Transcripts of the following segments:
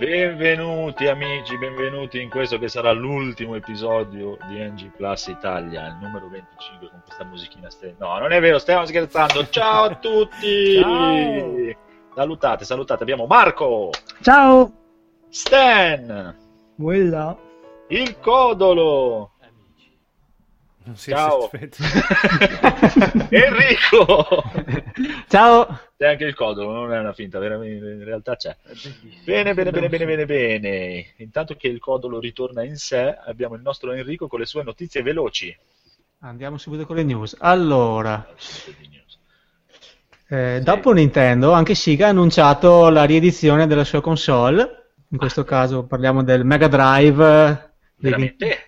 Benvenuti amici, benvenuti in questo che sarà l'ultimo episodio di NG Plus Italia, il numero 25 con questa musichina stessa. No, non è vero, stiamo scherzando. Ciao a tutti! Ciao! Salutate, salutate. Abbiamo Marco, Ciao! Stan, Quella. il Codolo, Non si Ciao. Enrico. Ciao! C'è anche il Codolo, non è una finta, veramente, in realtà c'è. Bene, bene, bene, bene, bene, bene. Intanto che il Codolo ritorna in sé, abbiamo il nostro Enrico con le sue notizie veloci. Andiamo subito con le news. Allora, eh, Sì. dopo Nintendo, anche Sega ha annunciato la riedizione della sua console. In questo caso parliamo del Mega Drive. dei- Veramente?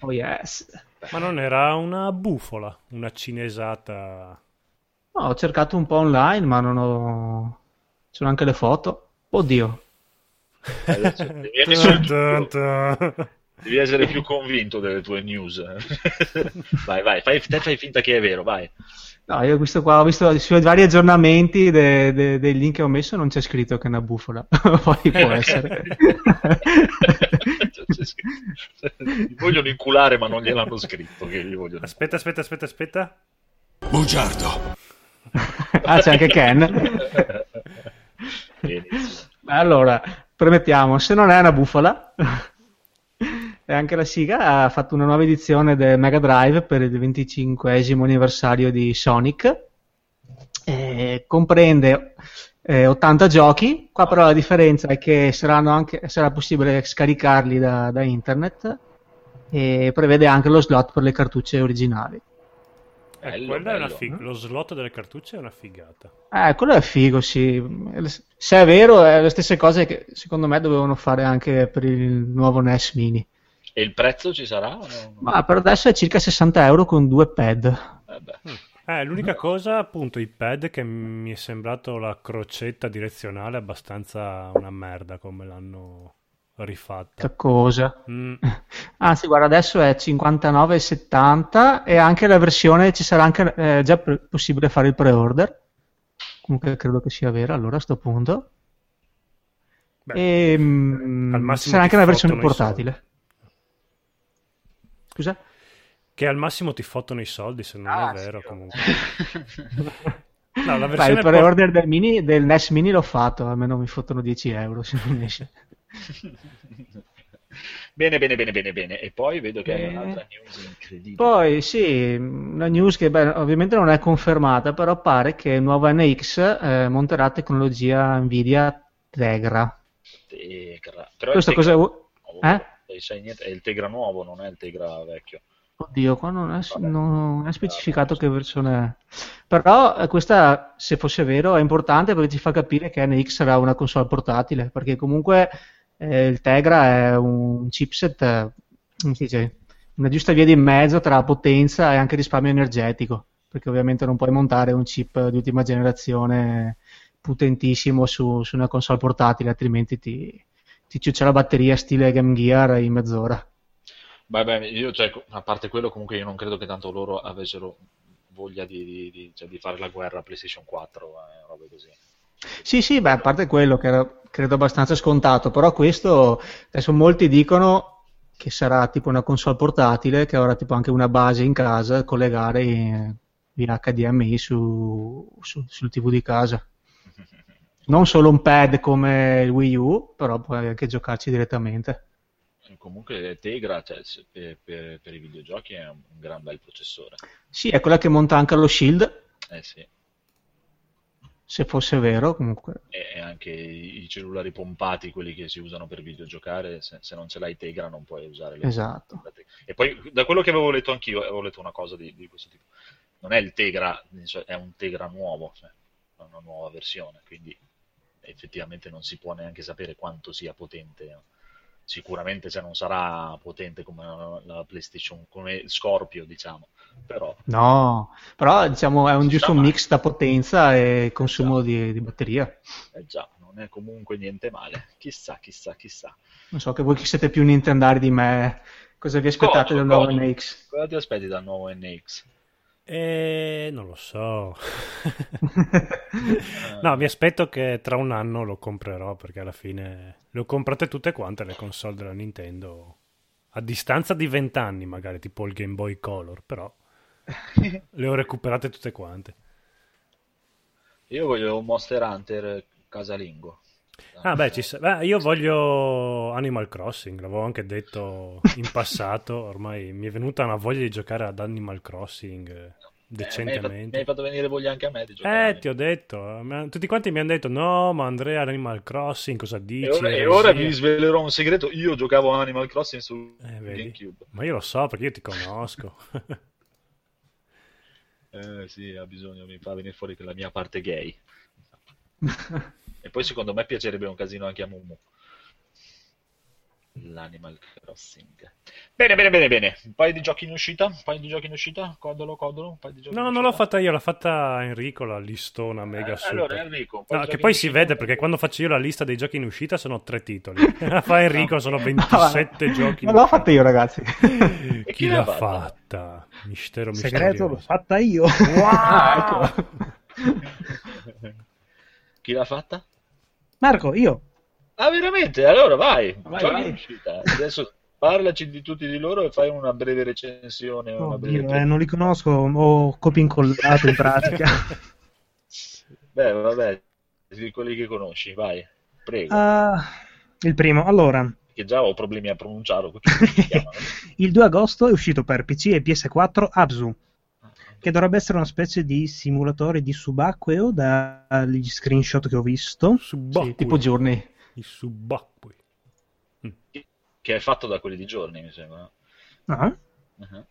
Oh yes. Ma non era una bufola, una cinesata. No, ho cercato un po' online, ma non ho... Ci sono anche le foto. Oddio. Adesso devi, essere più, convinto delle tue news. vai, vai, fai, te fai finta che è vero, vai. No, io questo qua ho visto sui vari aggiornamenti de- de- dei link che ho messo non c'è scritto che è una bufola. Poi può essere. Gli vogliono inculare, ma non gliel'hanno scritto. Che gli vogliono... Aspetta, aspetta, aspetta, aspetta. Bugiardo. ah, c'è anche Ken. Benissimo. Allora, premettiamo, se non è una bufala, e anche la Siga ha fatto una nuova edizione del Mega Drive per il 25 anniversario di Sonic. Eh, comprende eh, 80 giochi, qua però la differenza è che saranno anche, sarà possibile scaricarli da, da internet e prevede anche lo slot per le cartucce originali. Eh, Bello, bello. fig- Lo slot delle cartucce è una figata. Eh, quello è figo, sì. Se è vero, è le stesse cose che secondo me dovevano fare anche per il nuovo NES Mini. E il prezzo ci sarà? Ma per adesso è circa 60 euro con due pad. Eh beh. Eh, l'unica cosa, appunto, i pad che mi è sembrato la crocetta direzionale abbastanza una merda come l'hanno rifatta. Che cosa? Mm, Anzi, guarda, adesso è 59,70 e anche la versione ci sarà anche eh, già pre- possibile fare il pre-order. Comunque credo che sia vera allora a sto punto. beh, E mm, al ci massimo sarà anche una versione portatile. Scusa? Che al massimo ti fottono i soldi, se non Ah, è vero, sì, comunque. No, la Beh, versione il por- pre-order del, mini, del NES Mini l'ho fatto, almeno mi fottono 10 euro se non esce. Bene, bene, bene, bene, bene. E poi vedo che hai un'altra news incredibile. Poi sì, una news che beh, ovviamente non è confermata, però pare che il nuovo NX eh, monterà tecnologia Nvidia Tegra. Tegra. Però Questo il Tegra cosa vuol- nuovo. eh? Niente, È il Tegra nuovo, non è il Tegra vecchio. Oddio, qua non è, non è specificato che versione è. Però eh, questa, se fosse vero, è importante perché ci fa capire che NX sarà una console portatile, perché comunque eh, il Tegra è un chipset, come si dice, una giusta via di mezzo tra potenza e anche risparmio energetico, perché ovviamente non puoi montare un chip di ultima generazione potentissimo su, su una console portatile, altrimenti ti, ti ciuccia la batteria stile Game Gear in mezz'ora. Beh, beh, io, cioè, a parte quello, comunque io non credo che tanto loro avessero voglia di, di- di- cioè, di fare la guerra a PlayStation 4 e robe così. Sì, sì, beh, a parte quello che era credo abbastanza scontato, però questo adesso molti dicono che sarà tipo una console portatile che avrà tipo anche una base in casa da collegare in- via HDMI su, su- sul TV di casa. Non solo un pad come il Wii U, però puoi anche giocarci direttamente. Comunque Tegra, cioè, per, per- per i videogiochi è un, un gran bel processore. Sì, è quella che monta anche lo Shield, Eh sì. se fosse vero, comunque. E, anche i, cellulari pompati, quelli che si usano per videogiocare, se, se non ce l'hai Tegra non puoi usare le Esatto. E poi, da quello che avevo letto anch'io, avevo letto una cosa di, di questo tipo. Non è il Tegra, è un Tegra nuovo, cioè, è una nuova versione, quindi effettivamente non si può neanche sapere quanto sia potente. Sicuramente se non sarà potente come la, la PlayStation, come Scorpio, diciamo, però No, però diciamo è un giusto mix da potenza e consumo di, di batteria. eh già, non è comunque niente male. Chissà, chissà, chissà. Non so che voi che siete più nintendari di me, cosa vi aspettate Comodo, dal nuovo comodo. NX? Cosa ti aspetti dal nuovo NX? E non lo so. no, mi aspetto che tra un anno lo comprerò perché alla fine le ho comprate tutte quante le console della Nintendo a distanza di vent'anni, magari tipo il Game Boy Color, però le ho recuperate tutte quante. Io voglio un Monster Hunter casalingo. Ah, beh, ci sa- beh, io voglio Animal Crossing, l'avevo anche detto in passato, ormai mi è venuta una voglia di giocare ad Animal Crossing eh, Eh, mi, hai fatto, mi decentemente. hai fatto venire voglia anche a me di giocare. Eh, ti ho detto, tutti quanti mi hanno detto no, ma Andrea Animal Crossing, cosa dici? E ora, e Eresia." ora vi svelerò un segreto. Io giocavo a Animal Crossing su Eh? GameCube. Ma io lo so perché io ti conosco. Eh sì, ha bisogno, mi fa venire fuori la mia parte gay. e poi secondo me piacerebbe un casino anche a Mumu. L'Animal Crossing. Bene, bene, bene, bene. Un paio di giochi in uscita? Un paio di giochi in uscita? Codolo, codolo? Un paio di giochi no, in non l'ho uscita? fatta io, l'ha fatta Enrico, la listona mega Eh, super. allora, Enrico, No, che giochi poi si uscita? vede perché quando faccio io la lista dei giochi in uscita sono tre titoli. La fa Enrico, sono 27 giochi. in Non l'ho fatta io, ragazzi. Chi, chi l'ha fatta? fatta? Mistero Segreto l'ho fatta io. Ah, ecco. Chi l'ha fatta? Marco, io. Ah, veramente? Allora vai, Vai, vai. Adesso parlaci di tutti di loro e fai una breve recensione. una breve Oddio, eh, non li conosco, ho copia incollato in pratica. Beh, vabbè, di quelli che conosci, vai, prego. Ah, il primo, allora, Che già ho problemi a pronunciarlo. il 2 agosto è uscito per PC e PS4 Abzu, che dovrebbe essere una specie di simulatore di subacqueo dagli screenshot che ho visto. Subacquei. Sì, tipo Journey. I subacquei. che è fatto da quelli di giorni, mi sembra. Ah, Uh-huh.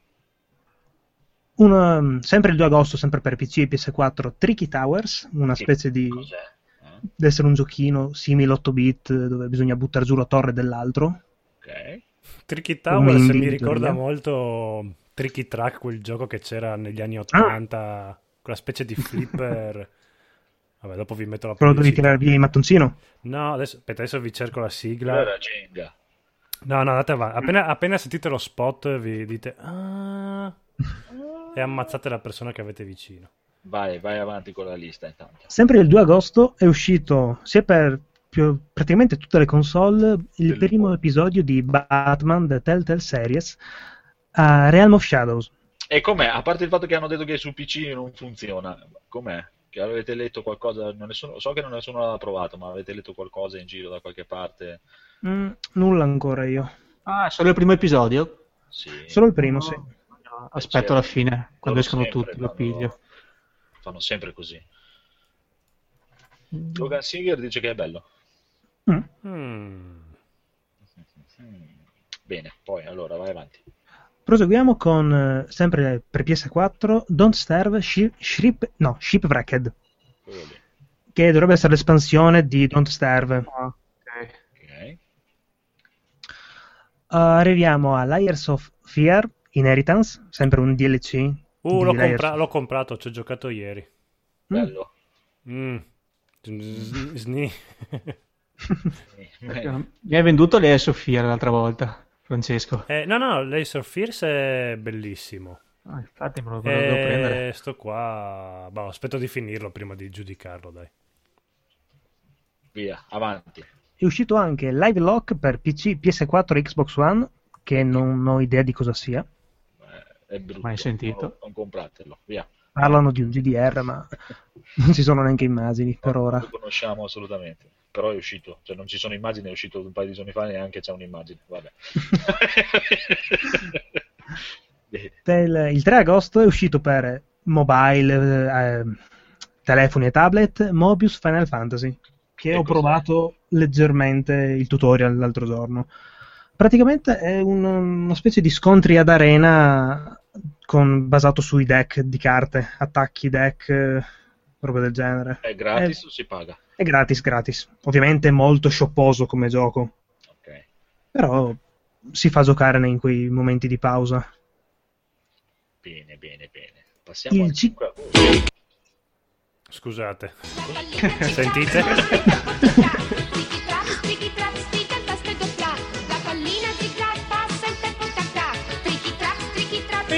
un, um, sempre il 2 agosto, sempre per PC e PS4, Tricky Towers, una Che specie di... Cos'è? Eh? deve essere un giochino simile 8 bit dove bisogna buttare giù la torre dell'altro. Ok. Tricky Towers mi ricorda molto Tricky Track, quel gioco che c'era negli anni 80, quella specie di flipper. Vabbè, dopo vi metto la Però devi pubblicità. tirare via i mattoncino. No, adesso, aspetta, adesso vi cerco la sigla. era Jenga. No, no, andate avanti. Appena, appena sentite lo spot vi dite ah, e ammazzate la persona che avete vicino. Vai, vai avanti con la lista intanto. Sempre il 2 agosto è uscito sia per più- praticamente tutte le console il Del- primo episodio di Batman The Telltale Series a Realm of Shadows. E com'è? A parte il fatto che hanno detto che su PC non funziona, com'è? Che avete letto qualcosa? Non nessuno, so che non nessuno l'ha provato, ma avete letto qualcosa in giro da qualche parte? Mm, nulla ancora io. Ah, solo il primo episodio? Sì. Solo il primo, sì. No, aspetto alla fine, quando escono tutti, lo piglio. Fanno sempre così. Logan Singer dice che è bello. Mm. Mm. Bene, poi allora vai avanti. Proseguiamo con eh, sempre per PS4 Don't Starve Shi- Ship, no, Shipwrecked, che dovrebbe essere l'espansione di Don't Starve. Ok. Ok. arriviamo a Layers of Fear Inheritance, sempre un DLC. Uh, l'ho, compra- of- l'ho comprato, ci ho giocato ieri. Bello. Mm. Sni. Mi hai venduto le Sofia l'altra volta, Francesco. Eh, no, no, Laser Fears è bellissimo. Ah, infatti me lo, me lo devo prendere. Eh, sto qua. Boh, aspetto di finirlo prima di giudicarlo, dai. Via, avanti. È uscito anche Live Lock per PC, PS4 e Xbox One, che non ho idea di cosa sia. Eh, è brutto. Mai sentito? Non, non compratelo. Via. Parlano di un GDR, ma non ci sono neanche immagini per ora. Non lo conosciamo assolutamente. Però è uscito, cioè non ci sono immagini, è uscito un paio di giorni fa neanche c'è un'immagine. Vabbè. Il 3 agosto è uscito per mobile, eh, telefoni e tablet Mobius Final Fantasy, che Che ho cos'è? provato leggermente il tutorial l'altro giorno. Praticamente è un- una specie di scontri ad arena con- basato sui deck di carte, attacchi deck, eh, roba del genere. È gratis Eh. o si paga? È gratis, gratis. Ovviamente è molto shopposo come gioco, Ok. però si fa giocare in quei momenti di pausa. Bene, bene, bene. Passiamo Il al C- 5 agosto. Scusate. Sentite?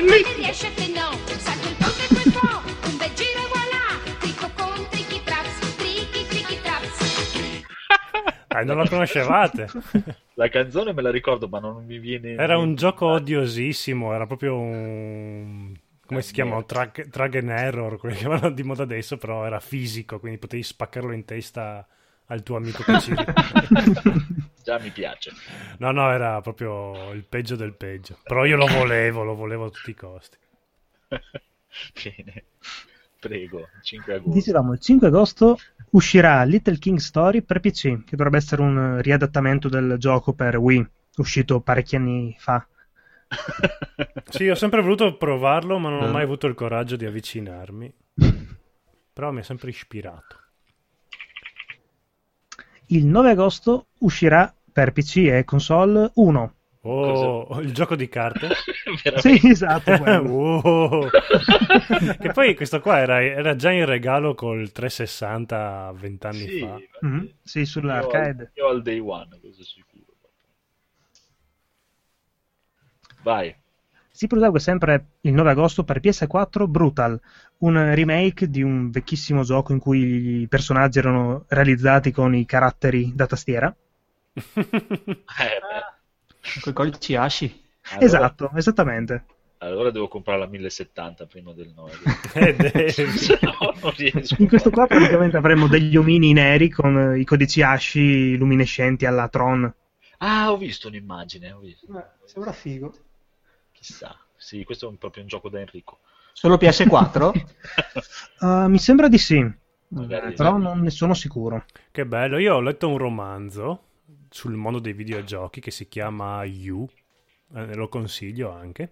bellissimo. Non riesce che no, salto il ponte e quel po', un bel giro voilà, trico con tricky traps, tricky tricky traps. Dai, non la conoscevate. La canzone me la ricordo, ma non mi viene. Era un gioco odiosissimo, era proprio un come si chiamano? Drag, and error, quelli che vanno di moda adesso, però era fisico, quindi potevi spaccarlo in testa al tuo amico che ci Già mi piace. no, no, era proprio il peggio del peggio. Però io lo volevo, lo volevo a tutti i costi. Bene. Prego, 5 agosto. Dicevamo, il 5 agosto uscirà Little King Story per PC, che dovrebbe essere un riadattamento del gioco per Wii, uscito parecchi anni fa. Sì, ho sempre voluto provarlo, ma non ho Eh. mai avuto il coraggio di avvicinarmi. Però mi ha sempre ispirato. Il 9 agosto uscirà per PC e console 1. Oh, il gioco di carte. Veramente. Sì, esatto. Oh. che poi questo qua era, era già in regalo col 360 vent'anni Sì, fa. Mhm, Sì, sull'arcade. io al day one, questo è sicuro. Vai. Si prosegue sempre il 9 agosto per PS4 Brutal, un remake di un vecchissimo gioco in cui i personaggi erano realizzati con i caratteri da tastiera. Eh, beh. Con i codici ASCII. Allora- Esatto, esattamente. Allora devo comprare la 1070 prima del 9. Eh, no, non riesco. In questo qua praticamente avremo degli omini neri con eh, i codici ASCII luminescenti alla Tron. Ah, ho visto un'immagine, ho visto. Sembra figo. Chissà. Sì, questo è un- proprio un gioco da Enrico. Solo PS4? Uh, mi sembra di sì, Magari- però non ne sono sicuro. Che bello, io ho letto un romanzo sul mondo dei videogiochi che si chiama You, eh, lo consiglio anche,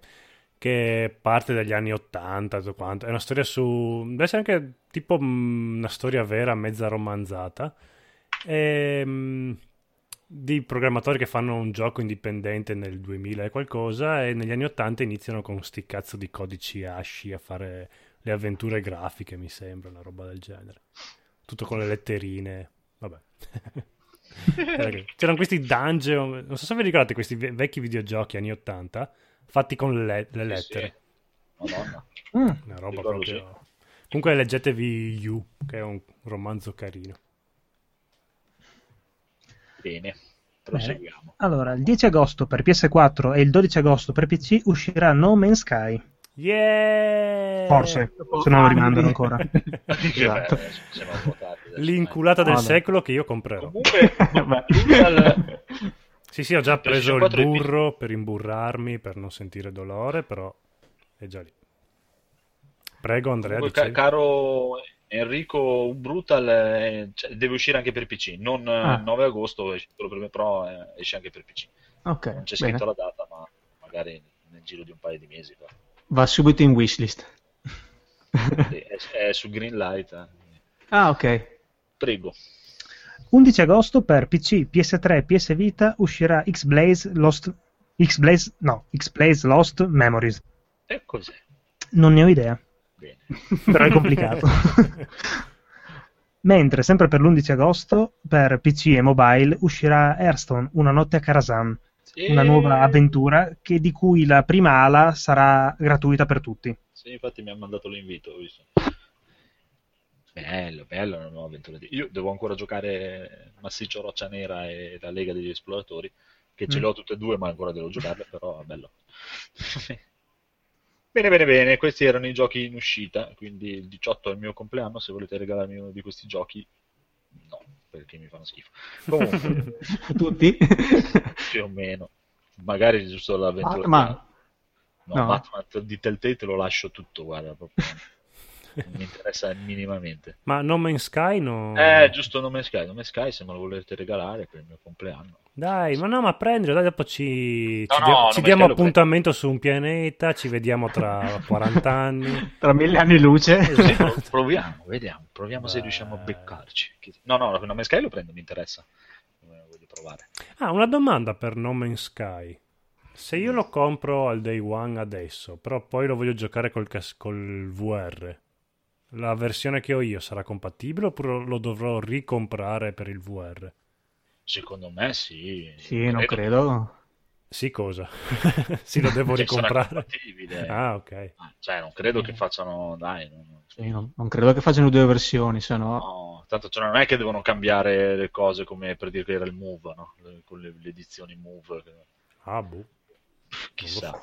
che parte dagli anni 80, tutto quanto. È una storia su... deve essere anche tipo mh, una storia vera, mezza romanzata, e, mh, di programmatori che fanno un gioco indipendente nel 2000 e qualcosa e negli anni 80 iniziano con sti cazzo di codici ASCII a fare le avventure grafiche, mi sembra, una roba del genere. Tutto con le letterine, vabbè. C'erano questi dungeon, non so se vi ricordate questi ve- vecchi videogiochi anni 80 fatti con le, le lettere. Sì, sì. Madonna. Mm, Una roba Ricordo, proprio. Comunque leggetevi You, che è un romanzo carino. Bene, proseguiamo. Allora, il 10 agosto per PS4 e il 12 agosto per PC uscirà No Man's Sky. Yeah! Forse, se non lo rimandano ancora. Esatto. L'inculata del no. secolo che io comprerò. Comunque, Vabbè. Sì, sì, ho già preso il 64 burro per imburrarmi, per non sentire dolore, però è già lì. Prego Andrea, comunque, caro Enrico, Brutal eh, cioè, deve uscire anche per PC. Non eh, Ah. il 9 agosto, esce solo per me, però eh, esce anche per PC. Ok, Non c'è bene. scritto la data, ma magari nel giro di un paio di mesi. va. Va subito in wishlist. È, è su Greenlight. eh. ah, ok. Prego. 11 agosto per PC, PS3 e PS Vita uscirà X-Blaze Lost... X-Blaze... no, X-Blaze Lost Memories. E cos'è? Non ne ho idea, Bene. però è complicato. Mentre, sempre per l'11 agosto, per PC e mobile uscirà Hearthstone, Una notte a Una nuova avventura che- di cui la prima ala sarà gratuita per tutti. Sì, infatti mi ha mandato l'invito, ho visto. Bello, bello una nuova avventura. di- Io devo ancora giocare Massiccio Roccia Nera e la Lega degli Esploratori, che ce Mm. le ho tutte e due, ma ancora devo giocarle, però è bello. Bene, bene, bene, questi erano i giochi in uscita, quindi il 18 è il mio compleanno, se volete regalarmi uno di questi giochi, no, perché mi fanno schifo. Comunque, Tutti? più o meno, magari giusto l'avventura. Batman. No, No. Batman di Telltale te lo lascio tutto, guarda, proprio. Non mi interessa minimamente. Ma No Man's Sky no... Eh, giusto Nome Sky. Nome Sky, se me lo volete regalare per il mio compleanno. Dai, ma no, ma prendilo, dai, dopo ci, No, ci no, No ci Man's diamo appuntamento su un pianeta, ci vediamo tra 40 anni. Tra mille anni luce. Pro- proviamo, vediamo. Proviamo se Beh. riusciamo a beccarci. Che- No, no, Nome Sky lo prendo, mi interessa. Eh, Voglio provare. Ah, una domanda per No Man's Sky. Se io lo compro al day one adesso, però poi lo voglio giocare col, cas- col VR, la versione che ho io sarà compatibile oppure lo dovrò ricomprare per il VR? Secondo me sì. Sì, non credo. Sì, cosa? sì, lo devo Cioè, ricomprare. Ah, ok. Ah, Cioè, non credo che facciano... Dai, non- Sì, non, non credo che facciano due versioni, se no... no, Tanto cioè, non è che devono cambiare le cose come per dire che era il Move, no? Le- con le, le edizioni Move. Ah, boh. Chissà.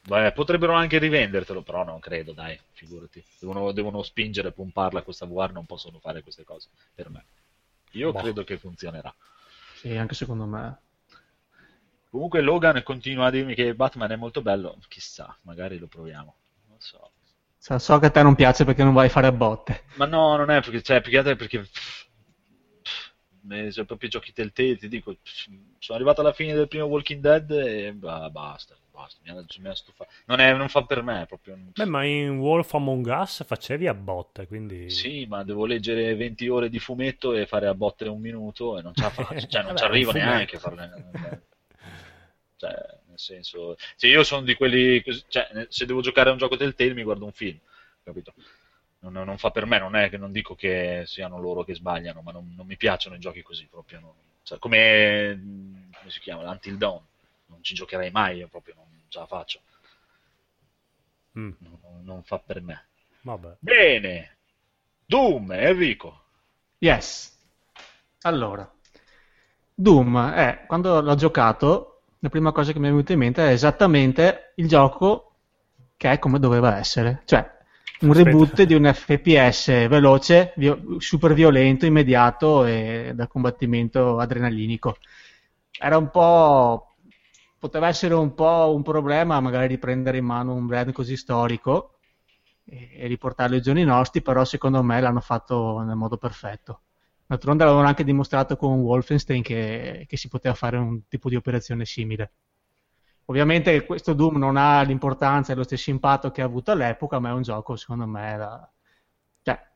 Beh, potrebbero anche rivendertelo, però non credo, dai, figurati. Devono, devono spingere, pomparla questa VR, non possono fare queste cose, per me. Io Boh. credo che funzionerà. Sì, anche secondo me. Comunque Logan continua a dirmi che Batman è molto bello, chissà, magari lo proviamo. Non so. So, so che a te non piace perché non vai a fare a botte. Ma no, non è perché, cioè, più che altro è perché pff, sono proprio i giochi Telltale, ti dico, sono arrivato alla fine del primo Walking Dead e bah, basta, basta, mi ha, mi ha stufato. Non, è- non fa per me, proprio. Beh, ma in Wolf Among Us facevi a botte, quindi... Sì, ma devo leggere 20 ore di fumetto e fare a botte un minuto e non faccio, cioè non Vabbè, ci arrivo neanche a farne. Cioè, nel senso, se io sono di quelli, cioè, se devo giocare a un gioco Telltale mi guardo un film, capito? Non, non fa per me, non è che non dico che siano loro che sbagliano, ma non, non mi piacciono i giochi così proprio. non- cioè, come, come si chiama? Until Dawn, non ci giocherei mai, io proprio non ce la faccio, Mm, non, non fa per me. vabbè. Bene, Doom, Enrico. Yes. Allora, Doom, eh, quando l'ho giocato, la prima cosa che mi è venuta in mente è esattamente il gioco che è come doveva essere. Cioè, un Aspetta. reboot di un FPS veloce, vio- super violento, immediato e da combattimento adrenalinico. Era un po'... poteva essere un po' un problema magari riprendere in mano un brand così storico e, e riportarlo ai giorni nostri, però secondo me l'hanno fatto nel modo perfetto. D'altronde l'avevano anche dimostrato con Wolfenstein che, che si poteva fare un tipo di operazione simile. Ovviamente questo Doom non ha l'importanza e lo stesso impatto che ha avuto all'epoca, ma è un gioco, secondo me, da- cioè,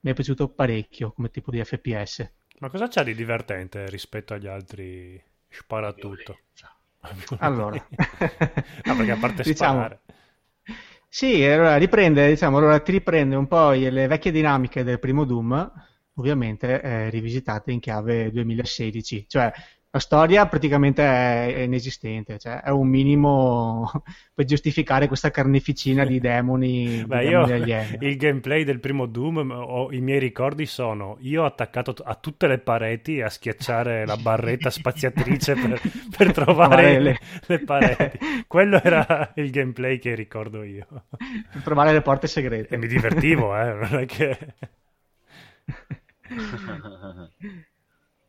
mi è piaciuto parecchio come tipo di FPS. Ma cosa c'ha di divertente rispetto agli altri sparatutto? Violenza. Allora, Ah, perché a parte Diciamo- sparare. Sì, allora riprende, diciamo, allora ti riprende un po' le vecchie dinamiche del primo Doom, ovviamente eh, rivisitate in chiave 2016, cioè la storia praticamente è, è inesistente, cioè è un minimo per giustificare questa carneficina di demoni, di Beh, io demoni alieni. il gameplay del primo Doom, ho- i miei ricordi sono io attaccato a tutte le pareti a schiacciare la barretta spaziatrice per, per trovare le- le pareti. Quello era il gameplay che ricordo io. Per trovare le porte segrete. E mi divertivo, eh, non è che...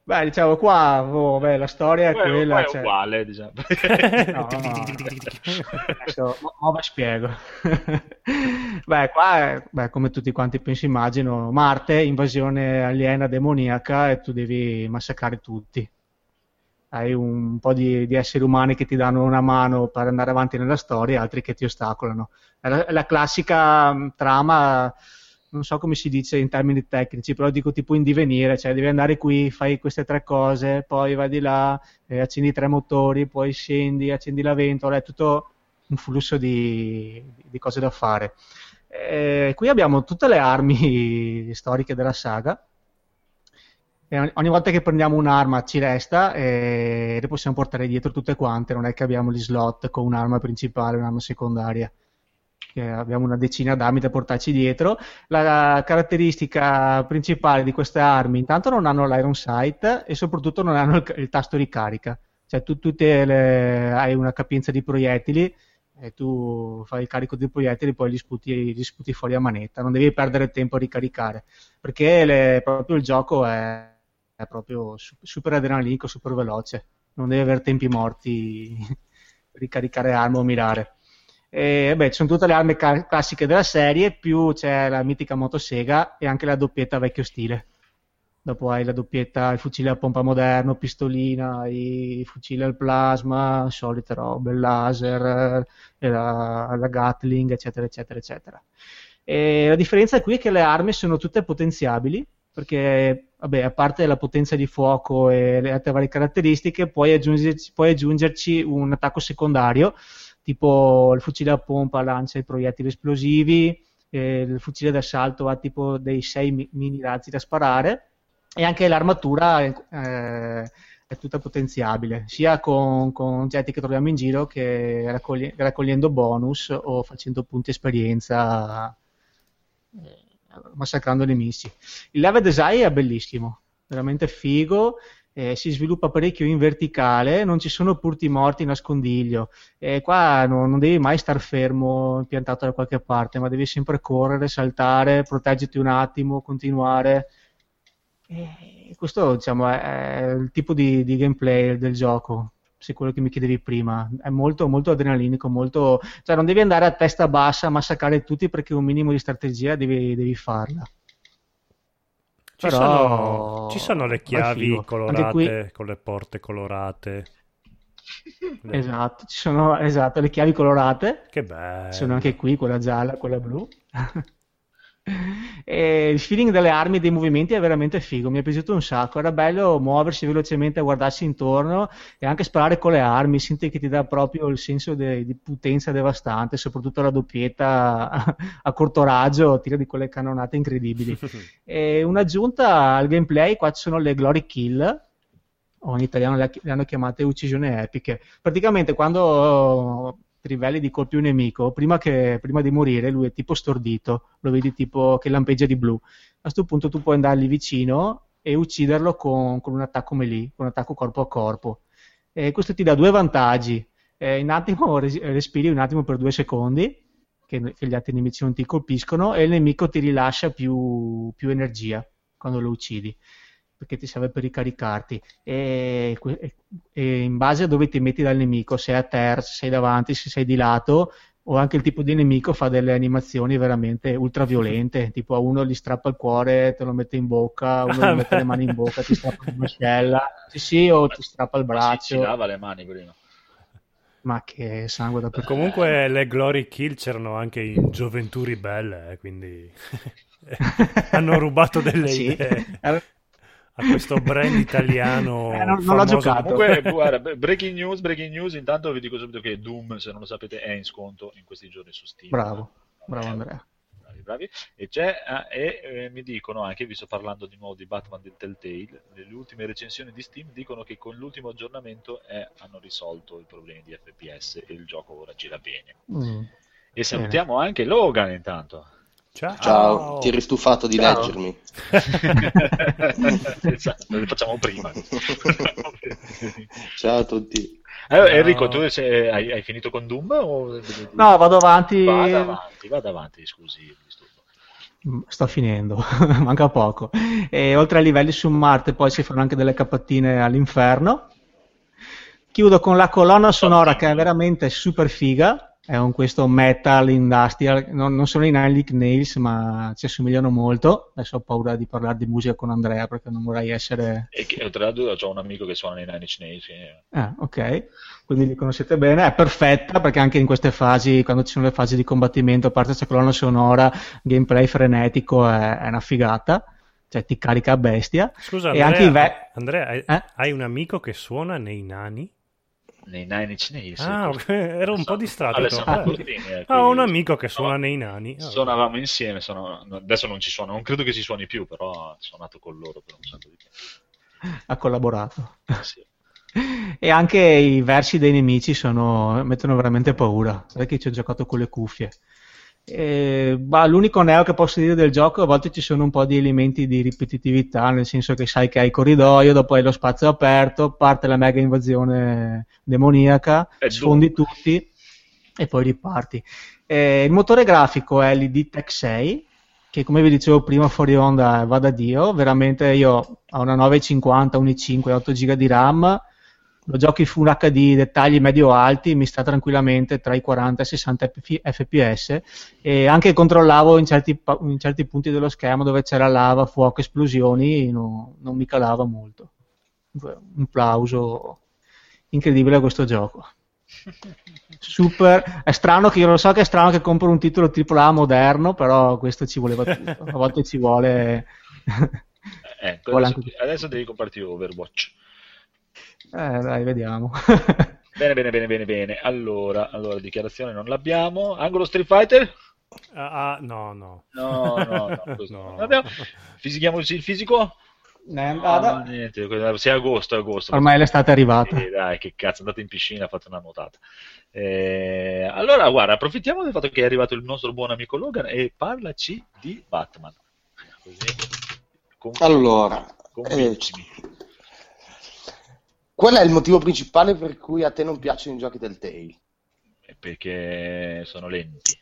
Beh, diciamo qua, oh, beh, la storia è Poi- quella, è cioè- uguale, diciamo. No, no, no. Adesso, mo, mo ve spiego. Beh, qua, è- beh, come tutti quanti penso immagino, Marte, invasione aliena demoniaca e tu devi massacrare tutti. Hai un po' di, di esseri umani che ti danno una mano per andare avanti nella storia, altri che ti ostacolano. È la, è la classica mh, trama, non so come si dice in termini tecnici, però dico tipo in divenire, cioè devi andare qui, fai queste tre cose, poi vai di là, eh, accendi tre motori, poi scendi, accendi la ventola, è tutto un flusso di, di cose da fare. Eh, qui abbiamo tutte le armi storiche della saga. E ogni volta che prendiamo un'arma ci resta e le possiamo portare dietro tutte quante. Non è che abbiamo gli slot con un'arma principale e un'arma secondaria. Abbiamo una decina d'armi da portarci dietro. La caratteristica principale di queste armi, intanto non hanno l'iron sight e soprattutto non hanno il, il tasto ricarica. Cioè tu le- hai una capienza di proiettili e tu fai il carico dei proiettili poi li sputi, li sputi fuori a manetta. Non devi perdere tempo a ricaricare perché le- proprio il gioco è, è proprio su- super adrenalinico, super veloce. Non devi avere tempi morti per ricaricare arma o mirare. E, beh, ci sono tutte le armi ca- classiche della serie, più c'è la mitica motosega e anche la doppietta vecchio stile. Dopo hai la doppietta, il fucile a pompa moderno, pistolina, i fucili al plasma, solite robe, il laser, eh, la, la Gatling, eccetera, eccetera, eccetera. E la differenza qui è che le armi sono tutte potenziabili, perché vabbè, a parte la potenza di fuoco e le altre varie caratteristiche, puoi aggiungerci, puoi aggiungerci un attacco secondario, tipo il fucile a pompa lancia i proiettili esplosivi, eh, il fucile d'assalto ha tipo dei 6 mini razzi da sparare e anche l'armatura eh, è tutta potenziabile, sia con, con oggetti che troviamo in giro che raccogli- raccogliendo bonus o facendo punti esperienza. Eh, massacrando nemici. Il level design è bellissimo, veramente figo. Eh, si sviluppa parecchio in verticale, non ci sono punti morti nascondiglio. E qua non, non devi mai star fermo, piantato da qualche parte, ma devi sempre correre, saltare, proteggerti un attimo, continuare. E questo, diciamo, è, è il tipo di, di gameplay del gioco. Se quello che mi chiedevi prima è molto, molto adrenalinico, molto... cioè non devi andare a testa bassa a massacrare tutti perché un minimo di strategia devi, devi farla. Ci, sono, ci sono le chiavi colorate qui- con le porte colorate. Esatto, ci sono esatto, le chiavi colorate Che bello. Ci sono anche qui, quella gialla, quella blu. e il feeling delle armi e dei movimenti è veramente figo, mi è piaciuto un sacco. Era bello muoversi velocemente, guardarsi intorno e anche sparare con le armi. Senti che ti dà proprio il senso de- di potenza devastante, soprattutto la doppietta a, a corto raggio, tira di quelle cannonate incredibili. E un'aggiunta al gameplay, qua ci sono le glory kill, o in italiano le, le hanno chiamate uccisioni epiche. Praticamente quando ti riveli di colpi un nemico, prima, che, prima di morire lui è tipo stordito, lo vedi tipo che lampeggia di blu. A questo punto tu puoi andargli vicino e ucciderlo con, con un attacco melee, con un attacco corpo a corpo. E questo ti dà due vantaggi. Eh, in attimo res- respiri un attimo per due secondi, che, che gli altri nemici non ti colpiscono, e il nemico ti rilascia più, più energia quando lo uccidi perché ti serve per ricaricarti e, e- e in base a dove ti metti dal nemico, se è a terra, se sei davanti, se sei di lato o anche il tipo di nemico fa delle animazioni veramente ultra violente, tipo a uno gli strappa il cuore, te lo mette in bocca, a uno Ah, gli mette beh. le mani in bocca, ti strappa una mascella, sì sì, o ti strappa il Ma si, ci braccio, lava le mani prima. ma che sangue da per Comunque le Glory Kill c'erano anche in Gioventù Ribelle, eh, quindi hanno rubato delle Sì. idee a questo brand italiano. Eh, non- non l'ho giocato. Comunque, guarda, bre- breaking news, breaking news, intanto vi dico subito che Doom, se non lo sapete, è in sconto in questi giorni su Steam. Bravo, bravo Eh, Andrea. Bravi, bravi. E, c'è, ah, e eh, mi dicono anche, vi sto parlando di nuovo di Batman del Telltale, le ultime recensioni di Steam dicono che con l'ultimo aggiornamento eh, hanno risolto i problemi di FPS e il gioco ora gira bene. Mm. E salutiamo anche Logan intanto. Ciao. Ciao, ti eri stufato di Ciao. leggermi? esatto, lo facciamo prima. Ciao a tutti. Eh, Enrico, tu sei- hai, hai finito con Doom? O... No, vado avanti. Vada avanti, vada avanti, scusi. Mm, Sto finendo, manca poco. E oltre ai livelli su Marte, poi si fanno anche delle capattine all'inferno. Chiudo con la colonna sonora che è veramente super figa. È un questo metal industrial. Non, non sono i Nine Inch Nails, ma ci assomigliano molto. Adesso ho paura di parlare di musica con Andrea perché non vorrei essere. E che, tra l'altro ho un amico che suona nei Nine Inch Nails. che- Ah, ok, quindi li conoscete bene. È perfetta perché anche in queste fasi, quando ci sono le fasi di combattimento, a parte questa colonna sonora, gameplay frenetico, è, è una figata. Cioè, ti carica a bestia. Scusa, E Andrea, anche i ve- Andrea, hai, Eh? hai un amico che suona nei nani? Nei Nine Inch Nails. Ah, ok, ero un po' distratto. Alessandro Ah, Cortini, eh, Ah, ho un amico che suona No, nei nani. Ah, Suonavamo insieme, sono- adesso non ci suona, non credo che si suoni più, però ho suonato con loro per un sacco di tempo. ha collaborato. Sì. E anche i versi dei nemici sono, mettono veramente paura. Sai che ci ho giocato con le cuffie. E, bah, l'unico neo che posso dire del gioco, a volte ci sono un po' di elementi di ripetitività, nel senso che sai che hai il corridoio, dopo hai lo spazio aperto, parte la mega invasione demoniaca, È sfondi tutti e poi riparti. Eh, il motore grafico è l'ID Tech 6, che come vi dicevo prima fuori onda va da Dio, veramente io ho una 950, un i5, 8 GB di RAM, lo gioco in Full HD, dettagli medio-alti, mi sta tranquillamente tra i 40 e i 60 F- fps e anche controllavo in certi, in certi punti dello schermo dove c'era lava, fuoco, esplosioni, no- non mi calava molto. Un plauso incredibile a questo gioco. Super, è strano che io lo so che è strano che compro un titolo AAA moderno, però questo ci voleva tutto. A volte ci vuole. Eh, adesso, adesso devi comprarti Overwatch. Eh, dai, vediamo. Bene, bene, bene, bene, bene. Allora, allora, dichiarazione non l'abbiamo. Angolo Street Fighter? Ah, ah, no, no. No, no, no. No. non l'abbiamo. Fisichiamoci il fisico? No, andata. niente, se è agosto, è agosto. Ormai l'estate è arrivata. Eh, dai, che cazzo, andate in piscina, fate una nuotata. Eh, allora, guarda, approfittiamo del fatto che è arrivato il nostro buon amico Logan e parlaci di Batman. così. Con- Allora, eh, convincimi. Qual è il motivo principale per cui a te non piacciono i giochi Telltale? Eh, perché sono lenti.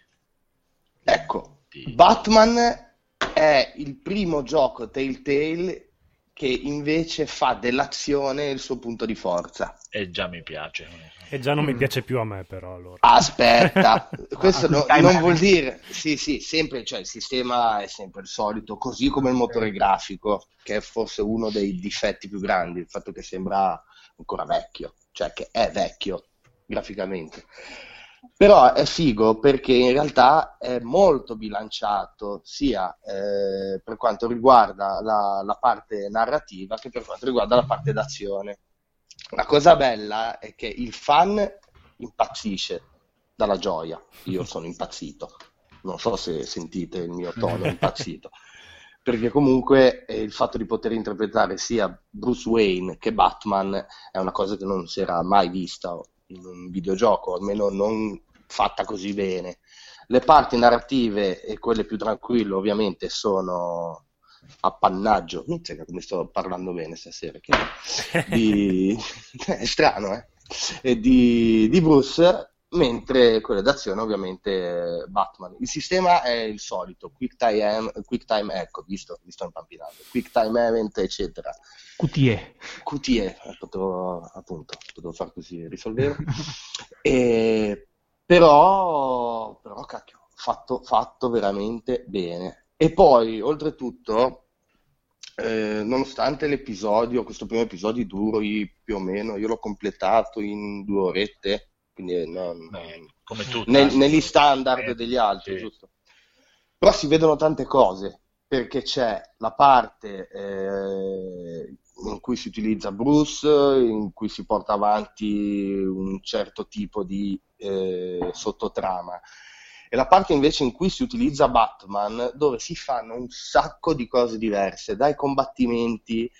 Ecco, Lenti. Batman è il primo gioco Telltale che invece fa dell'azione il suo punto di forza. E già mi piace. E già non mi piace più a me, però. Allora. Aspetta, questo no- non vuol dire, sì, sì, sempre, cioè il sistema è sempre il solito, così come il motore grafico, che è forse uno dei difetti più grandi, il fatto che sembra ancora vecchio, cioè che è vecchio graficamente. Però è figo perché in realtà è molto bilanciato sia eh, per quanto riguarda la, la parte narrativa che per quanto riguarda la parte d'azione. La cosa bella è che il fan impazzisce dalla gioia. Io sono impazzito. Non so se sentite il mio tono impazzito. Perché comunque eh, il fatto di poter interpretare sia Bruce Wayne che Batman è una cosa che non si era mai vista in un videogioco, almeno non fatta così bene. Le parti narrative e quelle più tranquille ovviamente sono appannaggio, so come sto parlando bene stasera, che di... è strano, eh? E di, di Bruce, mentre quelle d'azione ovviamente Batman. Il sistema è il solito, quick time, quick time ecco, visto, visto impampinato, quick time event, eccetera. QTE. QTE, potevo, appunto, potevo far così, risolvevo. E, però, però, cacchio, fatto, fatto veramente bene. E poi, oltretutto, eh, nonostante l'episodio, questo primo episodio duri più o meno, io l'ho completato in due orette, quindi non- Eh, come tutti. nel- negli standard degli altri, sì. giusto? Però si vedono tante cose, perché c'è la parte eh, in cui si utilizza Bruce, in cui si porta avanti un certo tipo di eh, sottotrama, e la parte invece in cui si utilizza Batman, dove si fanno un sacco di cose diverse, dai combattimenti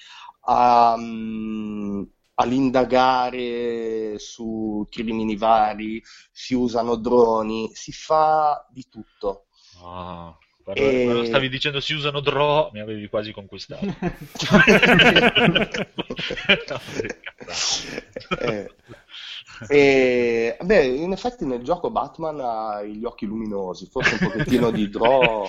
a, mm, all'indagare su crimini vari, si usano droni, si fa di tutto. Ah, quando, E- quando stavi dicendo si usano draw, mi avevi quasi conquistato. No. Eh, e, beh, in effetti nel gioco Batman ha gli occhi luminosi, forse un pochettino di draw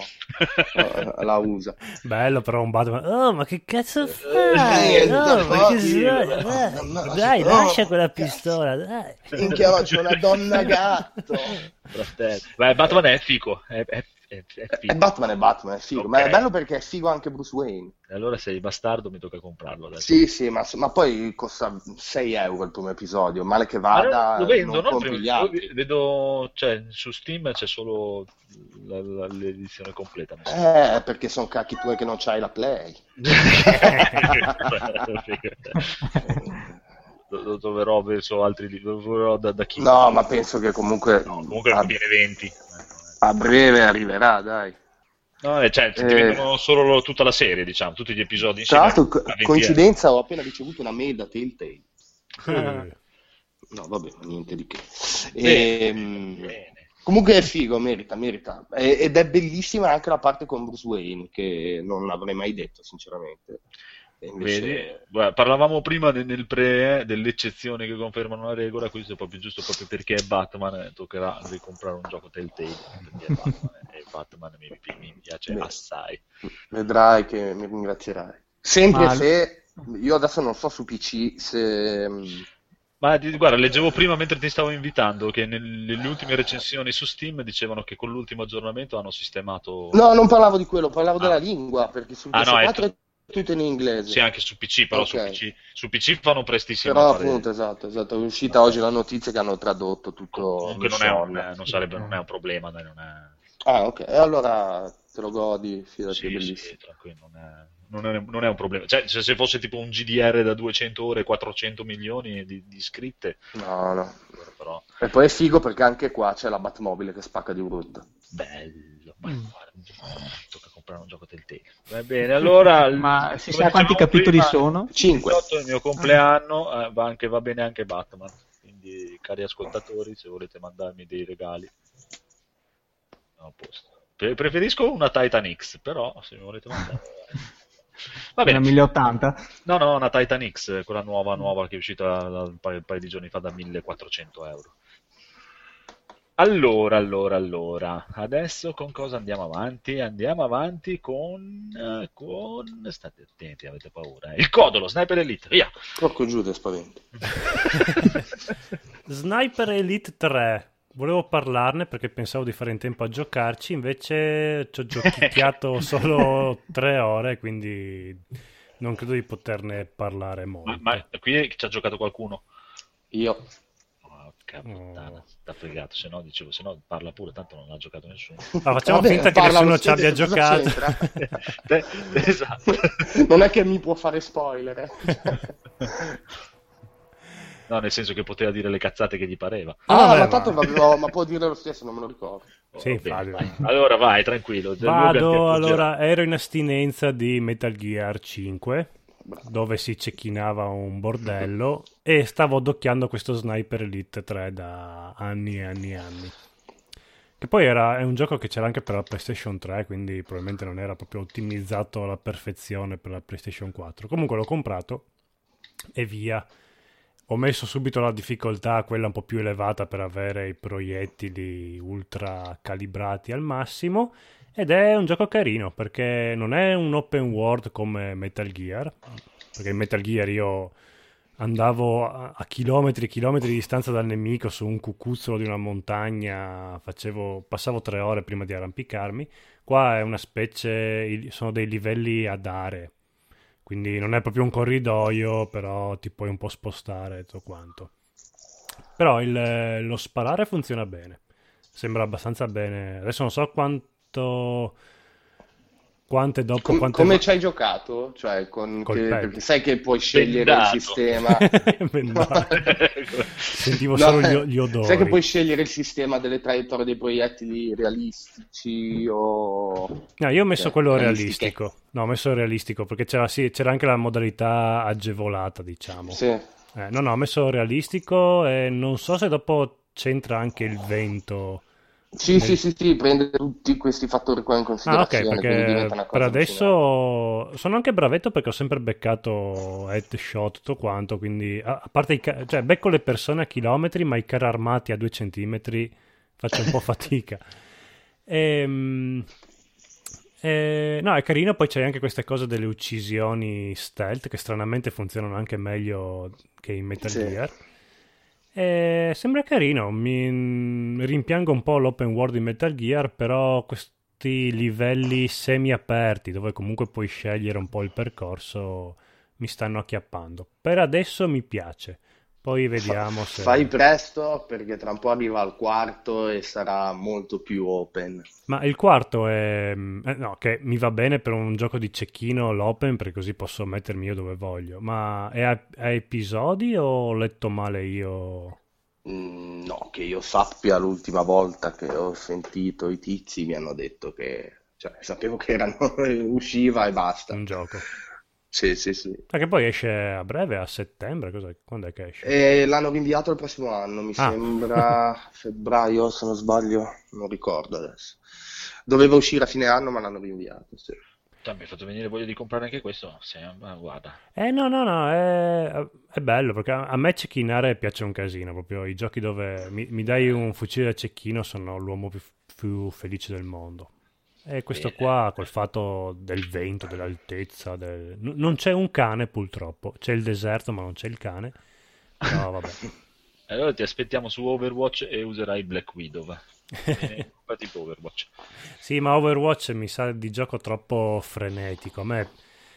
eh, la usa. Bello però un Batman. Oh, ma che cazzo fai? Eh, Oh, ma che eh, Dai, no, dai, no, lascia quella cazzo. pistola, dai. Minchia, c'è una donna gatto. Beh, Batman è fico, è, è- è- è figo. Batman è Batman, è figo, ma è bello perché è figo anche Bruce Wayne. E allora sei bastardo, mi tocca comprarlo adesso. Sì, sì, ma, ma poi costa 6 euro il primo episodio, male che vada, lo vendono, non no? compri gli altri. vedo, cioè, su Steam c'è solo la- la- l'edizione completa. Eh, perché sono cacchi tuoi che non c'hai la Play. lo, lo troverò verso altri libri, lo troverò da, da chi? No, ma penso che comunque No, comunque a, contiene 20. Eh, a breve arriverà, dai. No, eh, cioè, ti Eh. vendono solo lo- tutta la serie, diciamo, tutti gli episodi Tra l'altro, co- a 20 coincidenza, ho appena ricevuto una mail da Telltale. Eh, No, vabbè, niente di che. Bene, Ehm, bene. Comunque è figo, merita, merita. E- Ed è bellissima anche la parte con Bruce Wayne, che non avrei mai detto, sinceramente. E invece... Vedi? Guarda, parlavamo prima nel, nel pre eh, delle eccezioni che confermano la regola, questo è proprio giusto proprio perché è Batman, eh, toccherà ricomprare un gioco Telltale, perché è Batman, eh, e Batman mi, mi piace Beh. assai. Vedrai che mi ringrazierai. Sempre Ma- se... Io adesso non so su PC se... Ma guarda, leggevo prima mentre ti stavo invitando che nel- nelle ultime recensioni su Steam dicevano che con l'ultimo aggiornamento hanno sistemato... No, non parlavo di quello, parlavo Ah. della lingua, perché sul Ah, no, è PS4 tu- è tutto in inglese. Sì, anche su PC, però su, Ok. PC, su PC fanno prestissimo. Però appunto, esatto, esatto, è uscita oggi la notizia che hanno tradotto tutto Comunque in non è, eh, non sarebbe, non è un problema, dai, non è... Ah, ok, e allora te lo godi, fidati, Sì, è sì, bellissimo. tranquillo, non è, non è- non è un problema. Cioè, se se fosse tipo un GDR da 200 ore, 400 milioni di, di iscritte, No, no. però E poi è figo perché anche qua c'è la Batmobile che spacca di brutto. bello. Ma Mm. guarda, tocca comprare un gioco Telltale. Va bene, allora... Ma si sa quanti capitoli prima, sono? 5. 18 è il mio compleanno, eh, va, anche, va bene anche Batman. Quindi, cari ascoltatori, se volete mandarmi dei regali, a posto. Pre- preferisco una Titan X, però se mi volete mandare... Va Una bene. 1080. No, no, una Titan X, quella nuova, nuova che è uscita un paio, un paio di giorni fa da 1400 euro. Allora, allora, allora, adesso con cosa andiamo avanti? Andiamo avanti con, eh, con... State attenti, avete paura. eh. Il codolo, Sniper Elite, via! Porco giù, te spavento. Sniper Elite 3. Volevo parlarne perché pensavo di fare in tempo a giocarci, invece ci ho giochicchiato solo tre ore, quindi non credo di poterne parlare molto. Ma, ma qui ci ha giocato qualcuno? Io. Porca Oh. puttana, sta fregato, se no dicevo, se no parla pure, tanto non ha giocato nessuno. Ah, facciamo Vabbè, finta che nessuno ci abbia giocato. Eh, esatto. non è che mi può fare spoiler. eh. No, nel senso che poteva dire le cazzate che gli pareva. Ah, Ah, vabbè, ma tanto vabbè, no, ma può dire lo stesso, non me lo ricordo. Sì, Oh, bene, Fabio. vai. Allora vai, tranquillo. Vado, allora, ero in astinenza di Metal Gear 5, Bravo. dove si cecchinava un bordello, e stavo adocchiando questo Sniper Elite 3 da anni e anni e anni. Che poi era, è un gioco che c'era anche per la PlayStation 3, quindi probabilmente non era proprio ottimizzato alla perfezione per la PlayStation 4. Comunque l'ho comprato e via. Ho messo subito la difficoltà, quella un po' più elevata per avere i proiettili ultra calibrati al massimo. Ed è un gioco carino perché non è un open world come Metal Gear. Perché in Metal Gear io andavo a, chilometri e chilometri di distanza dal nemico su un cucuzzolo di una montagna, facevo, passavo tre ore prima di arrampicarmi. Qua è una specie, sono dei livelli ad aree. Quindi non è proprio un corridoio, però ti puoi un po' spostare e tutto quanto. Però il- lo sparare funziona bene. Sembra abbastanza bene. Adesso non so quanto. Quante dopo. Com- quante come ci hai giocato? Cioè, con che- perché sai che puoi scegliere Bendato. il sistema. Sentivo No, solo eh, gli, gli odori. Sai che puoi scegliere il sistema delle traiettorie dei proiettili realistici o... No, io ho messo Cioè, quello realistico. No, ho messo realistico perché c'era, sì, c'era anche la modalità agevolata, diciamo. Sì. Eh, no, no, ho messo realistico e non so se dopo c'entra anche il vento. Sì, sì, sì, sì, prende tutti questi fattori qua in Ah, ok, considerazione, perché per adesso sono anche bravetto perché ho sempre beccato headshot, tutto quanto, quindi a, a parte i ca- cioè becco le persone a chilometri, ma i carri armati a due centimetri faccio un po' fatica. Ehm, eh, no, è carino, poi c'è anche queste cose delle uccisioni stealth che stranamente funzionano anche meglio che in Metal Sì. Gear. E sembra carino, mi rimpiango un po' l'open world di Metal Gear, però questi livelli semi aperti dove comunque puoi scegliere un po' il percorso mi stanno acchiappando. Per adesso mi piace, poi vediamo se... Fai presto perché tra un po' arriva al quarto e sarà molto più open. Ma il quarto è... eh, no, che mi va bene per un gioco di cecchino l'open perché così posso mettermi io dove voglio. Ma è a, a episodi o ho letto male io? Mm, No, che io sappia l'ultima volta che ho sentito i tizi mi hanno detto che... Cioè, sapevo che erano... usciva e basta. Un gioco. Sì, sì, sì. Perché poi esce a breve, a settembre, cos'è? quando è che esce? E l'hanno rinviato al prossimo anno, mi Ah. sembra febbraio, se non sbaglio, non ricordo adesso. Doveva uscire a fine anno, ma l'hanno rinviato, sì. Cioè, mi hai fatto venire voglia di comprare anche questo? Ma guarda. Eh no, no, no, è, è bello perché a a me cecchinare piace un casino, proprio i giochi dove mi, mi dai un fucile da cecchino sono l'uomo più, più felice del mondo. E questo Bene. qua, col fatto del vento, dell'altezza, del- n- non c'è un cane purtroppo, c'è il deserto ma non c'è il cane. No, vabbè. Allora ti aspettiamo su Overwatch e userai Black Widow. Eh, per Overwatch. Sì, ma Overwatch mi sa di gioco troppo frenetico. A me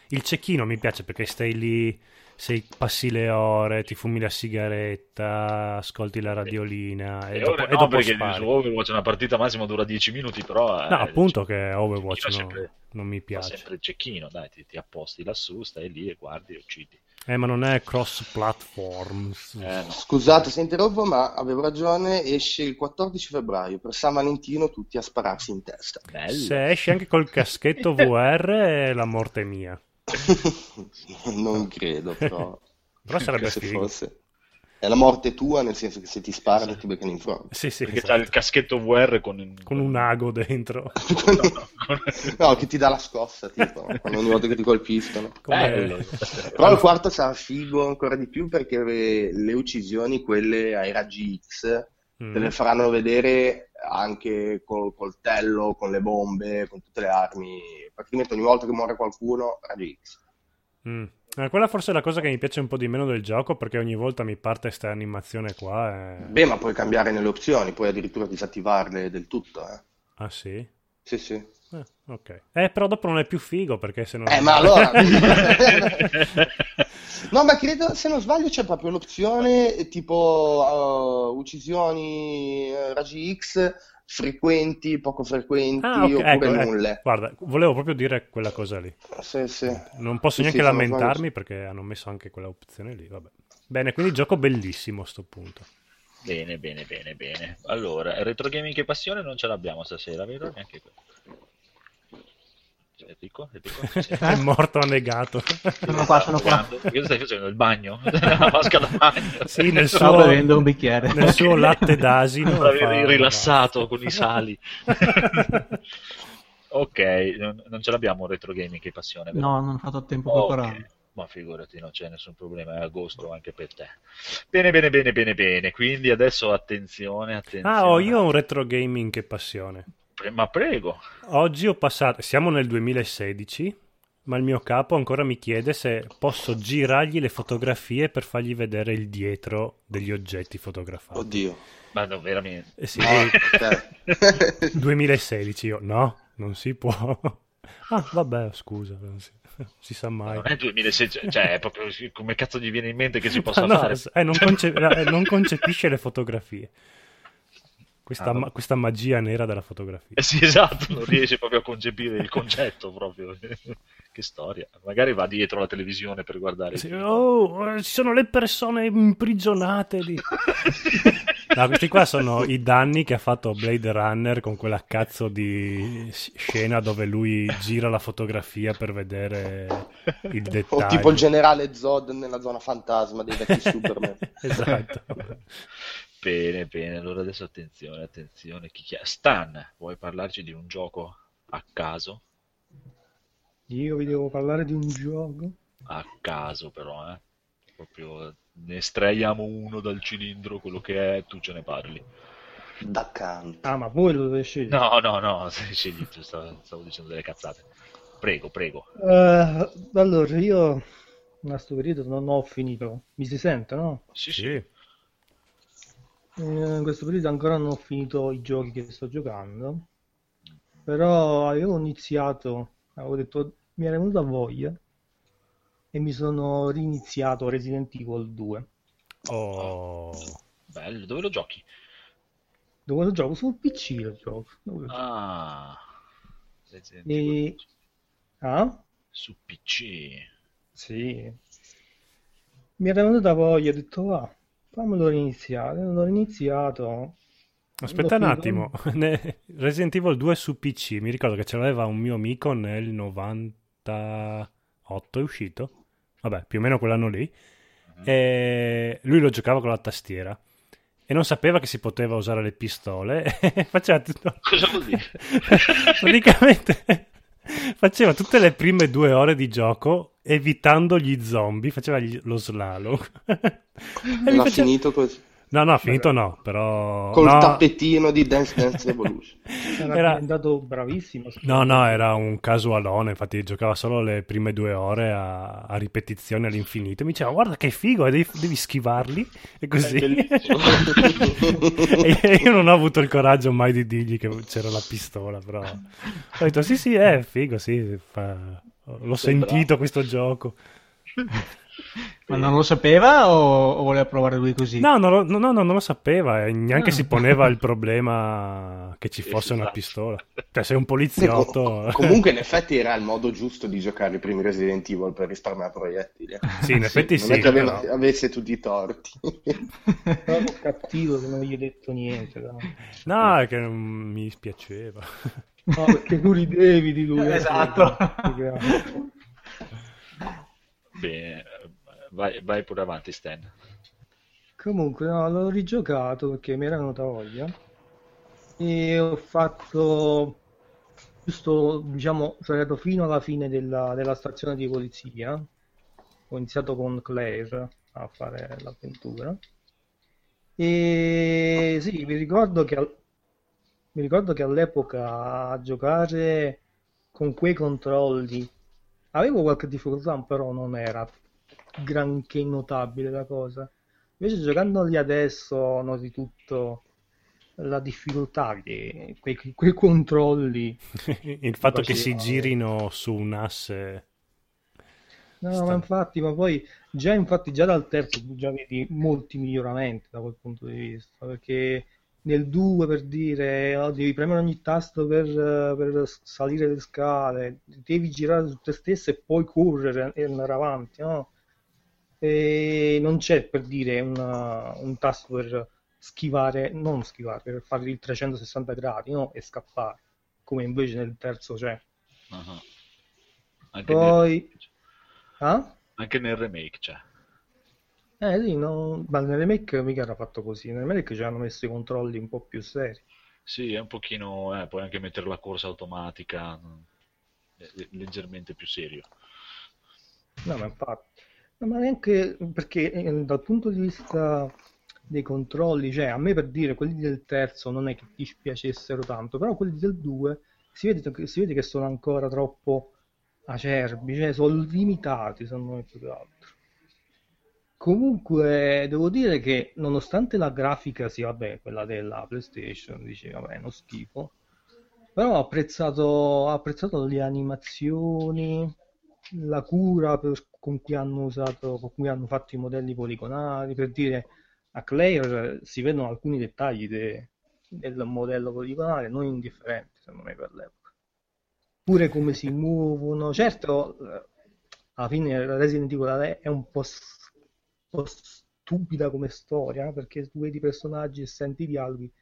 il cecchino mi piace perché stai lì, sei, passi le ore, ti fumi la sigaretta, ascolti la radiolina e, E dopo, ora e no, dopo perché spari. su Overwatch una partita massima dura 10 minuti, però... eh, No, appunto cioè, che Overwatch no- sempre- non mi fa piace. sempre il cecchino, dai, ti, ti apposti lassù, stai lì e guardi e uccidi. Eh, ma non è cross-platform. Eh, no. Scusate se interrompo, ma avevo ragione, esce il 14 febbraio, per San Valentino tutti a spararsi in testa. Bello. Se esci anche col caschetto VR è la morte mia. Non credo, però... Però sarebbe se figo. fosse. È la morte tua, nel senso che se ti sparano ti beccano in fronte. Sì, sì, Perché esatto. c'ha il caschetto VR con, con un ago dentro. con- No, che ti dà la scossa, tipo, quando ogni volta che ti colpiscono. Bello. Però il quarto sarà figo ancora di più perché le, le uccisioni, quelle ai raggi X, Mm. te le faranno vedere anche col coltello, con le bombe, con tutte le armi. Praticamente ogni volta che muore qualcuno, raggi X. Mm. Eh, quella forse è la cosa che mi piace un po' di meno del gioco perché ogni volta mi parte questa animazione qua. e- Beh, ma puoi cambiare nelle opzioni, puoi addirittura disattivarle del tutto, eh. Ah sì? Sì, sì. Eh, ok. Eh, però dopo non è più figo perché se no... Eh, ma allora... No, ma credo, se non sbaglio, c'è proprio l'opzione tipo uh, uccisioni eh, raggi X frequenti, poco frequenti Ah, ok, oppure ecco, ecco. nulle. Guarda, volevo proprio dire quella cosa lì. Sì, sì. Non posso Sì, neanche non lamentarmi sbaglio- perché hanno messo anche quella opzione lì, vabbè. Bene, quindi gioco bellissimo a sto punto. Bene, bene, bene, bene. Allora, retro gaming che passione non ce l'abbiamo stasera, vero? Neanche quello. Enrico? Enrico? Sì. È morto annegato. Sono qua, sono qua. Che stai facendo? Il bagno? La vasca da bagno? Sì, nel Stavo suo, bevendo un bicchiere. nel suo latte d'asino. Fa- rilassato con i sali. ok, non, non ce l'abbiamo un retro gaming che passione, vero? No, non ho fatto tempo a Ok, prepararlo. Ma figurati, non c'è nessun problema, è agosto anche per te. Bene, bene, bene, bene, bene. Quindi adesso attenzione, attenzione. Ah, ho io un retro gaming che passione. Pre- Ma prego. Oggi ho passato, siamo nel 2016, ma il mio capo ancora mi chiede se posso girargli le fotografie per fargli vedere il dietro degli oggetti fotografati. Oddio. Ma no, veramente. Eh sì, ok. 2016 io, no, non si può. Ah, vabbè, scusa, non si, si sa Ma mai. non è 2006, cioè è proprio come cazzo gli viene in mente che si possa no, fare? eh, non, conce- eh, non concepisce le fotografie. Questa, Ah, ma- questa magia nera della fotografia. Eh sì, esatto, non riesce proprio a concepire il concetto proprio. che storia. Magari va dietro la televisione per guardare. Sì, oh, ci sono le persone imprigionate lì. No, questi qua sono i danni che ha fatto Blade Runner con quella cazzo di scena dove lui gira la fotografia per vedere il O dettaglio. tipo il generale Zod nella zona fantasma dei vecchi Superman. Esatto. Bene, bene, allora adesso attenzione, attenzione. Chi chiama? Stan, vuoi parlarci di un gioco a caso? Io vi devo parlare di un gioco. A caso però, eh. Proprio ne estraiamo uno dal cilindro, quello che è, tu ce ne parli. D'accanto. Ah, ma voi lo dovete scegliere. No, no, no, scegli tu, stavo, stavo dicendo delle cazzate. Prego, prego. Eh, allora, io in questo periodo non ho finito. Mi si sente, no? Sì, sì. Sì. Eh, In questo periodo ancora non ho finito i giochi che sto giocando. Però avevo iniziato, avevo detto, mi era venuta voglia e mi sono riniziato Resident Evil 2. Oh. Bello, dove lo giochi? Dove lo gioco? Sul PC lo gioco. Dove lo gioco? Ah, Resident E- Evil Ah? su PC. Sì. Mi era venuta voglia, ho detto va, fammelo riniziare. L'ho riniziato. Aspetta un attimo, Resident Evil 2 su PC, mi ricordo che ce l'aveva un mio amico nel 98, è uscito? Vabbè, più o meno quell'anno lì. E lui lo giocava con la tastiera e non sapeva che si poteva usare le pistole e faceva tutto... Cosa vuol dire? Praticamente faceva tutte le prime due ore di gioco evitando gli zombie, faceva gli- lo slalom. E L'ha faceva- finito così. No, no, finito no, però... Col no. tappetino di Dance Dance Revolution. Era, diventato bravissimo. No, no, era un casualone, infatti giocava solo le prime due ore a, a ripetizione all'infinito. Mi diceva, guarda che figo, devi, devi schivarli, e così. E io non ho avuto il coraggio mai di dirgli che c'era la pistola, però... Ho detto, sì, sì, è figo, sì, fa- l'ho Sei sentito questo gioco. Ma non lo sapeva o, o voleva provare lui così? No, non lo, no, no, non lo sapeva, e neanche Ah. si poneva il problema che ci fosse una Esatto. pistola. Cioè, sei un Com- poliziotto... Comunque, in effetti, era il modo giusto di giocare i primi Resident Evil per risparmiare proiettili. eh. Sì, in effetti non sì, è che aveva- però- avesse tutti i torti. Proprio cattivo che non gli ho detto niente. no. No, è che non mi dispiaceva. No, perché tu ridevi di lui. eh, Esatto. Bene, vai, vai pure avanti, Stan. Comunque, no, l'ho rigiocato perché mi era venuta voglia e ho fatto giusto, diciamo, sono arrivato fino alla fine della, della stazione di polizia. Ho iniziato con Claire a fare l'avventura. E sì, mi ricordo che, mi ricordo che all'epoca a giocare con quei controlli avevo qualche difficoltà, però non era granché notabile la cosa. Invece giocandoli adesso noti tutto la difficoltà che quei, quei controlli Il fatto che si girino su un asse. No, Sta- ma infatti, ma poi già, infatti, già dal terzo già vedi molti miglioramenti da quel punto di vista, perché nel 2 per dire oh, devi premere ogni tasto per, eh, per salire le scale, devi girare su te stesso e poi correre e andare avanti, no? E non c'è per dire una- un tasto per schivare, non schivare, per fare il 360 gradi, no? E scappare, come invece nel terzo c'è. Ah. Anche, nel, Poi... Ah? anche nel remake c'è. Eh sì, no, ma nel remake mica era fatto così, nel remake ci hanno messo i controlli un po' più seri. Sì, è un pochino, eh, puoi anche mettere la corsa automatica, mm, leggermente più serio. No, ma infatti, no, ma neanche perché eh, dal punto di vista dei controlli, cioè a me per dire quelli del terzo non è che dispiacessero tanto, però quelli del 2 si vede, che- si vede che sono ancora troppo acerbi, cioè sono limitati secondo me più che altro. Comunque devo dire che nonostante la grafica sia, vabbè, quella della PlayStation, dice, vabbè, uno schifo, però ho apprezzato, ho apprezzato le animazioni, la cura per- con cui hanno usato, con cui hanno fatto i modelli poligonali, per dire a Claire si vedono alcuni dettagli de- del modello poligonale non indifferenti, secondo me, per l'epoca. Pure come si muovono, certo, eh, alla fine Resident Evil è un po' stupida come storia, perché tu vedi i personaggi e senti i dialoghi,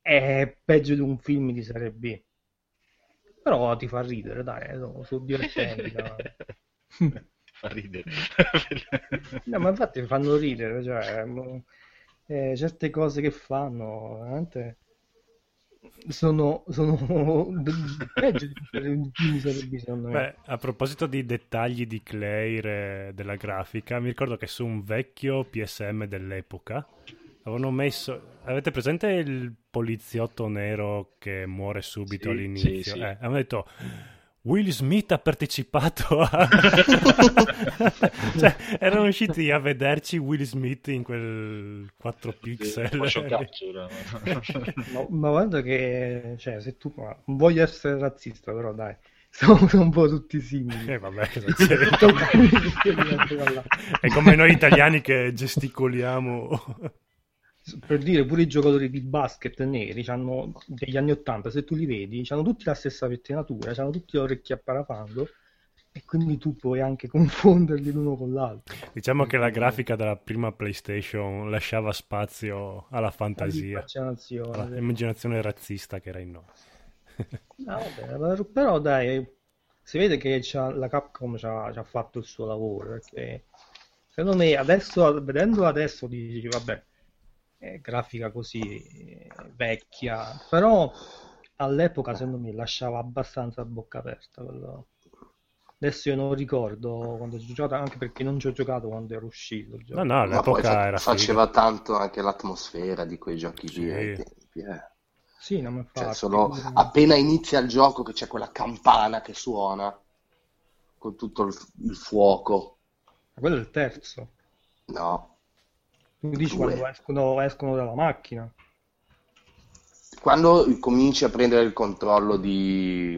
è peggio di un film di serie B. Però ti fa ridere, dai, sono, sono divertenti. Fa ridere. No, ma infatti fanno ridere, cioè, eh, certe cose che fanno, veramente sono, sono peggio di B, secondo me. Beh, a proposito di dettagli di Claire e della grafica, mi ricordo che su un vecchio PSM dell'epoca avevano messo. Avete presente il poliziotto nero che muore subito Sì, all'inizio? sì, sì. Eh, avevano detto. Will Smith ha partecipato a... cioè, erano usciti a vederci Will Smith in quel 4 pixel. Capture. Ma, ma guarda che, cioè, se tu, ma non voglio essere razzista, però dai, siamo un po' tutti simili. Eh, vabbè? È come noi italiani che gesticoliamo. Per dire, pure i giocatori di basket neri degli anni 80, se tu li vedi, hanno tutti la stessa pettinatura, hanno tutti le orecchie a parafando e quindi tu puoi anche confonderli l'uno con l'altro. Diciamo che la grafica della prima PlayStation lasciava spazio alla fantasia, Immaginazione. all'immaginazione razzista che era in noi. Ah, vabbè, però- dai, si vede che la Capcom ci ha, ci ha fatto il suo lavoro, perché secondo me adesso, vedendo adesso dici, vabbè, è grafica così eh, vecchia, però all'epoca secondo me lasciava abbastanza a bocca aperta. quello. Adesso io non ricordo quando ci ho giocato, anche perché non ci ho giocato quando era uscito il gioco. No, no, Ma all'epoca fa- era faceva figo. tanto anche l'atmosfera di quei giochi Sì. lì ai tempi, eh. Sì, non mi Cioè, fa. sono appena inizia il gioco che c'è quella campana che suona con tutto il, il fuoco. Quello è il terzo. No, Tu dici Due. quando escono, escono dalla macchina. quando cominci a prendere il controllo di,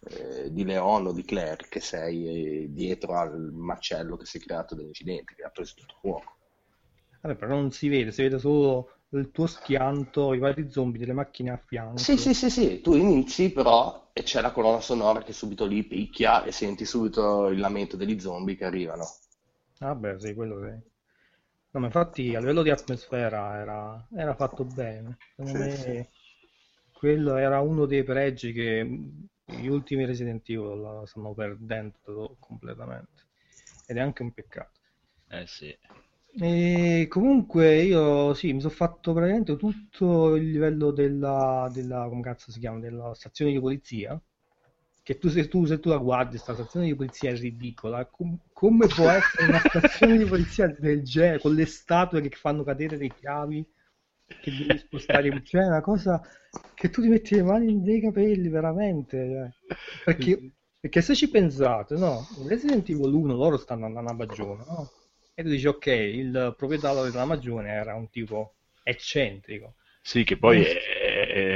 eh, di Leon o di Claire, che sei eh, dietro al macello che si è creato dall'incidente, che ha preso tutto fuoco. Vabbè, però non si vede, si vede solo il tuo schianto, i vari zombie delle macchine a fianco. Sì, sì, sì, sì, tu inizi però e c'è la colonna sonora che subito lì picchia e senti subito il lamento degli zombie che arrivano. Vabbè, sì, quello sì. No, ma infatti a livello di atmosfera era, era fatto bene. Secondo Sì, me quello era uno dei pregi che gli ultimi Resident Evil stanno perdendo completamente. Ed è anche un peccato. Eh sì. E comunque io sì, mi sono fatto praticamente tutto il livello della, della come cazzo si chiama, della stazione di polizia. Che tu se, tu, se tu la guardi, questa stazione di polizia è ridicola. Com- come può essere una stazione di polizia del genere, con le statue che fanno cadere le chiavi, che devi spostare? Cioè, è una cosa che tu ti metti le mani nei capelli, veramente. cioè. Perché, perché se ci pensate, no? In Resident Evil 1 loro stanno andando a Magione, no? E tu dici, ok, il proprietario della Magione era un tipo eccentrico. Sì, che poi è-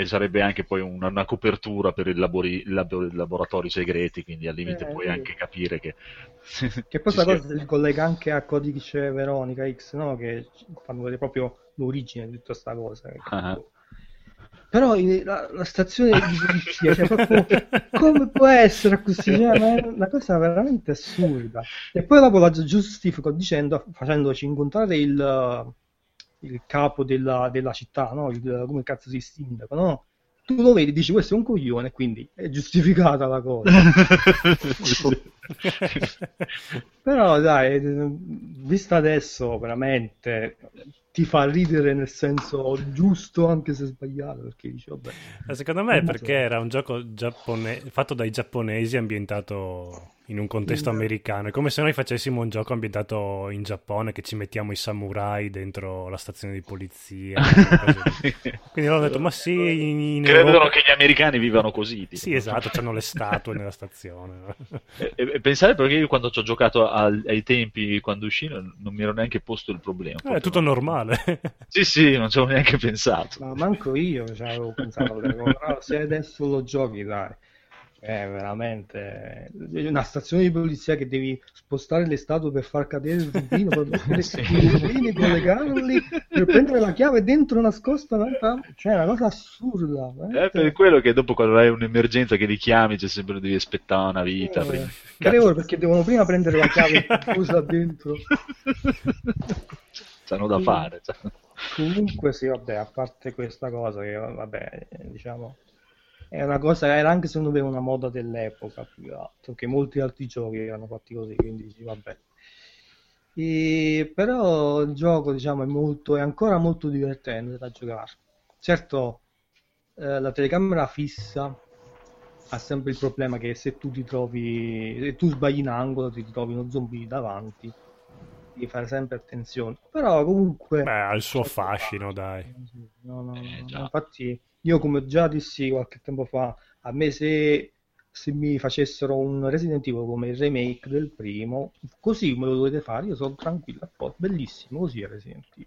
è- sarebbe anche poi una, una copertura per i labori- labo- laboratori segreti, quindi al limite Eh, puoi sì. anche capire che... Che poi questa cosa si collega anche a Codice Veronica X, no? Che fanno vedere proprio l'origine di tutta questa cosa. Ah. Però in- la, la stazione di polizia, cioè proprio, come può essere così? Cioè, ma è una cosa veramente assurda. E poi dopo la giustifico dicendo, facendoci incontrare il, il capo della, della città, no? Il- come cazzo si sindaco, no? Tu lo vedi, dici questo è un coglione, quindi è giustificata la cosa. Però dai, vista adesso veramente ti fa ridere nel senso giusto anche se sbagliato, perché dici vabbè. Secondo me è perché era un gioco giappone- fatto dai giapponesi ambientato in un contesto Mm. americano. È come se noi facessimo un gioco ambientato in Giappone che ci mettiamo i samurai dentro la stazione di polizia. Quindi loro hanno detto, ma sì, in, in Credono Europa... che gli americani vivano così. tipo. Sì, esatto, hanno le statue nella stazione. E, e pensare perché io quando ci ho giocato al- ai tempi, quando uscì, non, non mi ero neanche posto il problema. Eh, è tutto normale. Sì, sì, non ci avevo neanche pensato. Ma manco io ci avevo pensato alle cose, però se adesso lo giochi, dai, è veramente una stazione di polizia che devi spostare le statue per far cadere il rubino, per prendere Sì. i rubini, collegarli, per prendere la chiave dentro nascosta, cioè è una cosa assurda. È veramente. per quello che dopo quando hai un'emergenza che li chiami c'è sempre devi aspettare una vita. Eh, prima. tre ore perché devono prima prendere la chiave chiusa dentro. C'hanno da fare. cioè. Comunque sì, vabbè, a parte questa cosa che vabbè, eh, diciamo è una cosa, era anche secondo me una moda dell'epoca più che altro, che molti altri giochi erano fatti così, quindi sì, vabbè. E, però il gioco, diciamo, è molto, è ancora molto divertente da giocare. Certo, eh, la telecamera fissa ha sempre il problema che se tu ti trovi, se tu sbagli in angolo, ti trovi uno zombie davanti, devi fare sempre attenzione. Però comunque... Beh, ha il suo fascino, dai. No, no, Eh, no. già. Infatti, io come già dissi qualche tempo fa, a me se, se mi facessero un Resident Evil come il remake del primo, così me lo dovete fare, io sono tranquillo, bellissimo, così è Resident Evil.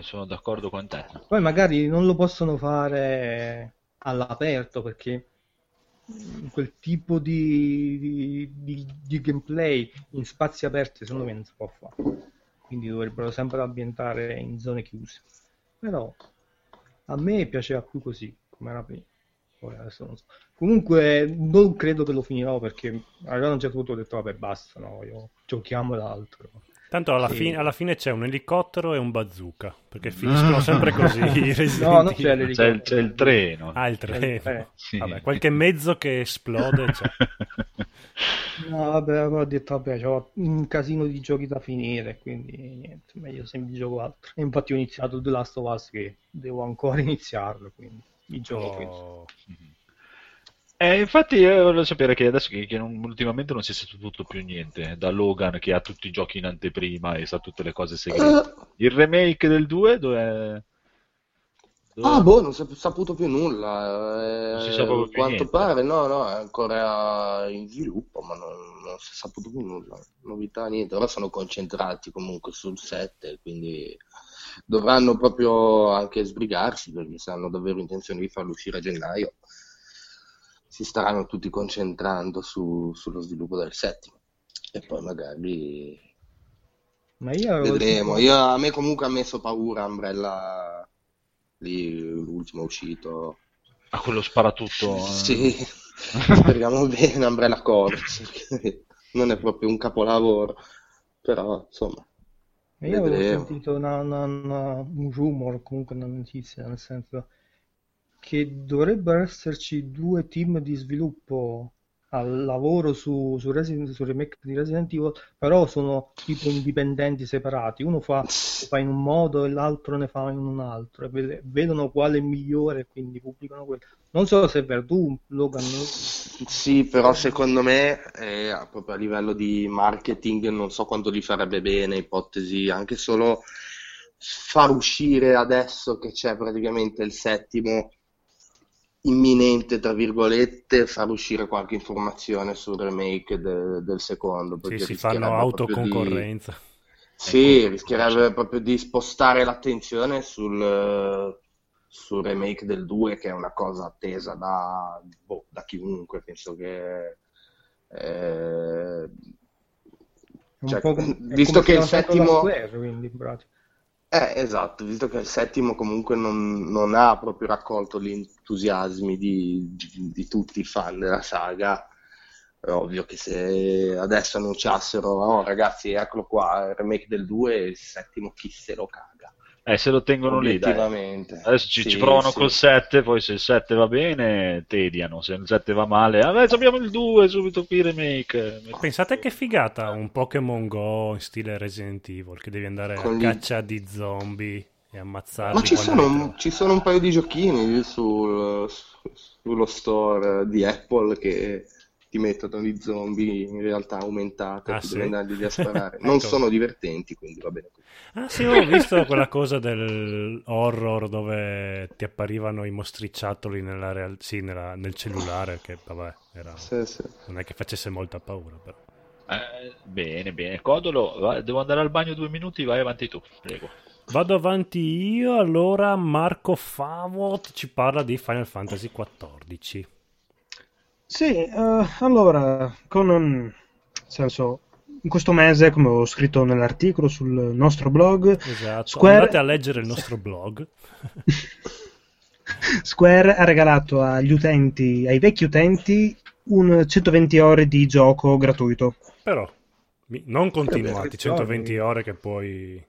Sono d'accordo con te. Poi magari non lo possono fare all'aperto perché quel tipo di, di- di- di gameplay in spazi aperti secondo me non si può fare. Quindi dovrebbero sempre ambientare in zone chiuse. Però a me piaceva più così, come era prima. Poi adesso non so. Comunque non credo che lo finirò perché arrivato a un certo punto ho detto vabbè basta, no, io giochiamo l'altro. Tanto alla, Sì. fine, alla fine c'è un elicottero e un bazooka, perché finiscono sempre così i Resident No, non c'è l'elicottero. C'è il, c'è il treno. Ah, il treno. Eh, Sì. Vabbè, qualche mezzo che esplode c'è. No, vabbè, avevo detto, vabbè, c'ho un casino di giochi da finire, quindi niente, meglio se mi gioco altro. E infatti ho iniziato The Last of Us che devo ancora iniziarlo, quindi mi gioco questo. Oh. Eh, infatti io voglio sapere che adesso che, che non- ultimamente non si è saputo più niente da Logan che ha tutti i giochi in anteprima e sa tutte le cose segrete. Il remake del 2 dove Ah, boh, non si è saputo più nulla. eh, Non si sa proprio più quanto niente. pare, no, no, è ancora in sviluppo, ma non, non si è saputo più nulla. Novità, niente. Ora sono concentrati comunque sul 7, quindi dovranno proprio anche sbrigarsi perché se hanno davvero intenzione di farlo uscire a gennaio, si staranno tutti concentrando su- sullo sviluppo del settimo. E poi magari Ma io vedremo. Io, a me comunque ha messo paura Umbrella lì, l'ultimo uscito. a quello sparatutto. eh. Sì, speriamo bene Umbrella Corps, perché non è proprio un capolavoro, però insomma, ma io avevo sentito una- una- una- un rumor, comunque una notizia, nel senso che dovrebbero esserci due team di sviluppo al lavoro su, su Resident, sul remake di Resident Evil, però sono tipo indipendenti separati. Uno fa, fa in un modo e l'altro ne fa in un altro. E vedono quale è migliore e quindi pubblicano quello. Non so se è vero, tu, Logan, Sì, però secondo me, eh, proprio a livello di marketing, non so quanto gli farebbe bene, ipotesi, anche solo far uscire adesso che c'è praticamente il settimo imminente, tra virgolette, far uscire qualche informazione sul remake de- del secondo, Sì, si fanno proprio di- autoconcorrenza. Sì, rischierebbe proprio di spostare l'attenzione sul, sul remake del 2, che è una cosa attesa da, boh, da chiunque. Penso che. eh, cioè, visto che il settimo. Square, quindi. Eh, esatto, visto che il settimo comunque non, non ha proprio raccolto gli entusiasmi di, di- di tutti i fan della saga, è ovvio che se adesso annunciassero, oh ragazzi, eccolo qua, il remake del 2, il settimo chi se lo caga. Eh, se lo tengono lì, dai. Adesso ci, Sì, ci provano sì. col 7, poi se il 7 va bene, tediano. Se il 7 va male, adesso abbiamo il 2, subito qui remake. Pensate che figata un Pokémon Go in stile Resident Evil, che devi andare Con a gli- caccia di zombie e ammazzarli. Ma ci sono, un, ci sono un paio di giochini sul, su- sullo store di Apple che ti mettono gli zombie in realtà aumentate, Ah, sì? andargli a sparare. Non Ecco. sono divertenti, quindi va bene. Ah sì, ho visto quella cosa del horror dove ti apparivano i mostriciattoli nella real- sì, nella- nel cellulare, che vabbè, era- Sì, sì. non è che facesse molta paura, però. Eh, bene, bene. Codolo, va- devo andare al bagno due minuti, vai avanti tu, prego. Vado avanti io, allora Marco Favot ci parla di Final Fantasy XIV. Sì, eh, allora, con um, senso, in questo mese, come ho scritto nell'articolo sul nostro blog, Esatto, Square- andate a leggere il nostro blog. Square ha regalato agli utenti, ai vecchi utenti, un 120 ore di gioco gratuito. Però, non continuati, beh, 120 ore che puoi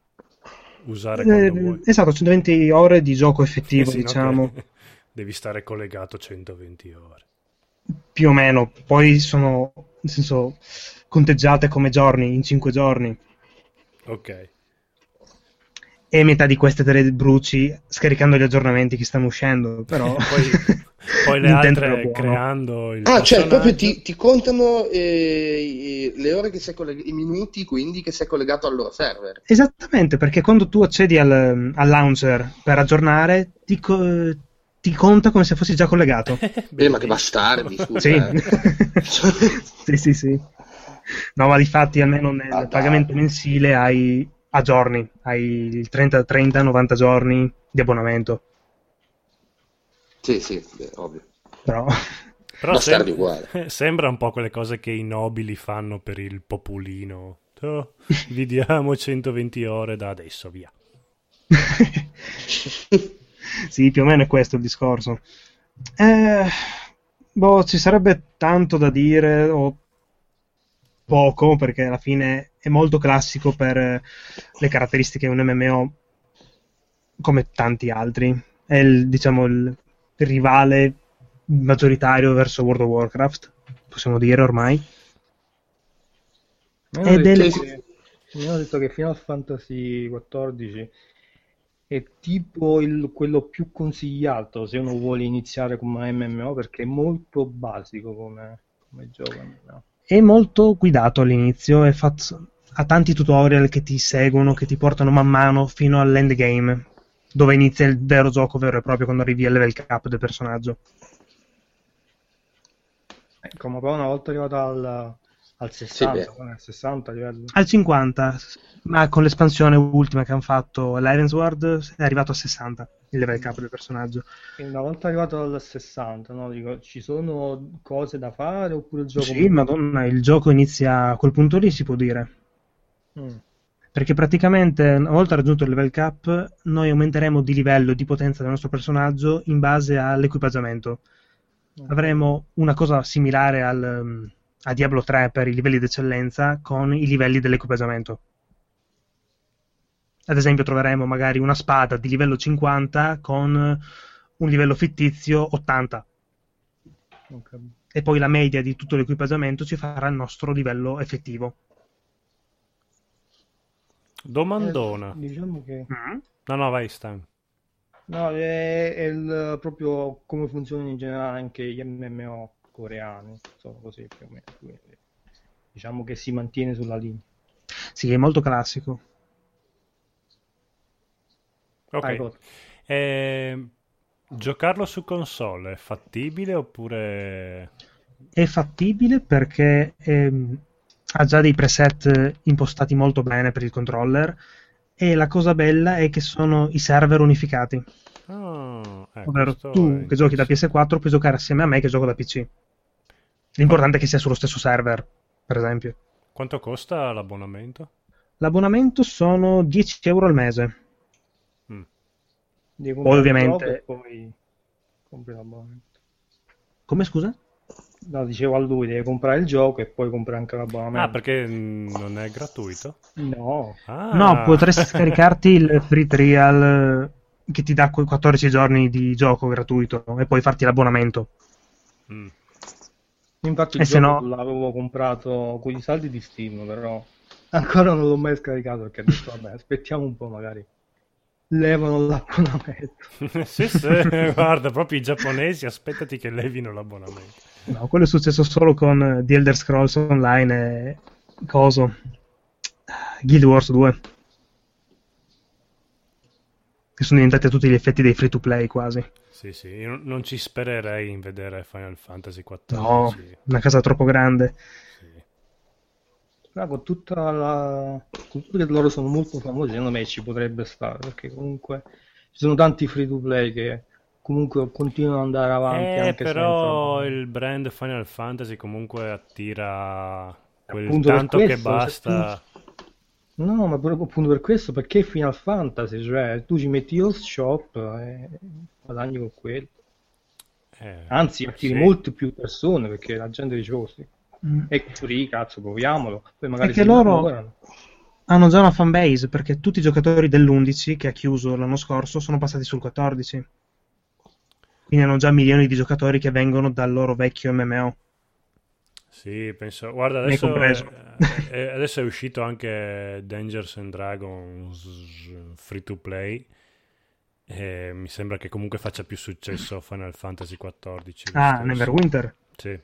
usare Eh, quando vuoi. esatto, 120 ore di gioco effettivo, Eh sì, no, diciamo, che Devi stare collegato 120 ore. Più o meno. Poi sono, nel senso, conteggiate come giorni, in 5 giorni. Ok. E metà di queste te le bruci scaricando gli aggiornamenti che stanno uscendo, però... Poi, poi le altre creando il Ah, cioè, proprio ti, ti contano eh, i- le ore che sei collegato, i minuti quindi che sei collegato al loro server. Esattamente, perché quando tu accedi al, al launcher per aggiornare, ti, co- ti conta come se fossi già collegato. Beh, ma che bastardi, scusa. Sì. eh. sì, sì, sì. No, ma di fatti almeno nel Ah, pagamento mensile hai a giorni, hai il 30, 30, 90 giorni di abbonamento. Sì, sì, beh, ovvio. Però Però sem- sembra un po' quelle cose che i nobili fanno per il popolino. Oh, vi diamo 120 ore da adesso, via. Sì, più o meno è questo il discorso. Eh, boh, ci sarebbe tanto da dire o poco, perché alla fine è molto classico per eh, le caratteristiche di un MMO come tanti altri. È il, diciamo, il rivale maggioritario verso World of Warcraft, possiamo dire ormai. Mi hanno, detto che, mi hanno detto che Final Fantasy XIV è tipo il- quello più consigliato se uno vuole iniziare come MMO perché è molto basico come, come gioco. no? è molto guidato all'inizio, è fatto, ha tanti tutorial che ti seguono, che ti portano man mano fino all'endgame, dove inizia il vero gioco vero e proprio quando arrivi al level cap del personaggio. Ecco, ma poi una volta arrivato al, al 60, beh. poi al 60 livello. Al 50, ma con l'espansione ultima che hanno fatto, l'Heavensward, è arrivato a 60 il level cap del personaggio. Quindi una volta arrivato al 60, no, dico, ci sono cose da fare oppure il gioco... Sì, madonna, il gioco inizia a quel punto lì, si può dire. Mm. Perché praticamente una volta raggiunto il level cap, noi aumenteremo di livello e di potenza del nostro personaggio in base all'equipaggiamento. Avremo una cosa similare al, um, a Diablo 3 per i livelli d'eccellenza con i livelli dell'equipaggiamento. Ad esempio, troveremo magari una spada di livello 50 con un livello fittizio 80. Ok. e poi la media di tutto l'equipaggiamento ci farà il nostro livello effettivo. Domandona. Eh, diciamo che No, no, vai Stan. no, è, è il- proprio come funzionano in generale anche gli MMO coreani, sono così più o meno. quindi diciamo che si mantiene sulla linea. Sì, è molto classico. Ok. Eh, giocarlo su console è fattibile oppure... È fattibile perché ehm, ha già dei preset impostati molto bene per il controller e la cosa bella è che sono i server unificati. Eh, Ovvero tu è che giochi da PS4 puoi giocare assieme a me che gioco da PC. L'importante è che sia sullo stesso server, per esempio. Quanto costa l'abbonamento? L'abbonamento sono 10 euro al mese. Devi Poi ovviamente- poi compri l'abbonamento. Come scusa? No, dicevo a lui, deve comprare il gioco e poi compri anche l'abbonamento. Ah, perché mm, non è gratuito? No, Ah. No, potresti scaricarti il free trial che ti dà quei 14 giorni di gioco gratuito e poi farti l'abbonamento. Mm. infatti E se gioco no- l'avevo comprato con i saldi di Steam, però ancora non l'ho mai scaricato perché ho detto, vabbè, aspettiamo un po', magari levano l'abbonamento. sì, sì, guarda, proprio i giapponesi, aspettati che levino l'abbonamento. No, quello è successo solo con The Elder Scrolls Online e coso. Guild Wars 2. Che sono diventati a tutti gli effetti dei free to play quasi. Sì, sì, io non- ci spererei in vedere Final Fantasy XIV. No, una casa troppo grande. Però con tutta la cultura che loro sono molto famosi, secondo me ci potrebbe stare, perché comunque ci sono tanti free to play che comunque continuano ad andare avanti Eh, anche però senza... il brand Final Fantasy comunque attira quel Appunto tanto che questo, se basta. No, ma proprio appunto per questo, perché Final Fantasy, cioè tu ci metti lo shop e guadagni con quello. Eh, Anzi, attiri sì. molte più persone perché la gente dice, oh sì, Mm. è free, cazzo, proviamolo. Poi magari si loro- innamorano. Hanno già una fanbase perché tutti i giocatori dell'11 che ha chiuso l'anno scorso sono passati sul 14. Quindi hanno già milioni di giocatori che vengono dal loro vecchio MMO. Sì, penso. Guarda, adesso, eh, eh, adesso è uscito anche Dangers and Dragons free to play. E mi sembra che comunque faccia più successo Final Fantasy XIV. Ah. Neverwinter. Sì.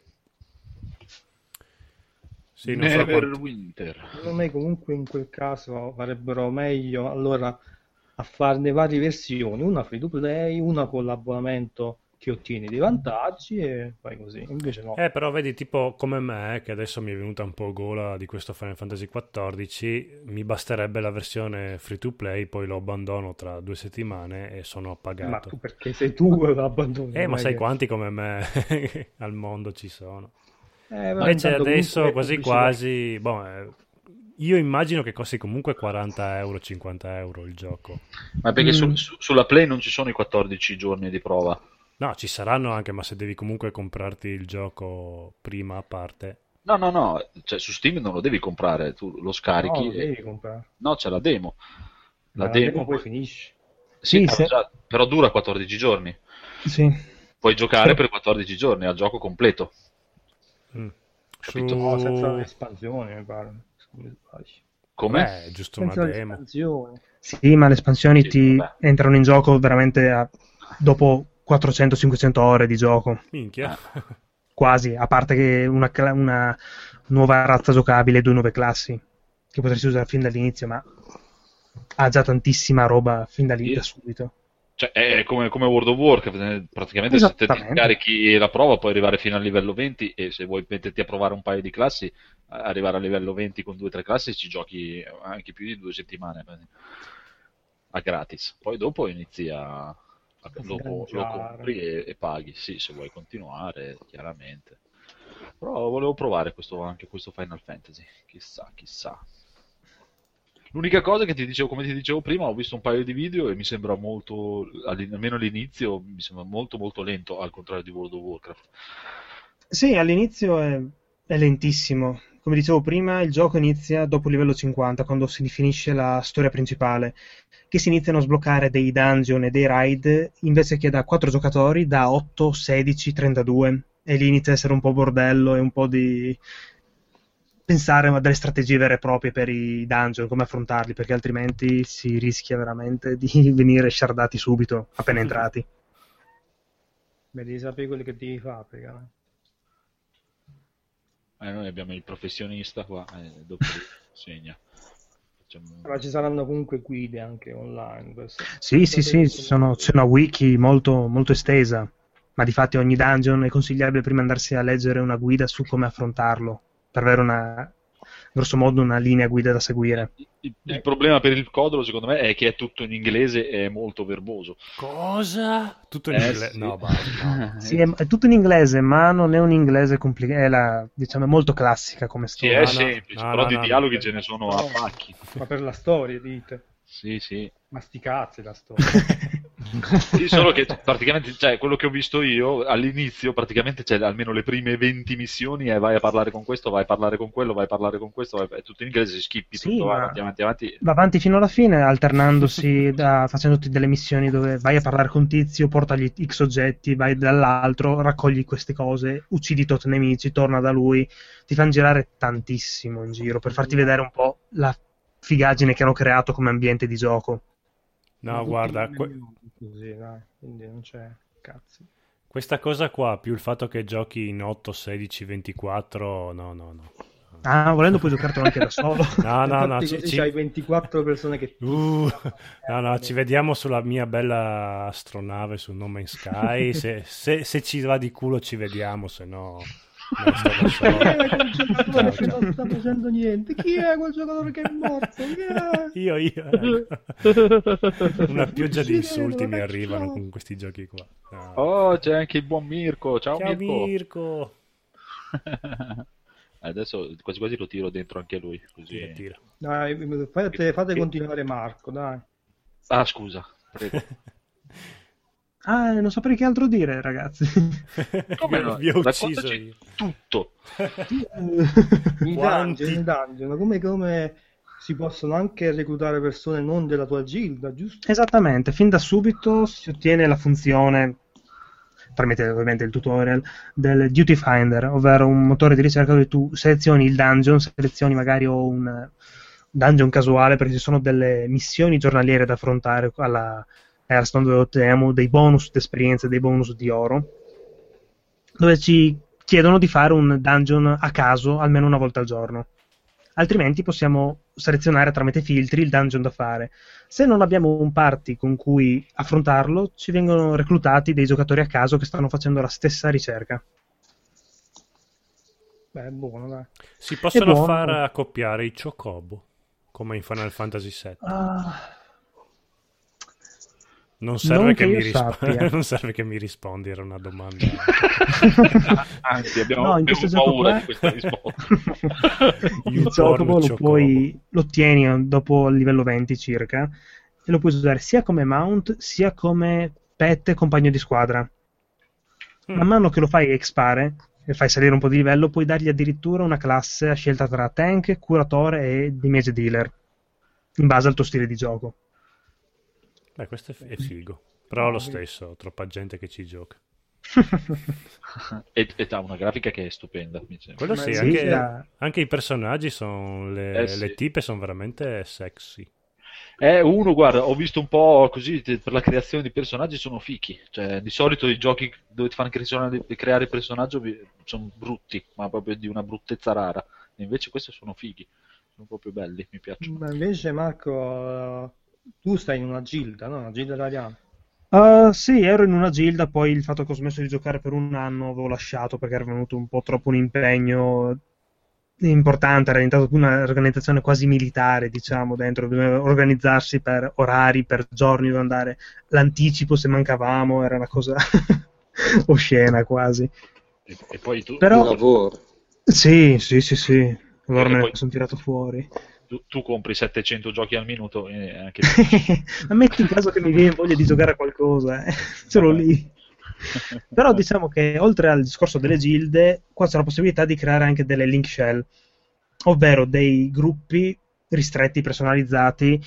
Sì, non so. Secondo me comunque in quel caso farebbero meglio allora a farne varie versioni, una free to play, una con l'abbonamento che ottieni dei vantaggi e fai così. Invece no. Eh, però vedi, tipo come me, che adesso mi è venuta un po' gola di questo Final Fantasy XIV, mi basterebbe la versione free to play, poi lo abbandono tra due settimane e sono Ma appagato. tu perché sei tu che l'abbandoni? Eh, ma sai che- quanti come me al mondo ci sono? Eh, ma Invece adesso quasi quasi, boh, eh, io immagino che costi comunque 40 euro, 50 euro il gioco. Ma perché Mm. su- su- sulla Play non ci sono i 14 giorni di prova? No, ci saranno anche, ma se devi comunque comprarti il gioco prima a parte. No, no, no, cioè su Steam non lo devi comprare, tu lo No, scarichi lo e... devi comprare. No, c'è la demo. La la demo, demo poi finisce. Sì, Sì, però, se- già- però dura 14 giorni. Sì. Puoi giocare per 14 giorni al gioco completo. Mm. Capito? No, senza Su... l'espansione, mi pare. Come? Eh, giusto una Senza demo. l'espansione. Sì, ma le espansioni Sì, ti vabbè. entrano in gioco veramente a- dopo 400-500 ore di gioco. Minchia. Quasi, a parte che una, una nuova razza giocabile due nuove classi che potresti usare fin dall'inizio, ma ha già tantissima roba fin da lì, da subito. Cioè, è come, come World of Warcraft, eh, praticamente se te ti scarichi la prova puoi arrivare fino al livello 20 e se vuoi metterti a provare un paio di classi, arrivare a livello 20 con due o tre classi ci giochi anche più di due settimane a gratis. Poi dopo inizi a, lo Sgangiare. compri e, e paghi, sì, se vuoi continuare, chiaramente. Però volevo provare questo, anche questo Final Fantasy, chissà, chissà. L'unica cosa che ti dicevo, come ti dicevo prima, ho visto un paio di video e mi sembra molto, almeno all'inizio, mi sembra molto molto lento, al contrario di World of Warcraft. Sì, all'inizio è, è lentissimo. Come dicevo prima, il gioco inizia dopo il livello 50, quando si definisce la storia principale, che si iniziano a sbloccare dei dungeon e dei raid invece che da 4 giocatori, da 8, 16, 32. e lì inizia a essere un po' bordello e un po' di pensare a delle strategie vere e proprie per i dungeon, come affrontarli, perché altrimenti si rischia veramente di venire shardati subito, appena entrati. Beh, devi sapere quelli che devi fare, perché... Eh, noi abbiamo il professionista qua, e dopo segna. Facciamo- Ma ci saranno comunque guide anche online. questo. Sì, sì, sì, ci sono- c'è una wiki molto, molto estesa, ma di fatti ogni dungeon è consigliabile prima andarsi a leggere una guida su come affrontarlo, per avere una, grosso modo una linea guida da seguire. Il, il problema per il Codolo, secondo me, è che è tutto in inglese e è molto verboso. Cosa? Tutto in Eh, inglese? sì. No, basta. no. Sì, è, è tutto in inglese, ma non è un inglese complicato, è la, diciamo, è molto classica come Sì, storia. è no, semplice, no, però no, di no, dialoghi no. ce ne sono a pacchi. Ma per la storia, dite. Sì, sì. Ma sti cazzi la storia. Sì, solo che praticamente, cioè, quello che ho visto io all'inizio, praticamente c'è almeno le prime 20 missioni e vai a parlare con questo, vai a parlare con quello, vai a parlare con questo, vai... è tutto in inglese, si skippi Sì, tutto, vai ma- avanti, avanti, avanti. Va avanti fino alla fine, alternandosi, da, facendoti delle missioni dove vai a parlare con tizio, portagli X oggetti, vai dall'altro, raccogli queste cose, uccidi tot nemici, torna da lui, ti fanno girare tantissimo in giro per farti vedere un po' la figaggine che hanno creato come ambiente di gioco. No, guarda, que- Così, dai, quindi non c'è cazzi. questa cosa qua, più il fatto che giochi in 8, 16, 24, no, no, no. Ah, volendo puoi giocartelo anche da solo. No, no, no, ci, ci- c'hai 24 persone che... Uh, no, no, ci vediamo sulla mia bella astronave su No Man's Sky. Se, se- se ci va di culo ci vediamo, se no non ciao. non sta facendo niente? Chi è quel giocatore che è morto? Chi è? Io, io. ecco. Una pioggia di insulti mi arrivano con questi giochi qua. No. Oh, c'è anche il buon Mirko, ciao, Ciao Mirko. Mirko. Adesso quasi quasi lo tiro dentro anche lui, così. Tira, tira. Dai, fate, fate continuare Marco, dai. Ah, scusa, prego. Ah, non saprei che altro dire, ragazzi. Come no? Vi ho ucciso io. tutto. I Quanti- dungeon, i dungeon, come, come si possono anche reclutare persone non della tua gilda, giusto? Esattamente, fin da subito si ottiene la funzione, tramite ovviamente il tutorial, del Duty Finder, ovvero un motore di ricerca dove tu selezioni il dungeon, selezioni magari un dungeon casuale, perché ci sono delle missioni giornaliere da affrontare alla Hearthstone dove otteniamo dei bonus d'esperienza, dei bonus di oro, dove ci chiedono di fare un dungeon a caso almeno una volta al giorno. Altrimenti possiamo selezionare tramite filtri il dungeon da fare. Se non abbiamo un party con cui affrontarlo, ci vengono reclutati dei giocatori a caso che stanno facendo la stessa ricerca. Beh, è buono, dai. Si possono buono. far accoppiare i chocobo, come in Final Fantasy VII. Ah, Non serve, Non che che sappia. non serve che mi rispondi, era una domanda. Anzi, abbiamo, No, in abbiamo gioco paura qua- di questa risposta. il porno lo, puoi, lo ottieni dopo il livello 20 circa e lo puoi usare sia come mount sia come pet e compagno di squadra. Man mano che lo fai expare e fai salire un po' di livello, puoi dargli addirittura una classe a scelta tra tank, curatore e damage dealer, in base al tuo stile di gioco. Beh, questo è, f- è figo. Però lo stesso, troppa gente che ci gioca. e, e ha una grafica che è stupenda, mi sembra. Quello sì, anche, la- anche i personaggi sono. Le, Eh, sì. le tipe sono veramente sexy. Eh, uno, guarda, ho visto un po' così per la creazione di personaggi sono fichi. Cioè, di solito i giochi dove ti fanno creare, creare personaggio sono brutti, ma proprio di una bruttezza rara. E invece questi sono fighi, sono proprio belli, mi piacciono. Ma invece Marco, tu stai in una gilda, no? Una gilda italiana. Uh, sì, ero in una gilda, poi il fatto che ho smesso di giocare per un anno avevo lasciato perché era venuto un po' troppo un impegno importante, era diventato più un'organizzazione quasi militare, diciamo, dentro, bisognava organizzarsi per orari, per giorni dove andare, l'anticipo se mancavamo, era una cosa oscena quasi. E, e poi tu, Però- lavoro. Sì, sì, sì, sì, allora E me ne poi- sono tirato fuori. Tu- tu compri 700 giochi al minuto e anche Ma metti in caso che mi viene voglia di giocare a qualcosa, eh. l'ho lì. Però diciamo che oltre al discorso delle gilde, qua c'è la possibilità di creare anche delle link shell, ovvero dei gruppi ristretti, personalizzati,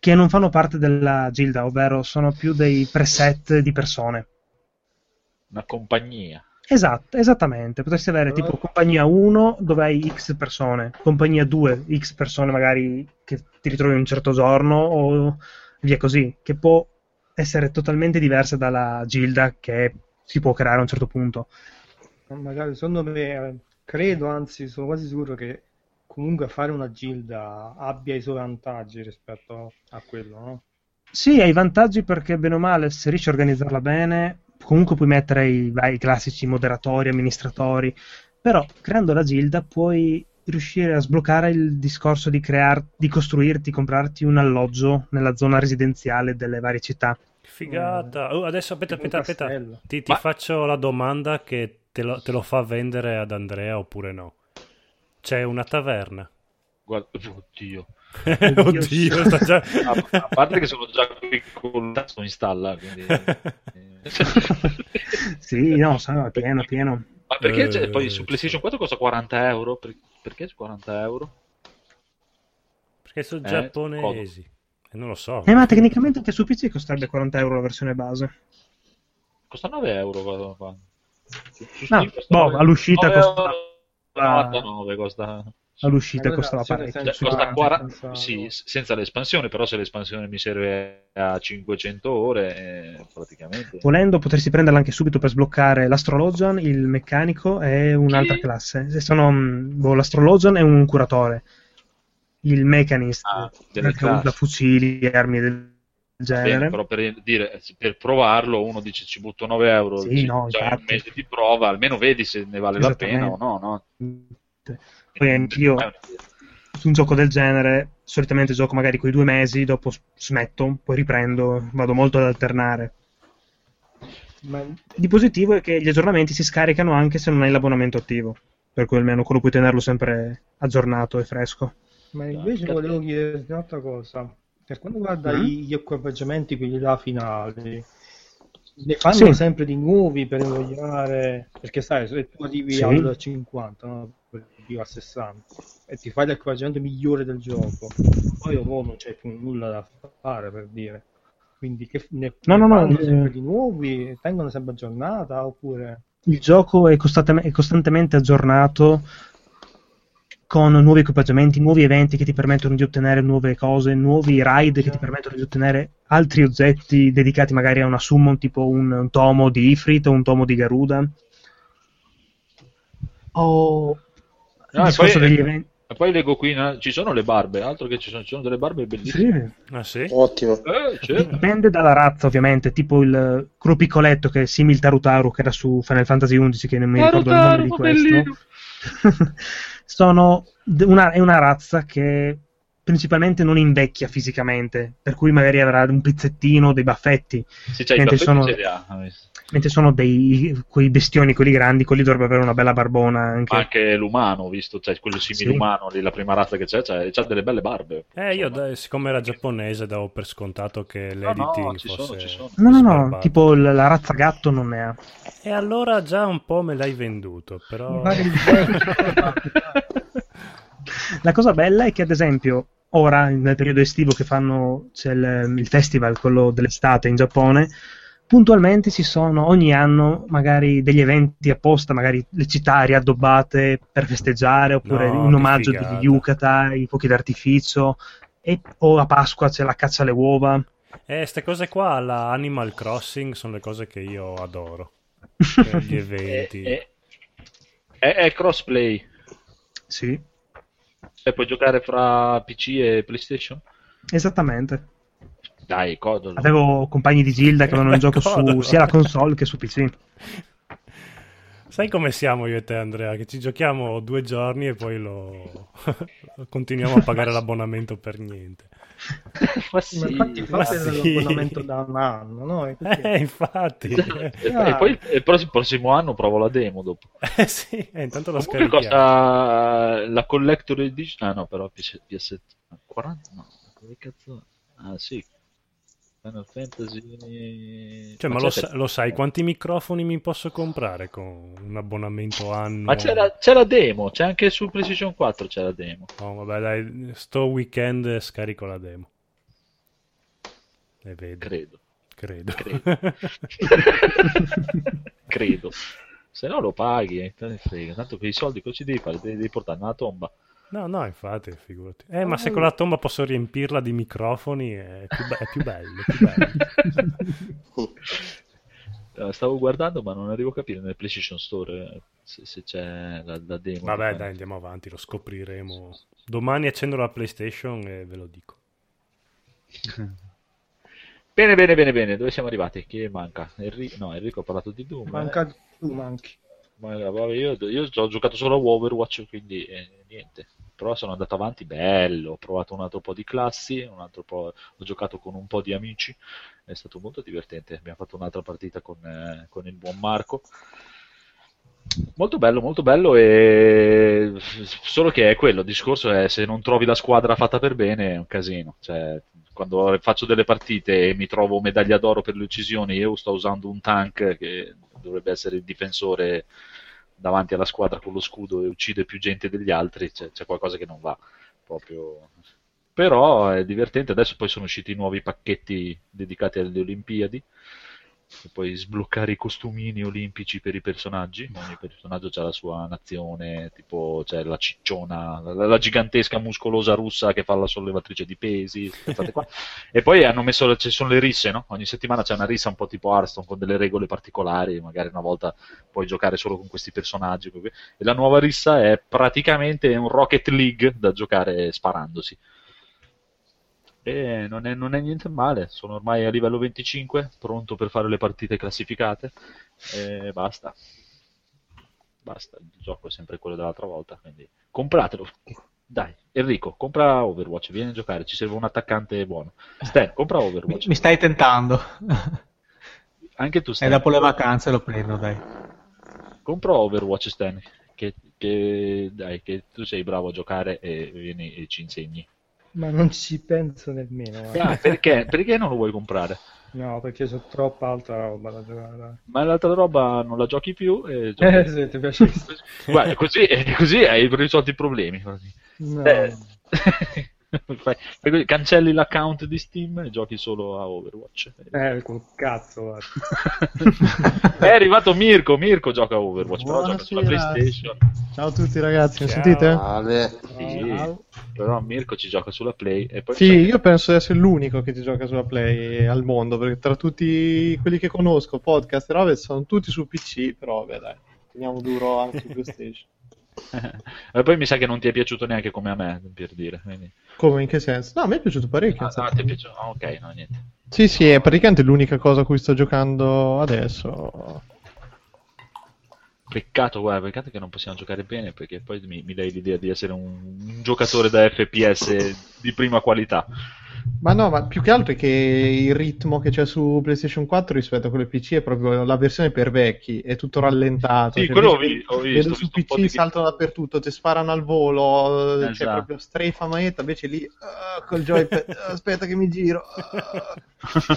che non fanno parte della gilda, ovvero sono più dei preset di persone. una compagnia. Esatto, esattamente. Potresti avere tipo compagnia 1 dove hai X persone, compagnia 2 X persone magari che ti ritrovi un certo giorno o via così, che può essere totalmente diversa dalla gilda che si può creare a un certo punto. Magari secondo me, credo, anzi, sono quasi sicuro che comunque fare una gilda abbia i suoi vantaggi rispetto a quello, no? Sì, hai vantaggi perché bene o male, se riesci a organizzarla bene, comunque puoi mettere i, i classici moderatori, amministratori, però creando la gilda puoi riuscire a sbloccare il discorso di, crear- di costruirti, comprarti un alloggio nella zona residenziale delle varie città. Figata. Oh, adesso aspetta, aspetta, aspetta. Ti, ti Ma- faccio la domanda che te lo, te lo fa vendere ad Andrea oppure no. C'è una taverna. Guarda, oddio. Oddio, sta già... A, a parte che sono già qui con il tasto in stalla, quindi... Sì, no, sa, è pieno, pieno. Ma perché Eh, poi su PlayStation 4 costa 40 euro? Per- perché 40 euro? Perché sono Eh, giapponesi. E non lo so. Eh, ma tecnicamente anche su PC costerebbe 40 euro la versione base. Costa 9 euro qua. qua. Su, su No, boh, 9 all'uscita 9 costa- euro 99 costa. All'uscita costava parecchio. Cioè, costa senza- 40 senza- sì, senza l'espansione, però se l'espansione mi serve a 500 ore, eh, praticamente. Volendo potresti prenderla anche subito per sbloccare l'astrologian, il meccanico e un'altra Chi? classe. Se Sono, boh, l'astrologian è un curatore, il mechanist Ah, usa fucili armi del genere. Bene, però per, dire, per provarlo uno dice ci butto 9 euro, Sì, ci- no, un mese di prova, almeno vedi se ne vale la pena o no. no? Poi anch'io Eh, su un gioco del genere solitamente gioco magari quei due mesi, dopo smetto, poi riprendo, vado molto ad alternare. Ma Di positivo è che gli aggiornamenti si scaricano anche se non hai l'abbonamento attivo, per cui almeno quello puoi tenerlo sempre aggiornato e fresco. Ma invece volevo chiederti un'altra cosa. Per quanto riguarda Mm. gli equipaggiamenti, quelli là finali, ne fanno Sì. sempre di nuovi per invogliare? Perché sai, se tu arrivi Sì. al 50, no? Arrivi al 60 e ti fai l'equipaggiamento migliore del gioco, poi dopo non c'è più nulla da fare per dire. Quindi che ne, No, no, no, eh. sempre di nuovi, tengono sempre aggiornata oppure... Il gioco è, costante- è costantemente aggiornato con nuovi equipaggiamenti, nuovi eventi che ti permettono di ottenere nuove cose, nuovi raid che ti permettono di ottenere altri oggetti dedicati magari a una summon, tipo un, un tomo di Ifrit o un tomo di Garuda. O No, e discorso poi- degli eventi. E poi leggo qui, no, ci sono le barbe, altro che ci sono, ci sono delle barbe bellissime. Sì. Ah sì? Ottimo. Eh, certo. Dipende dalla razza, ovviamente, tipo il Cru Piccoletto che è simil Tarutaru che era su Final Fantasy XI, che non mi ricordo il nome di Tarutaru, questo. Sono una, è una razza che principalmente non invecchia fisicamente, per cui magari avrà un pizzettino, dei baffetti, Sì, i Mentre baffetti sono- mentre sono dei quei bestioni, quelli grandi, quelli dovrebbero avere una bella barbona anche. Ma anche l'umano, visto, cioè quello simile Sì. umano, lì, la prima razza che c'è, c'ha, c'ha delle belle barbe. Eh, io Insomma. da- siccome era giapponese davo per scontato che No, no, l'editing ci fosse sono, ci sono. No, no, no, sbarbato. tipo la razza gatto non ne ha. E allora già un po' me l'hai venduto, però... La cosa bella è che, ad esempio, ora nel periodo estivo che fanno c'è il, il festival, quello dell'estate in Giappone, puntualmente ci sono ogni anno magari degli eventi apposta, magari le città riaddobbate per festeggiare, oppure No, in che omaggio degli yukata, i fuochi d'artificio, e, o a Pasqua c'è la caccia alle uova. Eh, queste cose qua, la Animal Crossing, sono le cose che io adoro. Gli eventi. È, è- è crossplay, sì, e puoi giocare fra PC e PlayStation? esattamente. Dai, codolo. Avevo compagni di Gilda che avevano il gioco su sia la console che su PC. Sai come siamo io e te, Andrea? Che ci giochiamo due giorni e poi lo continuiamo a pagare l'abbonamento per niente. Ma Ma infatti fate sì. l'abbonamento da un anno, no? E quindi- Eh, infatti. E, e poi il prossimo, prossimo anno provo la demo dopo. Eh sì, eh, intanto lo Comunque scarichiamo. costa la Collector Edition. Ah no, però PS 40 no. Che cazzo? Ah sì. Final Fantasy. Cioè, ma lo, c'è- sa- lo sai quanti microfoni mi posso comprare con un abbonamento anno? Ma c'è la, c'è la demo, c'è anche su PlayStation 4 c'è la demo. Oh, vabbè, dai, sto weekend scarico la demo. E vedo, Credo. credo. Credo. Credo. Se no lo paghi, eh, te ne frega. Tanto che i soldi cosa ci devi fare? Devi, devi portare nella tomba. No, no, infatti, figurati. Eh, ma se con la tomba posso riempirla di microfoni è più, be- è più bello. più bello. Eh, Stavo guardando, ma non arrivo a capire nel PlayStation Store eh, se, se c'è la, la demo. Vabbè, dai, andiamo avanti, lo scopriremo. Domani accendo la PlayStation e ve lo dico. Bene, bene, bene, bene. Dove siamo arrivati? Chi manca? Enri- No, Enrico ha parlato di Doom. eh. Manca tu, manchi. Ma vabbè, io, io ho giocato solo a Overwatch, quindi eh, niente. Però sono andato avanti, bello. Ho provato un altro po' di classi, po'... ho giocato con un po' di amici, è stato molto divertente. Abbiamo fatto un'altra partita con, eh, con il buon Marco. Molto bello, molto bello, e... solo che è quello, il discorso è se non trovi la squadra fatta per bene è un casino. Cioè, quando faccio delle partite e mi trovo medaglia d'oro per le uccisioni, io sto usando un tank che dovrebbe essere il difensore davanti alla squadra con lo scudo e uccide più gente degli altri, c'è, c'è qualcosa che non va proprio. Però è divertente, adesso poi sono usciti nuovi pacchetti dedicati alle Olimpiadi, e puoi sbloccare i costumini olimpici per i personaggi, ogni personaggio ha la sua nazione, tipo c'è la cicciona, la, la gigantesca muscolosa russa che fa la sollevatrice di pesi, e poi hanno messo, ci sono le risse, no? Ogni settimana c'è una rissa un po' tipo Hearthstone con delle regole particolari, magari una volta puoi giocare solo con questi personaggi, e la nuova rissa è praticamente un Rocket League da giocare sparandosi. E non è, non è niente male, sono ormai a livello 25, pronto per fare le partite classificate e basta. Basta, il gioco è sempre quello dell'altra volta, quindi compratelo. Dai, Enrico, compra Overwatch, vieni a giocare, ci serve un attaccante buono. Stan, compra Mi, Overwatch. mi stai tentando. Anche tu, E Stan. dopo le vacanze lo prendo, dai. Compra Overwatch, Stan, che, che- dai, che tu sei bravo a giocare e vieni e ci insegni. Ma non ci penso nemmeno. guarda. Ah, perché? Perché non lo vuoi comprare? No, perché c'è troppa altra roba da giocare. Ma l'altra roba non la giochi più e giochi- Eh, se ti piace. Guarda, così, così hai risolto i problemi. No. Eh, cancelli l'account di Steam e giochi solo a Overwatch. Eh, col cazzo. È arrivato Mirko, Mirko gioca a Overwatch, però gioca sulla Buonasera. PlayStation. Ciao a tutti ragazzi, mi Ciao. sentite? Vale. Sì, però Mirko ci gioca sulla Play e poi Sì, io penso di essere l'unico che ti gioca sulla Play al mondo, perché tra tutti quelli che conosco, podcast e robe, sono tutti su PC, però vabbè dai, teniamo duro anche su PlayStation. E poi mi sa che non ti è piaciuto neanche come a me, per dire. quindi- Come, in che senso? No, a me è piaciuto parecchio. Ah, ah, ti è piaciuto? Ah, ok, no, niente. Sì, sì, è praticamente l'unica cosa a cui sto giocando adesso. Peccato, guarda, peccato che non possiamo giocare bene perché poi mi, mi dai l'idea di essere un, un giocatore da FPS di prima qualità. Ma no, ma più che altro è che il ritmo che c'è su PlayStation 4 rispetto a quello PC è proprio la versione per vecchi, è tutto rallentato. Sì, cioè, quello ho visto, Vedo ho su visto PC di- saltano dappertutto, ti sparano al volo, c'è Esatto. proprio strafe a manetta, invece lì ah, col joypad, ah, aspetta che mi giro.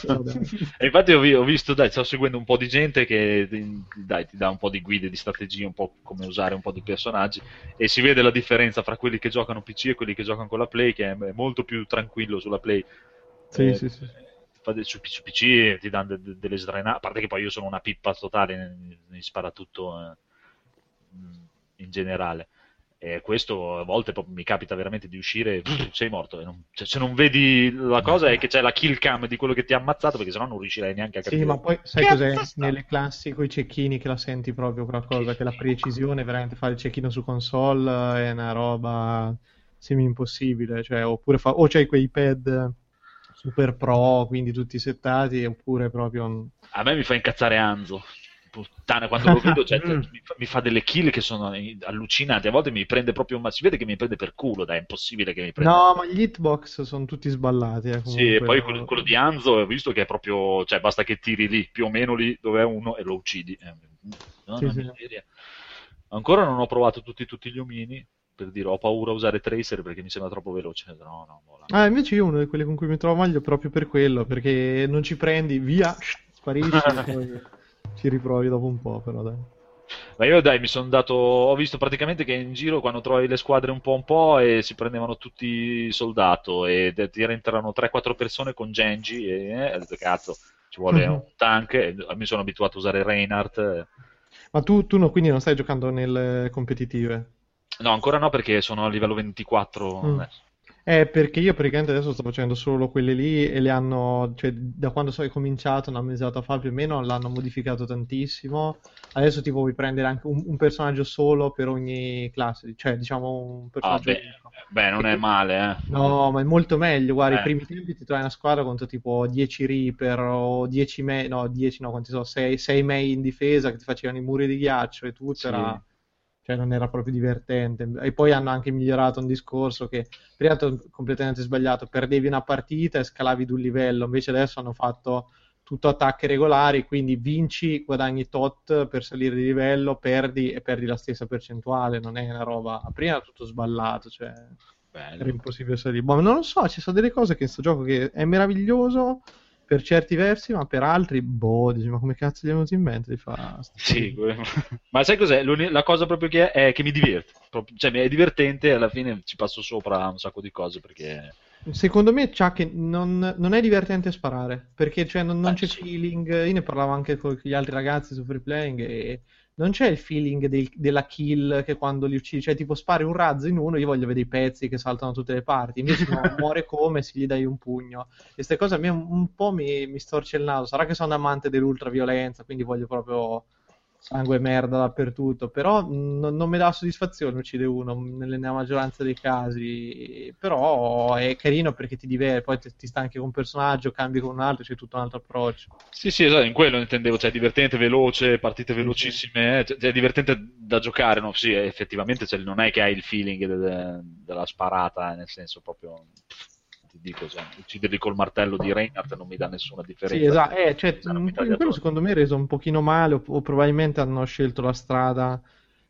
Vabbè. E infatti ho, vi- ho visto, dai, sto seguendo un po' di gente che dai, ti dà un po' di guide, di strategie, un po' come usare un po' di personaggi e si vede la differenza fra quelli che giocano PC e quelli che giocano con la Play, che è molto più tranquillo sulla Play. Sì, Eh, sì, sì. su, su PC ti danno de- de- delle sdrenate, a parte che poi io sono una pippa totale, mi, spara tutto eh, in generale. E questo a volte proprio mi capita veramente di uscire e sei morto. e non- cioè, se non vedi la cosa è che c'è la kill cam di quello che ti ha ammazzato, perché sennò non riuscirei neanche a capire. Sì, ma poi sai Che cos'è? sta- Nelle classi con i cecchini che la senti proprio qualcosa, che la precisione, veramente fare il cecchino su console è una roba semi impossibile, cioè, oppure fa... o c'hai quei pad super pro, quindi tutti settati, oppure proprio... A me mi fa incazzare Anzo. Puttana, quando lo vedo, cioè, mi, fa, mi fa delle kill che sono allucinanti. A volte mi prende proprio. Ma si vede che mi prende per culo, dai, è impossibile che mi prenda. No, ma gli hitbox sono tutti sballati, eh, Sì, e poi quello, quello di Anzo ho visto che è proprio. Cioè, basta che tiri lì, più o meno lì dove è uno e lo uccidi. Eh, no, Sì, sì. Ancora non ho provato tutti, tutti gli omini. Per dire, ho paura a usare Tracer perché mi sembra troppo veloce. No, no, vola. Ah, invece io uno di quelli con cui mi trovo meglio proprio per quello, perché non ci prendi, via, sparisci, poi ci riprovi dopo un po', però dai. Ma io dai, mi sono dato. Ho visto praticamente che in giro quando trovi le squadre un po' un po' e si prendevano tutti soldato e ti rientrano 3-4 persone con Genji e eh, ho detto, cazzo, ci vuole un tank. E mi sono abituato a usare Reinhardt. eh, Ma tu, tu no- quindi non stai giocando nelle competitive? No, ancora no perché sono a livello 24 Mm. Eh, perché io praticamente adesso sto facendo solo quelle lì e le hanno, cioè da quando so cominciato, una mezz'ora fa più o meno, l'hanno modificato tantissimo. Adesso tipo puoi prendere anche un, un personaggio solo per ogni classe, cioè diciamo un Ah, personaggio beh, unico. beh, non è male, eh. No, ma è molto meglio. Guarda, Eh. i primi tempi ti trovi una squadra contro tipo 10 Reaper o 10 Mei, no, 10 no, quanti so, 6, 6 Mei in difesa che ti facevano i muri di ghiaccio e tutto, Sì. era... cioè non era proprio divertente. E poi hanno anche migliorato un discorso che prima era completamente sbagliato, perdevi una partita e scalavi di un livello, invece adesso hanno fatto tutto attacchi regolari, quindi vinci, guadagni tot per salire di livello, perdi e perdi la stessa percentuale, non è una roba... Prima era tutto sballato, cioè Bello. era impossibile salire. Boh, non lo so, ci sono delle cose che in sto gioco che è meraviglioso per certi versi, ma per altri, boh, dici, ma come cazzo gli è venuto in mente di fare Sì, ma sai cos'è? L'uni- La cosa proprio che è, è che mi diverte. Proprio- Cioè, mi è divertente e alla fine ci passo sopra un sacco di cose perché... Secondo me c'ha che non, non è divertente sparare, perché cioè, non, non Eh, c'è sì. feeling, io ne parlavo anche con gli altri ragazzi su Free Playing e non c'è il feeling del- della kill che quando li uccidi, cioè tipo spari un razzo in uno, io voglio vedere i pezzi che saltano da tutte le parti, invece no, muore come se gli dai un pugno. Queste cose a me un, un po' mi, mi storce il naso, sarà che sono amante dell'ultraviolenza, quindi voglio proprio sangue e merda dappertutto, però non, non mi dà soddisfazione uccide uno nella maggioranza dei casi, però è carino perché ti diverte, poi ti, ti stanchi con un personaggio, cambi con un altro, c'è tutto un altro approccio. Sì, sì, esatto, in quello intendevo, cioè divertente, veloce, partite velocissime, eh, cioè, è divertente da giocare, no? Sì, effettivamente cioè, non è che hai il feeling de- della sparata, nel senso proprio, ti dico, cioè, ucciderli col martello di Reinhardt non mi dà nessuna differenza. Sì, esatto, eh, cioè, mitragliatore. quello secondo me è reso un pochino male o, o probabilmente hanno scelto la strada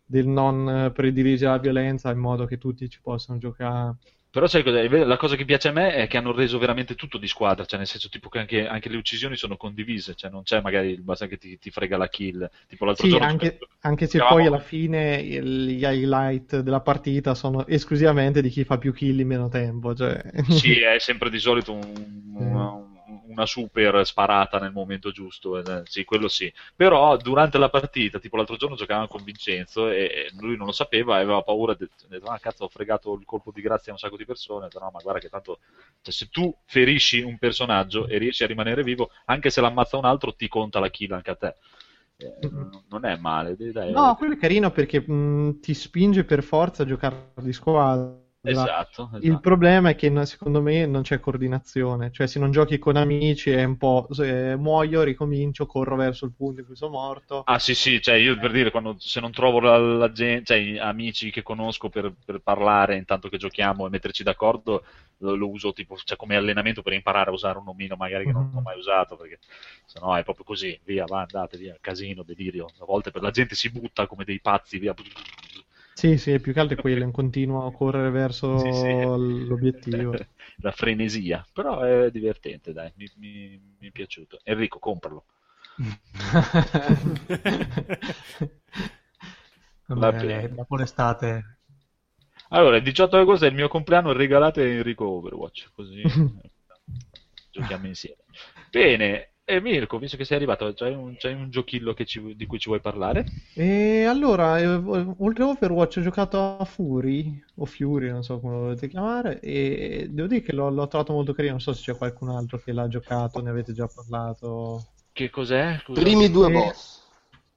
del non eh, prediligere la violenza in modo che tutti ci possano giocare. Però sai cos'è? La cosa che piace a me è che hanno reso veramente tutto di squadra, cioè nel senso tipo che anche, anche le uccisioni sono condivise, cioè non c'è magari il basta che ti, ti frega la kill, tipo l'altro Sì, giorno anche, anche se poi alla fine gli highlight della partita sono esclusivamente di chi fa più kill in meno tempo. Cioè... Sì, è sempre di solito un- una, una super sparata nel momento giusto, eh, sì, quello sì. Però durante la partita, tipo l'altro giorno giocavamo con Vincenzo e e lui non lo sapeva e aveva paura, ha detto, ah cazzo ho fregato il colpo di grazia a un sacco di persone, detto, no ma guarda che tanto, cioè, se tu ferisci un personaggio e riesci a rimanere vivo, anche se l'ammazza un altro ti conta la kill anche a te. Eh, non- è male, dai, dai, No, quello è carino perché mh, ti spinge per forza a giocare di squadra. Esatto, Il esatto. problema è che secondo me non c'è coordinazione, cioè se non giochi con amici è un po' se muoio, ricomincio, corro verso il punto in cui sono morto. Ah sì sì, cioè io per dire quando se non trovo la, la gente, cioè amici che conosco per, per parlare intanto che giochiamo e metterci d'accordo, lo, lo uso tipo cioè, come allenamento per imparare a usare un omino magari che non ho mai usato, perché sennò è proprio così, via, va, andate, via, casino, delirio. A volte per la gente si butta come dei pazzi, via. Sì, sì, più che altro è quello, è un continuo correre verso Sì, sì. l'obiettivo. La frenesia, però è divertente, dai, mi, mi- mi è piaciuto. Enrico, compralo. Vabbè, dopo l'estate. Allora, il 18 agosto è il mio compleanno, regalate Enrico Overwatch, così giochiamo insieme. Bene, e Mirko, visto che sei arrivato, c'hai un, c'hai un giochillo che ci- di cui ci vuoi parlare? E allora, eh, oltre a Overwatch ho giocato a Fury, o Fury, non so come lo volete chiamare, e devo dire che l'ho, l'ho trovato molto carino, non so se c'è qualcun altro che l'ha giocato, ne avete già parlato. Che cos'è? Scusa. Primi due boss.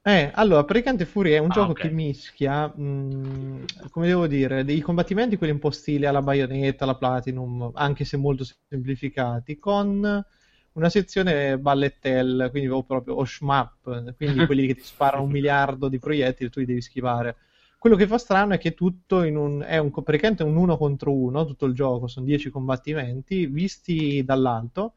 Eh, allora, praticamente Fury è un Ah, gioco ok. che mischia, mh, come devo dire, dei combattimenti, quelli un po' stili alla Bayonetta, alla Platinum, anche se molto semplificati, con una sezione ballettel, quindi o proprio o shmup, quindi quelli che ti sparano un miliardo di proiettili e tu li devi schivare. Quello che fa strano è che tutto in un, è un, praticamente un uno contro uno, tutto il gioco, sono 10 combattimenti, visti dall'alto.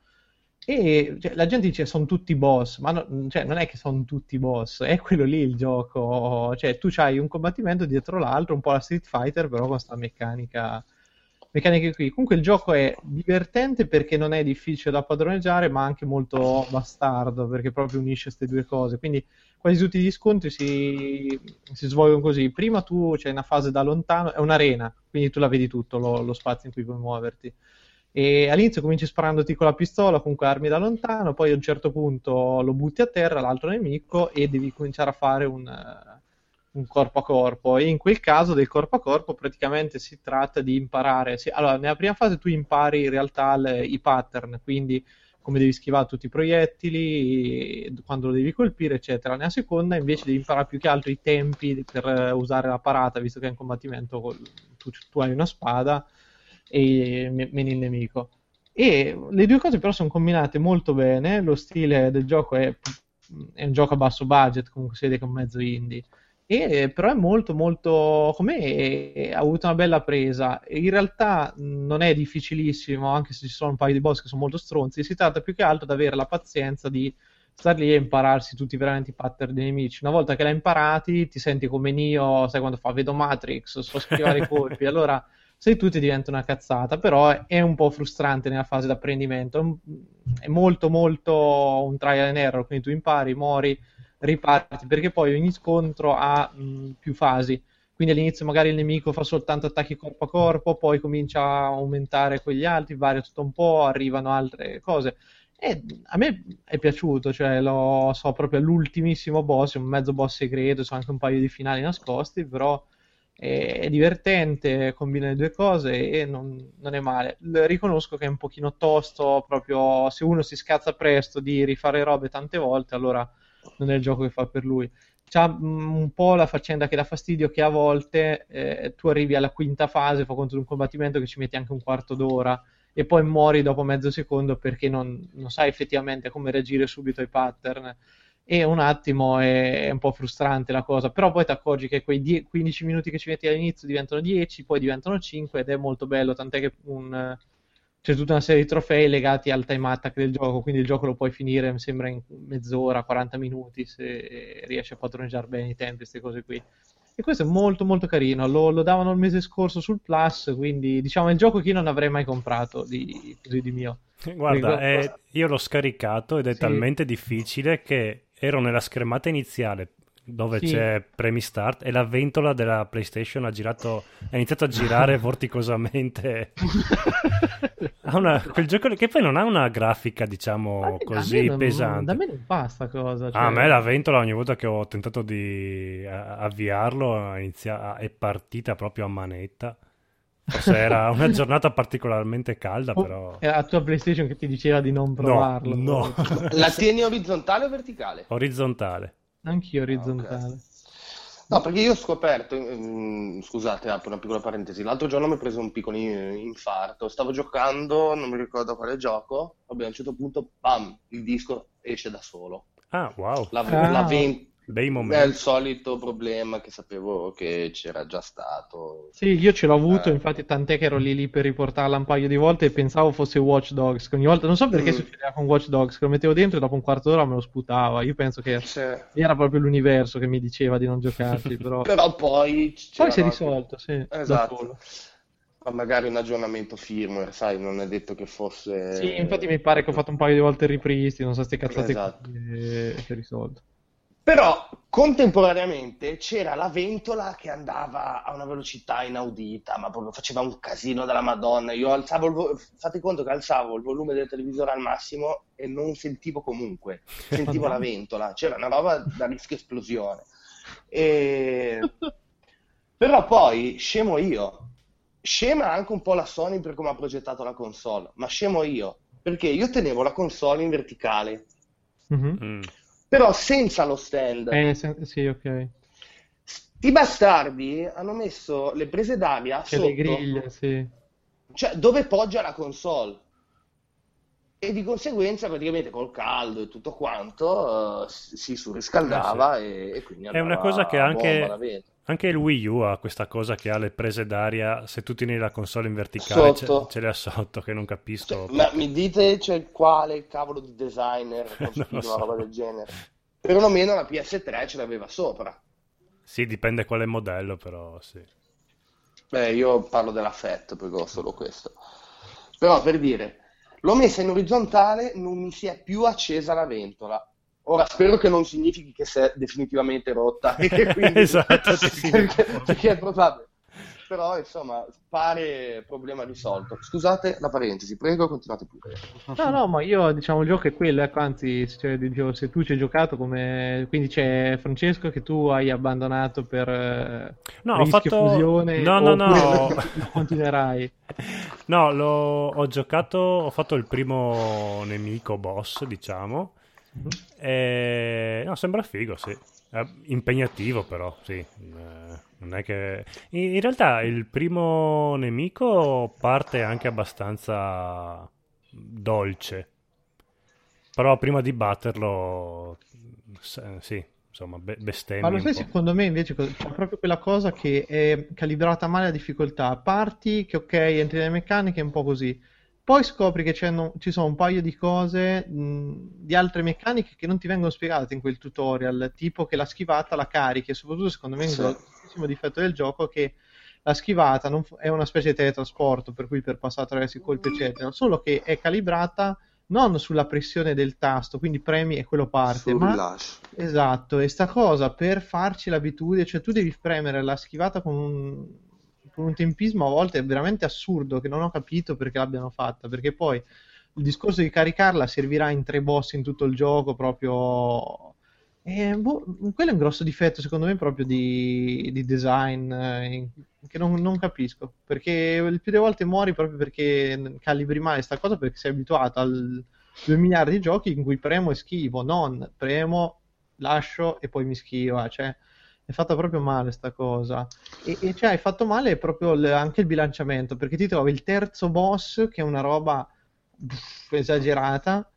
E cioè, la gente dice sono tutti boss, ma no- cioè, non è che sono tutti boss, è quello lì il gioco. Cioè, tu hai un combattimento dietro l'altro, un po' la Street Fighter, però con questa meccanica, meccaniche qui. Comunque il gioco è divertente perché non è difficile da padroneggiare, ma anche molto bastardo, perché proprio unisce queste due cose. Quindi quasi tutti gli scontri si, si svolgono così. Prima tu c'è una fase da lontano, è un'arena, quindi tu la vedi tutto, lo, lo spazio in cui puoi muoverti. E all'inizio cominci sparandoti con la pistola, comunque armi da lontano, poi a un certo punto lo butti a terra, l'altro nemico, e devi cominciare a fare un, un corpo a corpo. E in quel caso del corpo a corpo praticamente si tratta di imparare. allora, nella prima fase tu impari in realtà le- i pattern, quindi come devi schivare tutti i proiettili, quando lo devi colpire, eccetera. Nella seconda invece devi imparare più che altro i tempi per usare la parata, visto che è in combattimento tu, tu hai una spada e me- meni il nemico. E le due cose però sono combinate molto bene, lo stile del gioco è, è un gioco a basso budget, comunque si vede che è un mezzo indie. E, però è molto molto come ha avuto una bella presa. In realtà non è difficilissimo anche se ci sono un paio di boss che sono molto stronzi. Si tratta più che altro di avere la pazienza di star lì e impararsi tutti veramente i pattern dei nemici. Una volta che l'hai imparati ti senti come Neo sai quando fa vedo Matrix so schivare i colpi. Allora sei tu ti diventa una cazzata però è un po' frustrante nella fase d'apprendimento. È molto molto un trial and error quindi tu impari muori riparti perché poi ogni scontro ha mh, più fasi. Quindi all'inizio magari il nemico fa soltanto attacchi corpo a corpo, poi comincia a aumentare quegli altri, varia tutto un po', arrivano altre cose. E a me è piaciuto, cioè lo so proprio all'ultimissimo boss, un mezzo boss segreto, sono anche un paio di finali nascosti, però è, è divertente, combina le due cose e non, non è male. Riconosco che è un pochino tosto, proprio se uno si scazza presto di rifare robe tante volte, allora non è il gioco che fa per lui. C'ha mm, un po' la faccenda che dà fastidio che a volte eh, tu arrivi alla quinta fase, fa conto di un combattimento che ci metti anche un quarto d'ora e poi muori dopo mezzo secondo perché non, non sai effettivamente come reagire subito ai pattern. E un attimo è, è un po' frustrante la cosa, però poi ti accorgi che quei die- 15 minuti che ci metti all'inizio diventano 10, poi diventano 5 ed è molto bello, tant'è che un, c'è tutta una serie di trofei legati al time attack del gioco, quindi il gioco lo puoi finire, mi sembra, in mezz'ora, 40 minuti, se riesci a padroneggiare bene i tempi, queste cose qui. E questo è molto molto carino, lo, lo davano il mese scorso sul Plus, quindi diciamo è il gioco che io non avrei mai comprato di, così di mio. Guarda, Perché- eh, io l'ho scaricato ed è Sì. talmente difficile che ero nella schermata iniziale dove Sì. c'è Premi Start e la ventola della PlayStation ha girato, ha iniziato a girare vorticosamente. Ha una- quel gioco che poi non ha una grafica, diciamo, A così me non- pesante. Da me non fa sta cosa. Ah, a cioè- me la ventola ogni volta che ho tentato di a- avviarlo inizia- è partita proprio a manetta. Forse era una giornata particolarmente calda, però È la tua PlayStation che ti diceva di non provarlo. no. La tieni orizzontale o verticale? orizzontale. Anch'io orizzontale. No, perché io ho scoperto, mm, scusate, apro una piccola parentesi, l'altro giorno mi ho preso un piccolo in- infarto, stavo giocando, non mi ricordo quale gioco, vabbè, a un certo punto, bam, il disco esce da solo. Ah, wow. La, Ah. la ven- Bei è momenti. il solito problema che sapevo che c'era già stato. Sì, io ce l'ho avuto, Eh. infatti tant'è che ero lì lì per riportarla un paio di volte e pensavo fosse Watch Dogs, che ogni volta, non so perché Mm. succedeva con Watch Dogs, che lo mettevo dentro e dopo un quarto d'ora me lo sputava, io penso che Sì. era proprio l'universo che mi diceva di non giocarci, però... Però poi... Poi si è risolto, sì, Esatto. magari un aggiornamento firmware, sai, non è detto che fosse... Sì, infatti mi pare che ho fatto un paio di volte il ripristino, non so ste cazzate Esatto. qui, e si è risolto. Però contemporaneamente c'era la ventola che andava a una velocità inaudita, ma proprio faceva un casino della Madonna. Io alzavo il vo- fate conto che alzavo il volume del televisore al massimo e non sentivo comunque, sentivo la ventola, c'era una roba da rischio esplosione. E... Però poi, scemo io, scema anche un po' la Sony per come ha progettato la console, ma scemo io, perché io tenevo la console in verticale, Mhm. Però senza lo stand. Eh, se- sì, ok. Sti bastardi hanno messo le prese d'aria C'è sotto, le griglie, sì. cioè dove poggia la console. E di conseguenza, praticamente col caldo e tutto quanto, eh, si surriscaldava e, e quindi È una cosa che anche. Anche il Wii U ha questa cosa che ha le prese d'aria, se tu tieni la console in verticale ce, ce le ha sotto, che non capisco. Cioè, ma mi dite c'è quale cavolo di designer so. una roba del genere? Perlomeno la PS3 ce l'aveva sopra. Sì, dipende quale modello, però sì. Beh, io parlo dell'affetto perché ho solo questo. Però per dire, l'ho messa in orizzontale, non mi si è più accesa la ventola. Ora spero che non significhi che si è definitivamente rotta. e che quindi- Esatto, sì, perché, perché è probabile. però insomma pare problema risolto. Scusate la parentesi, prego, continuate pure. No, no, ma io diciamo il gioco è quello, ecco, anzi, cioè, dicevo, se tu ci hai giocato come... Quindi c'è Francesco che tu hai abbandonato per eh, No, ho rischio fatto- fusione no, no, no. continuerai. No, l'ho- ho giocato, ho fatto il primo nemico boss, diciamo. Mhm. E... No, sembra figo, sì. È impegnativo però, sì. Eh, non è che... In, realtà il primo nemico parte anche abbastanza dolce. Però prima di batterlo, s- sì, insomma, be- bestemmi Ma sai, secondo me invece c'è proprio quella cosa che è calibrata male la difficoltà. Parti che ok, entri nelle meccaniche è un po' così. Poi scopri che ci sono un paio di cose mh, di altre meccaniche che non ti vengono spiegate in quel tutorial, tipo che la schivata la carichi, e soprattutto secondo me Sì. il grossissimo difetto del gioco è che la schivata non fu- è una specie di teletrasporto, per cui per passare attraverso i colpi eccetera, solo che è calibrata non sulla pressione del tasto, quindi premi e quello parte, Sul ma rilascio. Esatto, e sta cosa per farci l'abitudine, cioè tu devi premere la schivata con un, con un tempismo a volte è veramente assurdo che non ho capito perché l'abbiano fatta, perché poi il discorso di caricarla servirà in tre boss in tutto il gioco proprio... E, boh, quello è un grosso difetto secondo me proprio di, di design eh, che non, non capisco, perché il più delle volte muori proprio perché calibri male sta cosa perché sei abituato al 2 miliardi di giochi in cui premo e schivo, non premo, lascio e poi mi schiva, cioè è fatta proprio male sta cosa. E, e cioè hai fatto male proprio il- anche il bilanciamento, perché ti trovi il terzo boss che è una roba pff, esagerata.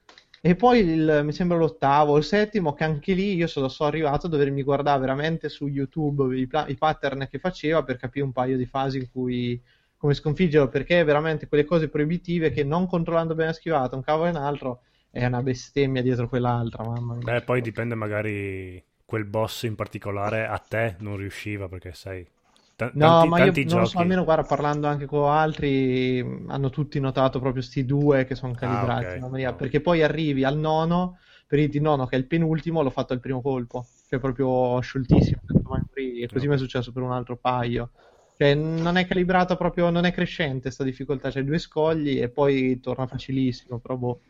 E poi il- mi sembra l'ottavo, il settimo, che anche lì io sono, sono arrivato a dovermi guardare veramente su YouTube i, pla- i pattern che faceva per capire un paio di fasi in cui come sconfiggerlo, perché veramente quelle cose proibitive che non controllando bene la schivata, un cavolo e un altro, è una bestemmia dietro quell'altra, mamma mia. Beh, poi dipende magari quel boss in particolare a te non riusciva perché sai ta- No, tanti, ma io tanti non lo so, giochi almeno guarda, parlando anche con altri, hanno tutti notato proprio sti due che sono calibrati ok. in una maniera, perché poi arrivi al nono, per dirti nono che è il penultimo, l'ho fatto al primo colpo, cioè proprio scioltissimo, e così mi è successo per un altro paio. Cioè, non è calibrata proprio, non è crescente sta difficoltà, c'è due scogli e poi torna facilissimo, però boh.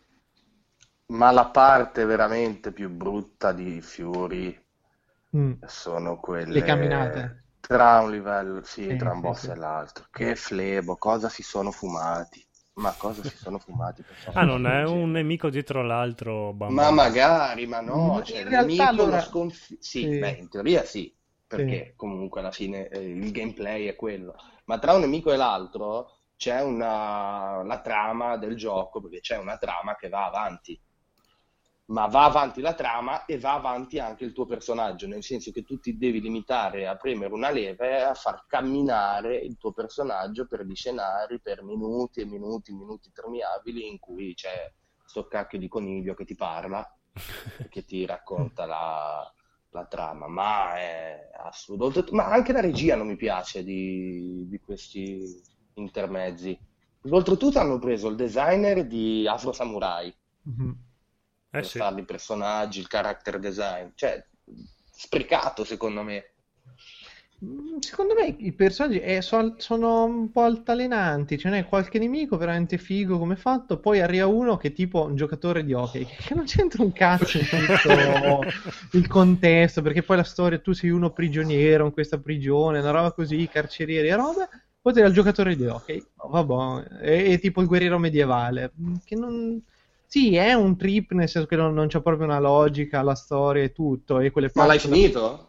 Ma la parte veramente più brutta di Fury Mm. sono quelle Le camminate. tra un livello, sì, Sì, tra un sì, boss sì. e l'altro. Che flebo, cosa si sono fumati? Ma cosa si sono fumati? ah non è un nemico dietro l'altro bam Ma magari, ma no, In cioè, il realtà, nemico allora- lo sconfi- Sì, Sì. beh, in teoria sì, perché comunque alla fine eh, il gameplay è quello. Ma tra un nemico e l'altro c'è una... la trama del gioco, perché c'è una trama che va avanti. Ma va avanti la trama e va avanti anche il tuo personaggio, nel senso che tu ti devi limitare a premere una leva e a far camminare il tuo personaggio per gli scenari per minuti e minuti, minuti interminabili in cui c'è sto cacchio di coniglio che ti parla che ti racconta la, la trama, ma è assurdo. Ma anche la regia non mi piace di, di questi intermezzi. Oltretutto hanno preso il designer di Afro Samurai Mhm. Eh per sì farli i personaggi, il character design, cioè sprecato secondo me. Mm, Secondo me i personaggi eh, so- sono un po' altalenanti, ce n'è qualche nemico veramente figo come fatto, poi arriva uno che è tipo un giocatore di hockey, che non c'entra un cazzo in tutto il contesto, perché poi la storia, tu sei uno prigioniero in questa prigione, una roba così, carcerieri e roba, poi c'è il giocatore di hockey, oh, vabbè, è, è tipo il guerriero medievale, mm, che non... Sì, è un trip, nel senso che non, non c'è proprio una logica, la storia e tutto, e quelle Ma l'hai finito?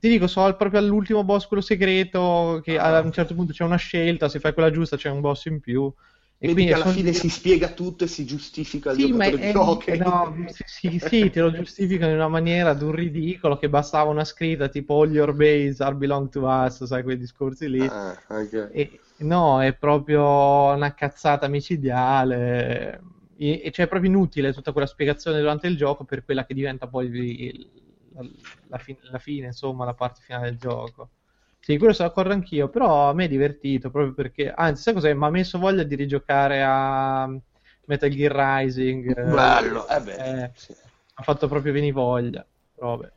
ti dico, so proprio all'ultimo boss, quello segreto, che Ah. a un certo punto c'è una scelta, se fai quella giusta c'è un boss in più. E Vedi quindi alla sono- fine si spiega tutto e si giustifica il Sì, ma giocatore è- di hockey. no, sì, sì, te lo giustificano in una maniera ad un ridicolo che bastava una scritta tipo All your base are belong to us, sai, quei discorsi lì. Ah, ok. E, no, è proprio una cazzata micidiale. E, e cioè è proprio inutile tutta quella spiegazione durante il gioco per quella che diventa poi il- la, la fi- la fine, insomma, la parte finale del gioco. Sì, quello sono d'accordo anch'io, però a me è divertito proprio perché, anzi, sai cos'è? Mi ha messo voglia di rigiocare a Metal Gear Rising. eh, Bello, eh beh, eh, sì. ha fatto proprio venire voglia. Vabbè.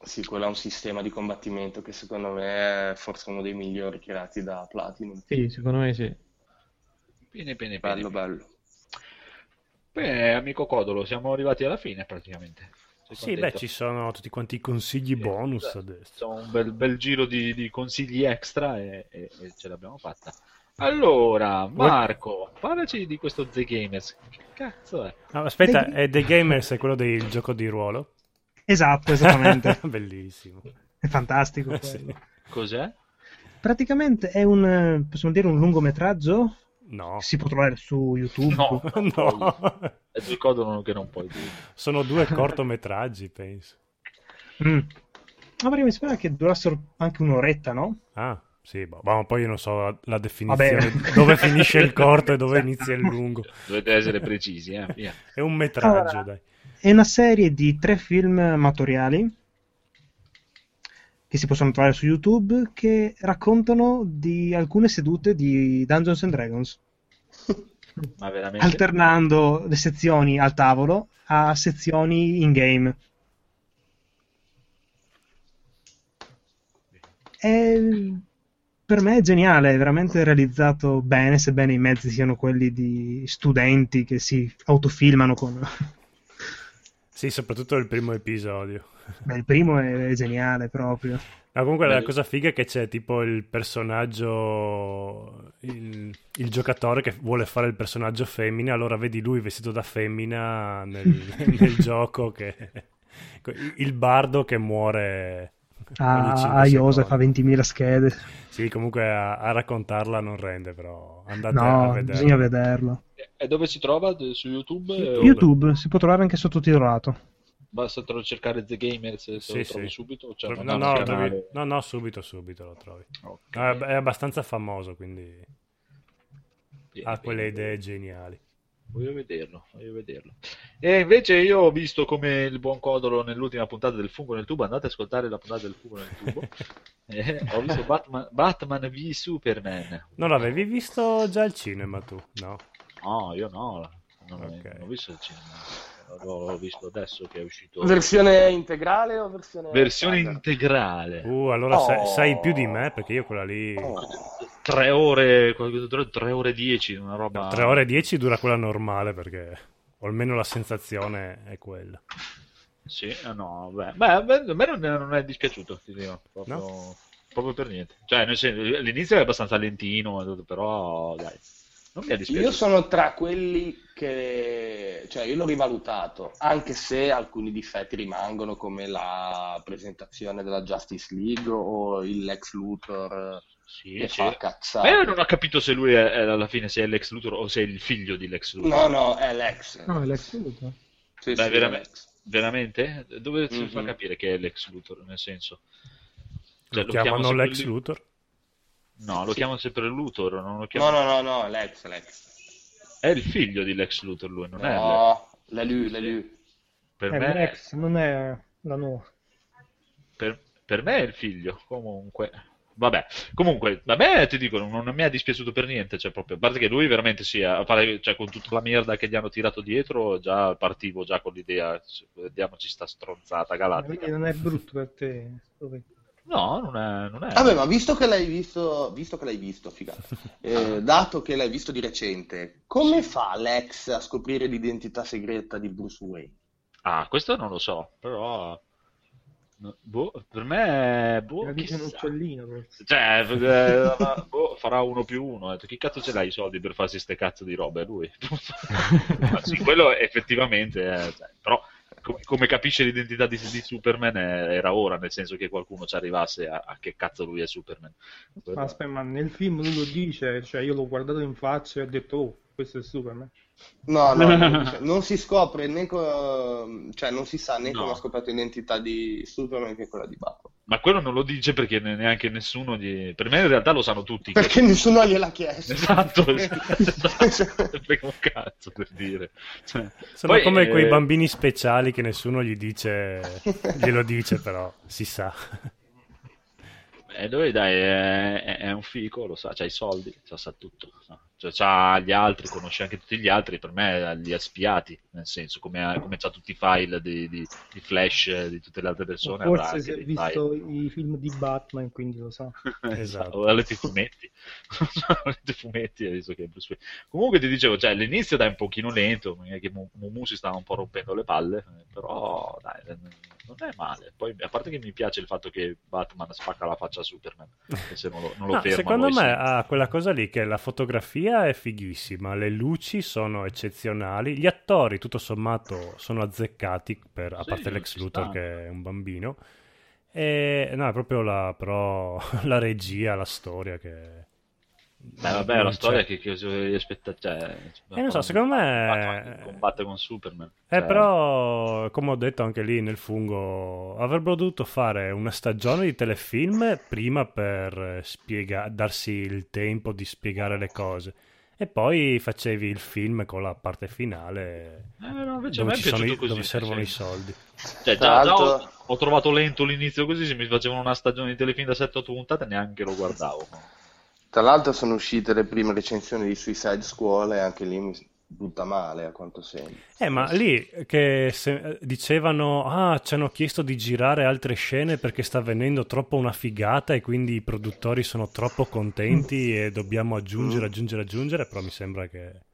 Sì, quello è un sistema di combattimento che secondo me è forse uno dei migliori creati da Platinum. Sì, secondo me sì. Bene, bene, bene. Bello, bello. Beh, amico Codolo, siamo arrivati alla fine praticamente. Sei Sì, contento? beh, ci sono tutti quanti i consigli bonus Esatto. adesso. Un bel, bel giro di, di consigli extra e, e- e ce l'abbiamo fatta. Allora, Marco, parlaci di questo The Gamers. Che cazzo è? Ah, aspetta, The- è The Gamers è quello del gioco di ruolo? Esatto, esattamente. Bellissimo. è fantastico. Eh, sì. quello. Cos'è? Praticamente è un, eh, possiamo dire, un lungometraggio No. si può trovare su YouTube. No, non No. È due Codolo che non puoi dire. Sono due cortometraggi, penso. Mm. Ma perché mi sembra che durassero anche un'oretta, no? Ah, sì, boh, ma poi io non so la, la definizione Vabbè. dove finisce il corto e dove inizia il lungo. Dovete essere precisi, eh? Via. È un metraggio, Allora, dai. È una serie di tre film amatoriali che si possono trovare su YouTube che raccontano di alcune sedute di Dungeons and Dragons, Ma veramente? alternando le sezioni al tavolo a sezioni in game. È, per me è geniale, è veramente realizzato bene, sebbene i mezzi siano quelli di studenti che si autofilmano con... Sì, soprattutto il primo episodio. Beh, il primo è, è geniale proprio. No, comunque la Bello. cosa figa è che c'è tipo il personaggio, il, il giocatore che vuole fare il personaggio femmina, allora vedi lui vestito da femmina nel, nel gioco, che, il bardo che muore A, 5 a Iosa fa secondi. 20.000 schede. Sì, comunque a, a raccontarla non rende, però andate a No, vedere. bisogna vederlo. E dove si trova? Su YouTube? YouTube. YouTube si può trovare anche sottotitolato. Basta cercare The Gamers se Sì, lo trovi sì. subito? Cioè, No, no, trovi- canale- no, no, subito, subito lo trovi. Ok. No, è, abbastanza famoso, quindi Bene, ha quelle bene. idee geniali. Voglio vederlo, voglio vederlo. E invece io ho visto come il buon Codolo nell'ultima puntata del Fungo nel tubo, andate ad ascoltare la puntata del Fungo nel tubo, Eh, ho visto Batman, Batman v Superman. Non l'avevi visto già al cinema tu? No. No, io no, non, Ok. non ho visto il cinema, l'ho visto adesso che è uscito. Versione integrale o versione... Versione integrale. Uh, allora sai, Oh. sai più di me perché io quella lì... Oh. Tre ore, tre, tre ore e dieci, una roba... 3 ore e 10 dura quella normale perché o almeno la sensazione è quella. Sì, eh, no, beh, beh, a me non, è dispiaciuto, ti dico, proprio, proprio per niente. Cioè, nel senso, l'inizio è abbastanza lentino, però dai, non mi è dispiaciuto. Io sono tra quelli che, cioè io l'ho rivalutato, anche se alcuni difetti rimangono come la presentazione della Justice League o il Lex Luthor Sì, che fa Ma cazzate. io non ho capito se lui è, è alla fine se è Lex Luthor o se è il figlio di Lex Luthor. No, no, è Lex. No, è Lex Luthor. Sì, Beh, sì, veramente, è Lex. veramente? Dove si fa Mhm. capire che è Lex Luthor, nel senso? Cioè, lo chiamano sempre Lex lui- Luthor? No, lo Sì. chiamano sempre Luthor, non lo No, chiamano... no, no, no, è Lex, è Lex. È il figlio di Lex Luthor lui, non è Lex. No, l'è lui, l'è lui. Per È me... Lex, non è la nuova. Per, per me è il figlio, comunque. Vabbè, comunque, a me ti dico, non, non mi è dispiaciuto per niente, cioè proprio, a parte che lui veramente sì, a fare, cioè, con tutta la merda che gli hanno tirato dietro, già partivo già con l'idea, vediamoci sta stronzata Quindi galattica. non è brutto per te. No, non è... Non è... Vabbè, ma visto che l'hai visto, visto che l'hai visto, figata, eh, dato che l'hai visto di recente, come fa Lex a scoprire l'identità segreta di Bruce Wayne? Ah, questo non lo so, però... boh, per me... Boh, La dice un uccellino. Cioè, eh, boh, farà uno più uno. Chi cazzo ce l'hai i soldi per farsi ste cazzo di robe? Lui. Sì, quello effettivamente è, cioè, però com- come capisce l'identità di, di Superman è- era ora, nel senso che qualcuno ci arrivasse a, a che cazzo lui è Superman. Aspetta, ma nel film lui lo dice, cioè io l'ho guardato in faccia e ho detto, oh, questo è Superman. No, no, non, dice- non si scopre né co- cioè non si sa né No. come ha scoperto l'identità di Superman che quella di Batman. Ma quello non lo dice perché ne- neanche nessuno gli... Per me in realtà lo sanno tutti. che- Perché nessuno gliel'ha chiesto. Esatto, esatto. Frega un cazzo per dire. Cioè, Sono poi, come quei eh, bambini speciali che nessuno gli dice, glielo dice però, si sa. Eh, lui dai, è, è- un fico, lo sa, c'ha i soldi, sa, sa tutto. no? Cioè, c'ha gli altri, conosce anche tutti gli altri, per me li ha spiati, nel senso, come, come c'ha tutti i file di, di- di Flash di tutte le altre persone, avrà Forse si è visto i film di Batman, quindi lo sa. file. Esatto. O ha letto i fumetti. ha letto i fumetti ha visto che è Bruce Wayne. Comunque ti dicevo, cioè, l'inizio dai un pochino lento, che Mu- Mumu si stava un po' rompendo le palle, eh, però dai, eh, non è male. Poi, a parte che mi piace il fatto che Batman spacca la faccia a Superman, se non lo, non lo No, fermano secondo me ha quella cosa lì che la fotografia è fighissima, le luci sono eccezionali, gli attori tutto sommato sono azzeccati, per- a Sì, parte Lex Luthor stanno. che è un bambino, e no, è proprio la, però, la regia, la storia che... Beh, vabbè, la c'è. storia che, che si aspetta, cioè, Eh, non so, secondo me- combatte con Superman. Eh, Cioè, però, come ho detto anche lì nel fungo, avrebbero dovuto fare una stagione di telefilm prima per eh, spiega- darsi il tempo di spiegare le cose. E poi facevi il film con la parte finale Eh, no, invece a dove, me è ci sono così, dove servono i soldi. Cioè, Tra già, già ho, l'altro- ho trovato lento l'inizio così, se mi facevano una stagione di telefilm da 7-8 puntate neanche lo guardavo. Tra l'altro sono uscite le prime recensioni di Suicide Squad e anche lì mi butta male a quanto sembra. Eh, ma lì che se- dicevano, ah, ci hanno chiesto di girare altre scene perché sta venendo troppo una figata e quindi i produttori sono troppo contenti e dobbiamo aggiungere, aggiungere, aggiungere, però mi sembra che...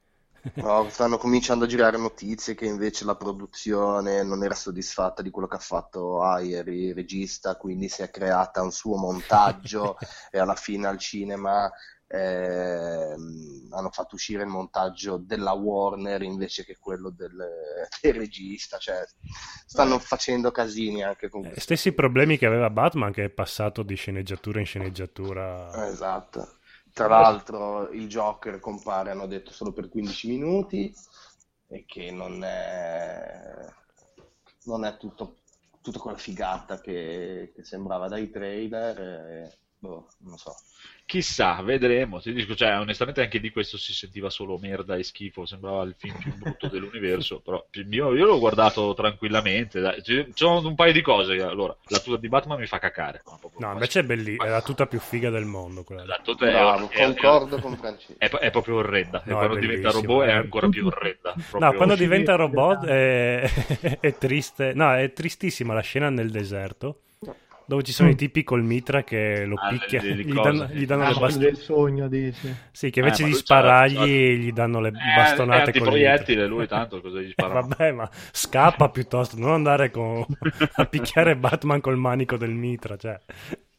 No, stanno cominciando a girare notizie che invece la produzione non era soddisfatta di quello che ha fatto Ayer, il regista, quindi si è creata un suo montaggio e alla fine al cinema ehm, hanno fatto uscire il montaggio della Warner invece che quello del, del regista, cioè stanno facendo casini anche con Eh, Stessi problemi che aveva Batman che è passato di sceneggiatura in sceneggiatura. Esatto. Tra l'altro il Joker compare, hanno detto, solo per 15 minuti e che non è, non è tutto, tutta quella figata che, che sembrava dai trailer. e, boh, non so. Chissà, vedremo. Ti dico, cioè, onestamente anche di questo si sentiva solo merda e schifo, sembrava il film più brutto dell'universo, però io, io l'ho guardato tranquillamente. dai. Ci sono un paio di cose. Allora, la tuta di Batman mi fa cacare. No, invece è bellissima, è la tuta più figa del mondo quella. La tuta è, Bravo, è- è- concordo con Francesco. è, è proprio orrenda. e No, è quando diventa robot è è- ancora più orrenda. No, quando diventa robot è, è triste. No, è tristissima la scena nel deserto. Dove ci sono i tipi col mitra che lo Ah, picchia, le- le gli danno, gli danno Ah, le quello bastonate. del sogno, dici. Sì, che Eh, invece ma di sparargli c'ha- gli danno le Eh, bastonate è con il antiproiettile, mitra. lui tanto cosa gli Eh, spara? vabbè, ma scappa piuttosto, non andare con- a picchiare Batman col manico del mitra, cioè.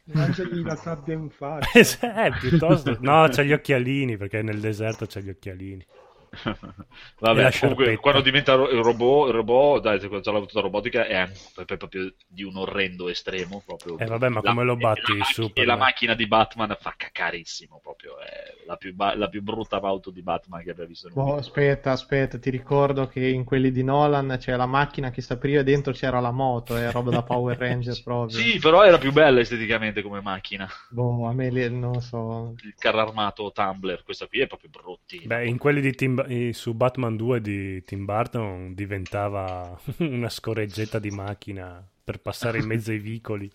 Lanciagli la sabbia in faccia. Eh, piuttosto... No, c'ha gli occhialini, perché nel deserto c'ha gli occhialini. Vabbè, la comunque, sciarpetta. quando diventa ro- il robot, il robot, dai, quando c'è la tuta robotica è proprio, proprio di un orrendo estremo. Proprio. Eh, vabbè, ma La- come lo e batti la? E la macchina di Batman fa cacarissimo, proprio. È la più, ba- la più brutta auto di Batman che abbia visto in un Boh, video. aspetta, aspetta, ti ricordo che in quelli di Nolan c'è la macchina che sta apriva e dentro c'era la moto, è roba da Power Ranger proprio. Sì, però era più bella esteticamente come macchina. Boh, a me non lo so. Il carro armato Tumblr, questa qui è proprio bruttina. Beh, in quelli di Tim, su Batman 2 di Tim Burton diventava una scorreggetta di macchina per passare in mezzo ai vicoli.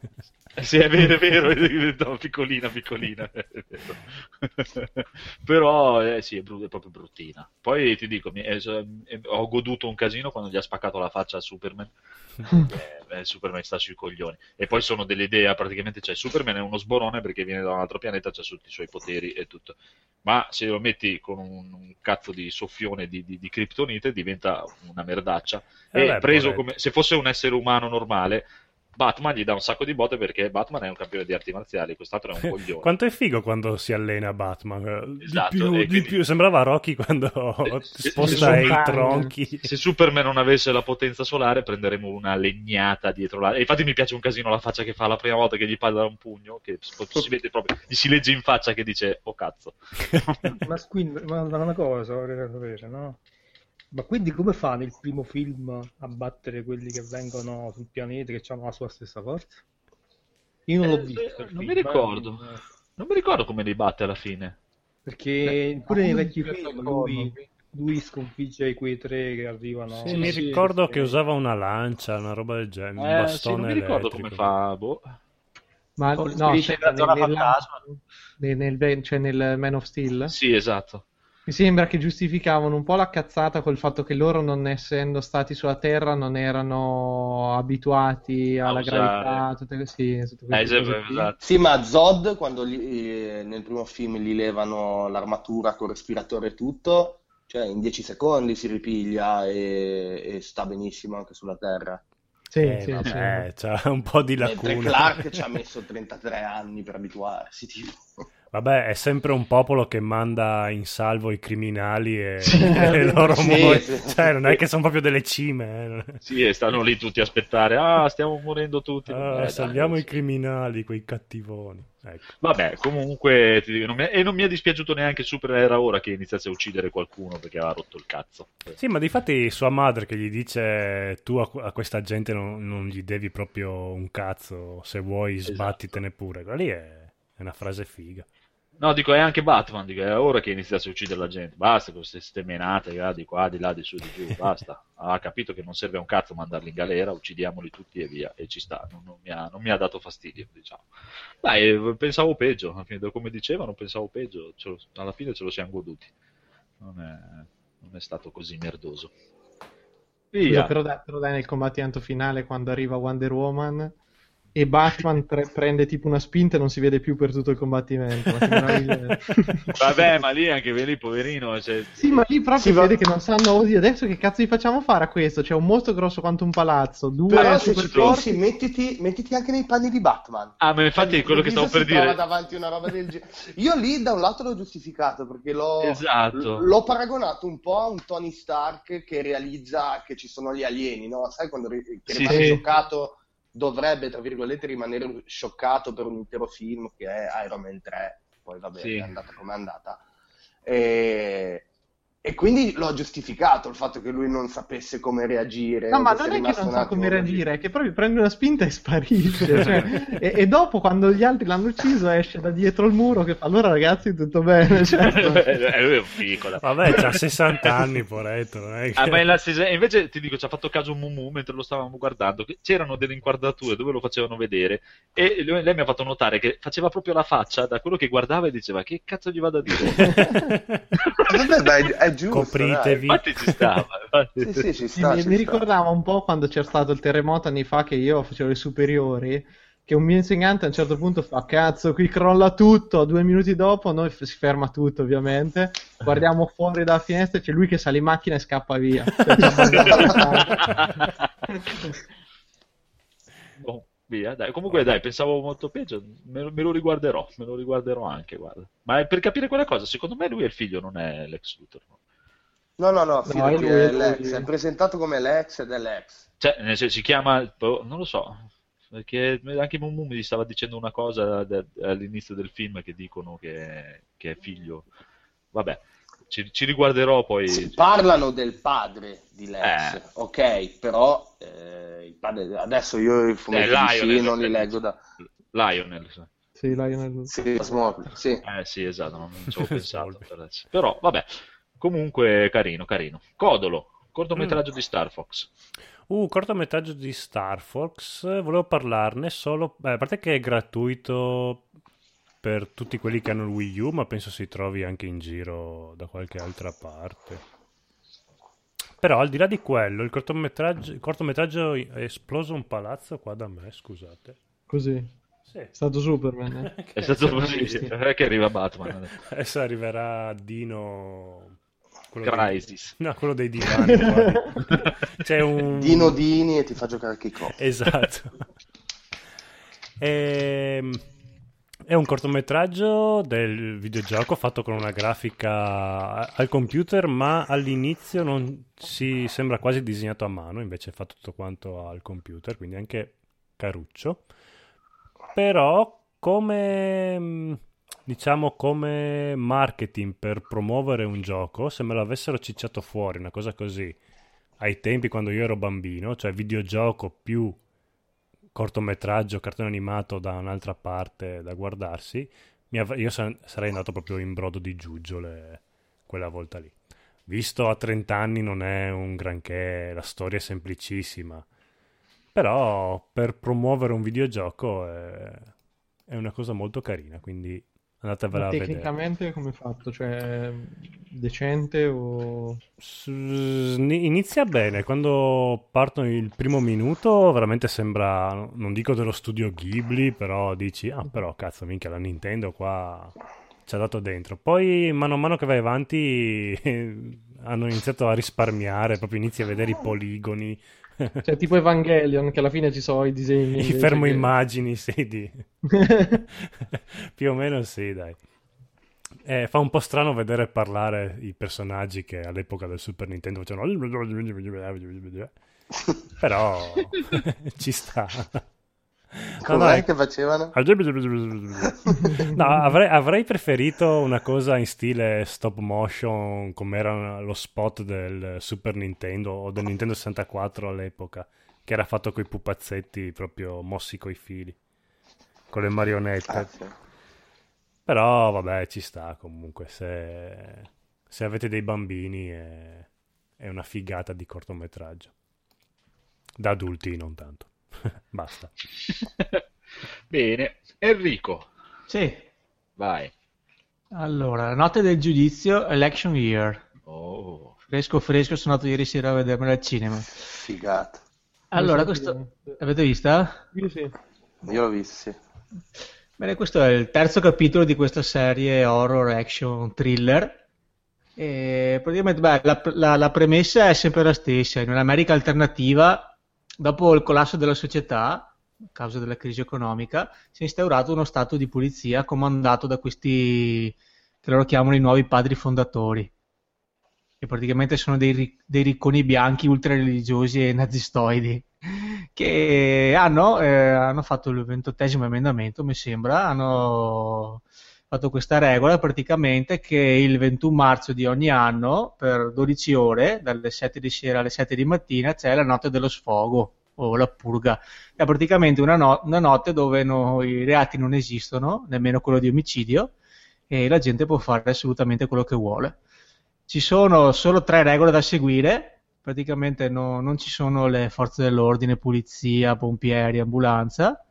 Eh Sì, è vero, è vero, è diventava piccolina, piccolina. Però eh, sì, è, bru- è proprio bruttina. Poi ti dico, mi- è- è- ho goduto un casino quando gli ha spaccato la faccia a Superman. Eh, eh, Superman sta sui coglioni. E poi sono delle idee, praticamente, cioè Superman è uno sborone perché viene da un altro pianeta, c'ha tutti i suoi poteri e tutto. Ma se lo metti con un, un cazzo di soffione di, di, di Kryptonite diventa una merdaccia. Eh e beh, preso come se fosse un essere umano normale, Batman gli dà un sacco di botte perché Batman è un campione di arti marziali, quest'altro è un coglione. Quanto è figo quando si allena Batman. eh, Di Esatto, più, di quindi- più. Sembrava Rocky quando se- sposta se i sono- tronchi. Se Superman non avesse la potenza solare, prenderemo una legnata dietro la. E infatti mi piace un casino la faccia che fa la prima volta che gli parla un pugno, che si vede proprio, gli si legge in faccia che dice: Oh cazzo. Ma quindi, ma una cosa vorrei sapere, no? Ma quindi come fa nel primo film a battere quelli che vengono sul pianeta che hanno la sua stessa forza? Io non l'ho Eh, visto. eh, non film, mi ricordo. eh, Non mi ricordo come li batte alla fine. Perché pure nei vecchi Beh, film lui, lui sconfigge quei tre che arrivano. Sì, mi Sì, ricordo sì. che usava una lancia, una roba del genere, un Eh, sì, bastone non mi ricordo elettrico. come fa. Boh. Ma no, zona nel, fantasma. nel, nel- cioè nel Man of Steel. Sì, esatto. Mi sembra che giustificavano un po' la cazzata col fatto che loro, non essendo stati sulla Terra, non erano abituati alla usare. gravità, tutte, sì, tutte Eh, queste esatto, esatto. Sì, ma Zod, quando gli- eh, nel primo film gli levano l'armatura con respiratore e tutto, cioè in 10 secondi si ripiglia e, e sta benissimo anche sulla Terra. Sì, Eh, sì, vabbè, c'ha un po' di Mentre lacune. Clark ci ha messo 33 anni per abituarsi, tipo. Vabbè, è sempre un popolo che manda in salvo i criminali e, Sì, e loro sì, muoiono. sì. Cioè, non è che sono proprio delle cime. eh. Sì, e stanno lì tutti a aspettare. Ah, stiamo morendo tutti. Ah, Eh, salviamo dai. i criminali, quei cattivoni. Ecco. Vabbè, comunque, ti dico, non mi- e non mi è dispiaciuto neanche Super era ora che iniziasse a uccidere qualcuno perché aveva rotto il cazzo. Sì, ma difatti sua madre che gli dice tu a, a questa gente non, non gli devi proprio un cazzo, se vuoi Esatto. sbattitene pure. Quella lì è, è una frase figa. No, dico, è anche Batman, dico, è ora che iniziasse a uccidere la gente. Basta con queste stemenate ah, di qua, di là, di su, di giù, basta. Ha capito che non serve a un cazzo mandarli in galera, uccidiamoli tutti e via. E ci sta, non, non mi, ha, non mi ha dato fastidio, diciamo. Dai, pensavo peggio, come dicevano, pensavo peggio. Lo- alla fine ce lo siamo goduti. Non è, non è stato così merdoso. Scusa, Via. però, dai, però dai, nel combattimento finale, quando arriva Wonder Woman e Batman pre- prende tipo una spinta e non si vede più per tutto il combattimento. Ma. Vabbè, ma lì anche lì, poverino, cioè, Sì, ma lì proprio si va- vede che non sanno, oddio, adesso che cazzo gli facciamo fare a questo? C'è un mostro grosso quanto un palazzo, due Però se ci pensi, mettiti, mettiti anche nei panni di Batman. Ah, ma infatti è quello che stavo per dire. davanti una roba del genere. Io lì da un lato l'ho giustificato perché l'ho, Esatto. l'ho paragonato un po' a un Tony Stark che realizza che ci sono gli alieni, no? Sai quando ri- che Sì, rimane sì. scioccato, dovrebbe, tra virgolette, rimanere scioccato per un intero film che è Iron Man 3, poi vabbè, Sì. è andata come è andata. E... e quindi l'ho giustificato il fatto che lui non sapesse come reagire. No, ma non è che non sa come reagire, è che proprio prende una spinta e sparisce. cioè, e, e dopo, quando gli altri l'hanno ucciso, esce da dietro il muro che fa allora ragazzi, tutto bene. Certo. Eh, lui è un piccolo. Vabbè, c'ha 60 anni, poretto. È che... Ah, ma e invece ti dico, ci ha fatto caso Mumu mentre lo stavamo guardando, che c'erano delle inquadrature dove lo facevano vedere e lui- lei mi ha fatto notare che faceva proprio la faccia da quello che guardava e diceva che cazzo gli vado a dire? Vabbè, dai, è giusto. Copritevi. Infatti ci stava. infatti. Dai. Sì, sì, ci sta. mi, ci mi sta. ricordava un po' quando c'è stato il terremoto anni fa che io facevo le superiori, che un mio insegnante a un certo punto fa cazzo, qui crolla tutto, due minuti dopo noi f- si ferma tutto ovviamente, guardiamo fuori dalla finestra e c'è lui che sale in macchina e scappa via. Boh, via, dai. Comunque dai, pensavo molto peggio, me, lo- me lo riguarderò, me lo riguarderò anche, guarda. Ma è per capire quella cosa, secondo me lui è il figlio, non è l'ex Luthor. no? No, no, no, No, è lui, è lui. l'ex, è presentato come l'ex ed è l'ex. Cioè, nel senso, si chiama, boh, non lo so, perché anche Mumu mi stava dicendo una cosa all'inizio del film che dicono che, che è figlio. Vabbè, ci, ci riguarderò poi. Parlano del padre di l'ex, Eh. ok, però eh, il padre, adesso io i fumetti Eh, di Lionel, non li leggo da... Lionel. sì. Sì, Lionel. Sì, sì. Eh sì, esatto, non ci avevo pensato. per adesso. Però, vabbè, comunque carino, carino. Codolo, cortometraggio di Star Fox. Uh, cortometraggio di Star Fox, volevo parlarne solo, beh, a parte che è gratuito per tutti quelli che hanno il Wii U, ma penso si trovi anche in giro da qualche altra parte. Però al di là di quello, il cortometraggio, il cortometraggio è esploso un palazzo qua da me, scusate. Così. Sì. È stato Superman. eh. È stato così, è che arriva Batman. Adesso arriverà Dino... quello dei- Crisis. No, quello dei divani. C'è un... Dino Dini e ti fa giocare a kick-off. Esatto. Ehm, È un cortometraggio del videogioco fatto con una grafica al computer, ma all'inizio non si sembra quasi disegnato a mano, invece fa tutto quanto al computer, quindi anche caruccio. Però come mh, diciamo come marketing per promuovere un gioco, se me lo avessero cicciato fuori, una cosa così, ai tempi quando io ero bambino, cioè videogioco più cortometraggio, cartone animato da un'altra parte da guardarsi, av- io sa- sarei andato proprio in brodo di giuggiole quella volta lì. Visto a 30 anni non è un granché, la storia è semplicissima, però per promuovere un videogioco è, è una cosa molto carina, quindi andatevela a vedere. tecnicamente come è fatto? Cioè, decente o... Inizia bene, quando partono il primo minuto veramente sembra, non dico dello studio Ghibli, però dici, ah però cazzo minchia la Nintendo qua ci ha dato dentro. Poi mano a mano che vai avanti hanno iniziato a risparmiare, proprio inizi a vedere i poligoni, Cioè, tipo Evangelion, che alla fine ci sono i disegni. i fermo che- immagini, sì, di... più o meno sì, dai. Eh, fa un po' strano vedere parlare i personaggi che all'epoca del Super Nintendo facevano... Però ci sta. No, Com'è no, che facevano? No, avrei, avrei preferito una cosa in stile stop motion come era lo spot del Super Nintendo o del Nintendo 64 all'epoca, che era fatto con i pupazzetti proprio mossi coi fili, con le marionette. Ah, sì. Però vabbè, ci sta comunque, se, se avete dei bambini è, è una figata di cortometraggio. Da adulti non tanto. Basta. Bene, Enrico, Sì. vai. Allora, la notte del giudizio, Election Year. Oh, Fresco fresco, sono andato ieri sera a vedermela al cinema. Figata. Allora, questo... L'avete vista? Io sì. Io l'ho visto, sì. Bene, questo è il terzo capitolo di questa serie horror action thriller. E praticamente beh, la, la- la premessa è sempre la stessa. In un'America alternativa, dopo il collasso della società, a causa della crisi economica, si è instaurato uno stato di polizia comandato da questi che loro chiamano i nuovi padri fondatori. Che praticamente sono dei, dei ricconi bianchi ultra religiosi e nazistoidi che hanno, eh, hanno fatto il ventottesimo emendamento, mi sembra, hanno fatto questa regola praticamente che il 21 marzo di ogni anno, per 12 ore, dalle 7 di sera alle 7 di mattina, c'è la notte dello sfogo o la purga. È praticamente una, no- una notte dove no- i reati non esistono, nemmeno quello di omicidio, e la gente può fare assolutamente quello che vuole. Ci sono solo tre regole da seguire, praticamente no- non ci sono le forze dell'ordine, polizia, pompieri, ambulanza,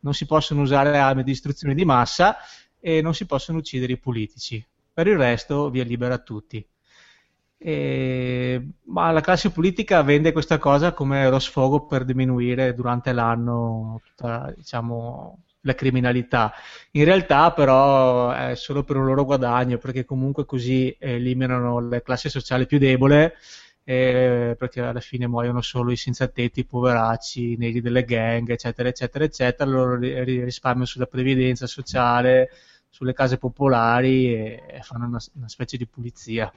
non si possono usare armi di distruzione di massa e non si possono uccidere i politici. Per il resto via libera a tutti. E- ma la classe politica vende questa cosa come lo sfogo per diminuire durante l'anno tutta, diciamo, la criminalità. In realtà, però, è solo per un loro guadagno, perché comunque così eliminano le classi sociali più debole, eh, perché alla fine muoiono solo i senza tetti, i poveracci, i neri delle gang, eccetera, eccetera, eccetera. Loro ri- ri- risparmiano sulla previdenza sociale, sulle case popolari e, fanno una, una specie di pulizia.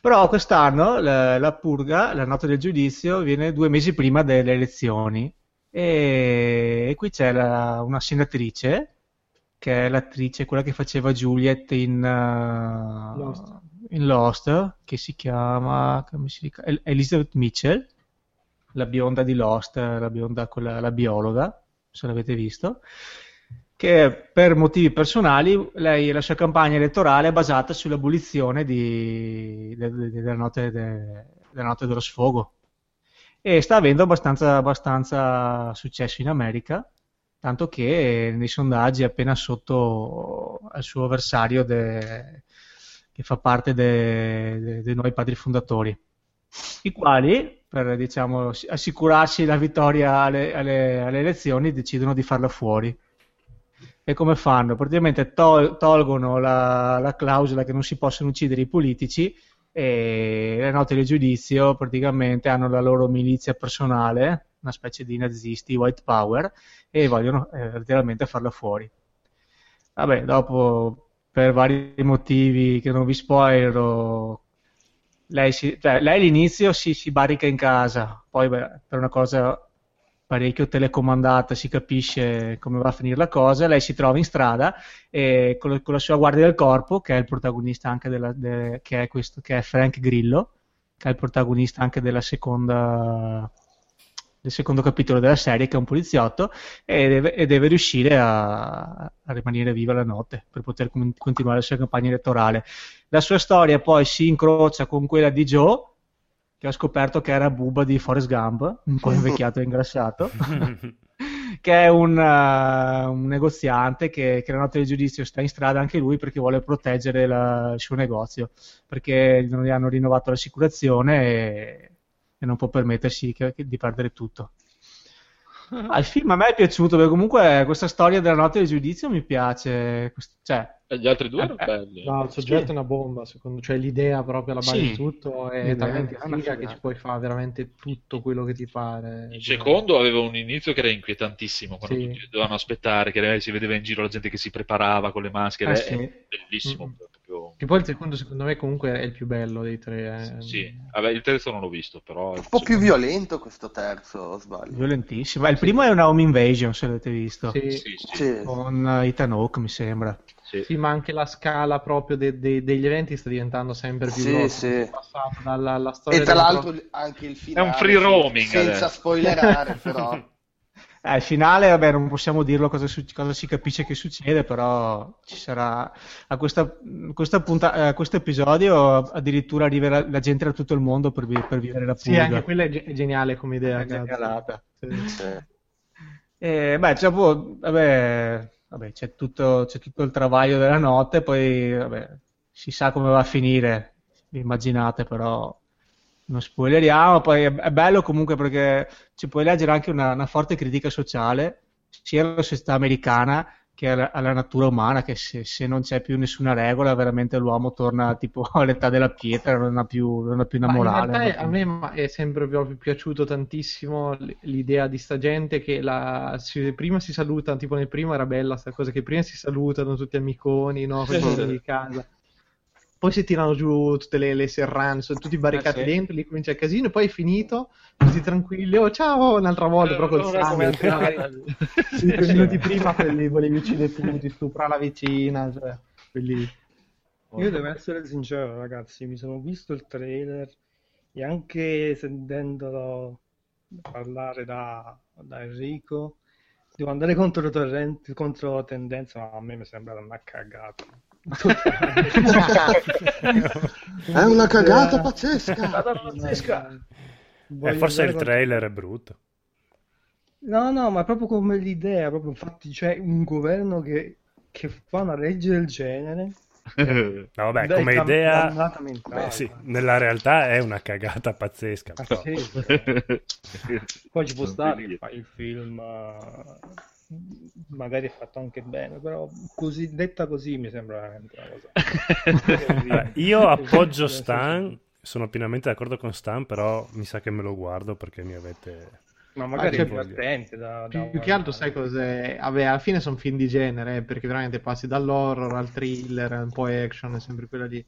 Però quest'anno la, la purga, la notte del giudizio, viene due mesi prima delle elezioni e, e qui c'è la- una senatrice che è l'attrice, quella che faceva Juliet in, uh, Lost. in Lost, che si chiama si El- Elizabeth Mitchell, la bionda di Lost, la bionda, quella, la biologa, se l'avete visto, che per motivi personali lei, la sua campagna elettorale è basata sull'abolizione di- de- de- della, notte de- della notte dello sfogo e sta avendo abbastanza, abbastanza successo in America, tanto che nei sondaggi è appena sotto al suo avversario de- che fa parte de- de- dei nuovi padri fondatori, i quali, per diciamo, assicurarsi la vittoria alle, alle- alle elezioni, decidono di farla fuori. E come fanno? Praticamente tol- tolgono la, la clausola che non si possono uccidere i politici e le note del giudizio praticamente hanno la loro milizia personale, una specie di nazisti, white power, e vogliono eh, letteralmente farla fuori. Vabbè, dopo, per vari motivi che non vi spoilerò, lei, si- cioè, lei all'inizio si, si barrica in casa, poi beh, per una cosa parecchio telecomandata si capisce come va a finire la cosa, lei si trova in strada e con, con la sua guardia del corpo, che è il protagonista anche della, de- che, è questo, che è Frank Grillo, che è il protagonista anche della seconda, del secondo capitolo della serie, che è un poliziotto, e deve, e deve riuscire a, a rimanere viva la notte per poter con- continuare la sua campagna elettorale. La sua storia poi si incrocia con quella di Joe, che ho scoperto che era Bubba di Forrest Gump, un po' invecchiato e ingrassato, che è un, eh, un negoziante che, che la notte del giudizio sta in strada anche lui perché vuole proteggere la- il suo negozio, perché non gli hanno rinnovato l'assicurazione e, e non può permettersi che- che- di perdere tutto. Ah, il film a me è piaciuto perché comunque questa storia della notte del giudizio mi piace, cioè, E gli altri due erano Eh, belli. No, il soggetto Sì. è una bomba, secondo cioè l'idea proprio alla base Sì. di tutto è L'idea talmente è figa che ci puoi fare veramente tutto quello che ti pare. Il secondo aveva un inizio che era inquietantissimo, quando Sì. tutti dovevano aspettare, che si vedeva in giro la gente che si preparava con le maschere. Eh, sì. È bellissimo. Mm. Proprio- Che poi il secondo secondo me comunque è il più bello dei tre. eh. Sì, Vabbè, il terzo non l'ho visto, però... Un po' più violento questo terzo, o sbaglio? violentissimo. Il primo è una home invasion, se l'avete visto, Sì, Sì, sì, Sì. con eh, Ethan Hawke, mi sembra. sì. Sì, ma anche la scala proprio de- de- degli eventi sta diventando sempre più Sì, sì. È passato dalla alla storia E tra l'altro anche il finale. È un free roaming Senza adesso. spoilerare, però. Eh, finale, vabbè, non possiamo dirlo cosa, su- cosa si capisce che succede, però ci sarà a questa, questa punta- a questo episodio addirittura arriverà la gente da tutto il mondo per, vi- per vivere la Sì, purga. anche quella è, ge- è geniale come idea. È genialata. Sì. Sì. E, beh, c'è, boh, vabbè, vabbè, c'è tutto, c'è tutto il travaglio della notte, poi vabbè, si sa come va a finire, immaginate, però non spoileriamo. Poi è, bello comunque perché ci puoi leggere anche una, una forte critica sociale, sia alla società americana che alla, alla natura umana, che se, se non c'è più nessuna regola, veramente l'uomo torna tipo all'età della pietra, non ha più, non ha più una Ma in morale. realtà è- a me è sempre proprio piaciuto tantissimo l'idea di sta gente che la, si- prima si salutano, tipo nel primo era bella sta cosa che prima si salutano tutti amiconi, no, con di casa. Poi si tirano giù tutte le, le serrane, sono tutti barricati Eh, sì. dentro, lì comincia il casino, e poi è finito, tutti tranquilli, oh ciao, un'altra volta, però col sangue, cinque minuti prima quelli volevi uccidere tutti, stupra la vicina, cioè, quelli... Io devo essere sincero, ragazzi, mi sono visto il trailer e anche sentendolo parlare da, da Enrico, devo andare contro, torrente, contro tendenza, ma a me mi sembra una cagata. È una cagata pazzesca. Eh, forse il trailer è brutto. No, no, ma proprio come l'idea, proprio infatti c'è un governo che, che fa una legge del genere. No, vabbè, Dai, come idea, mentale. beh, sì, nella realtà è una cagata pazzesca. Però. sì, Poi ci può stare il film, eh, magari è fatto anche bene, però così, detta così mi sembra una cosa. Io appoggio Stan, sono pienamente d'accordo con Stan, però mi sa che me lo guardo perché mi avete... Ma magari Ah, è cioè, divertente da, da Più che altro sai cos'è? Vabbè, alla fine sono film di genere, eh, perché veramente passi dall'horror al thriller, un po' action, è sempre quella lì.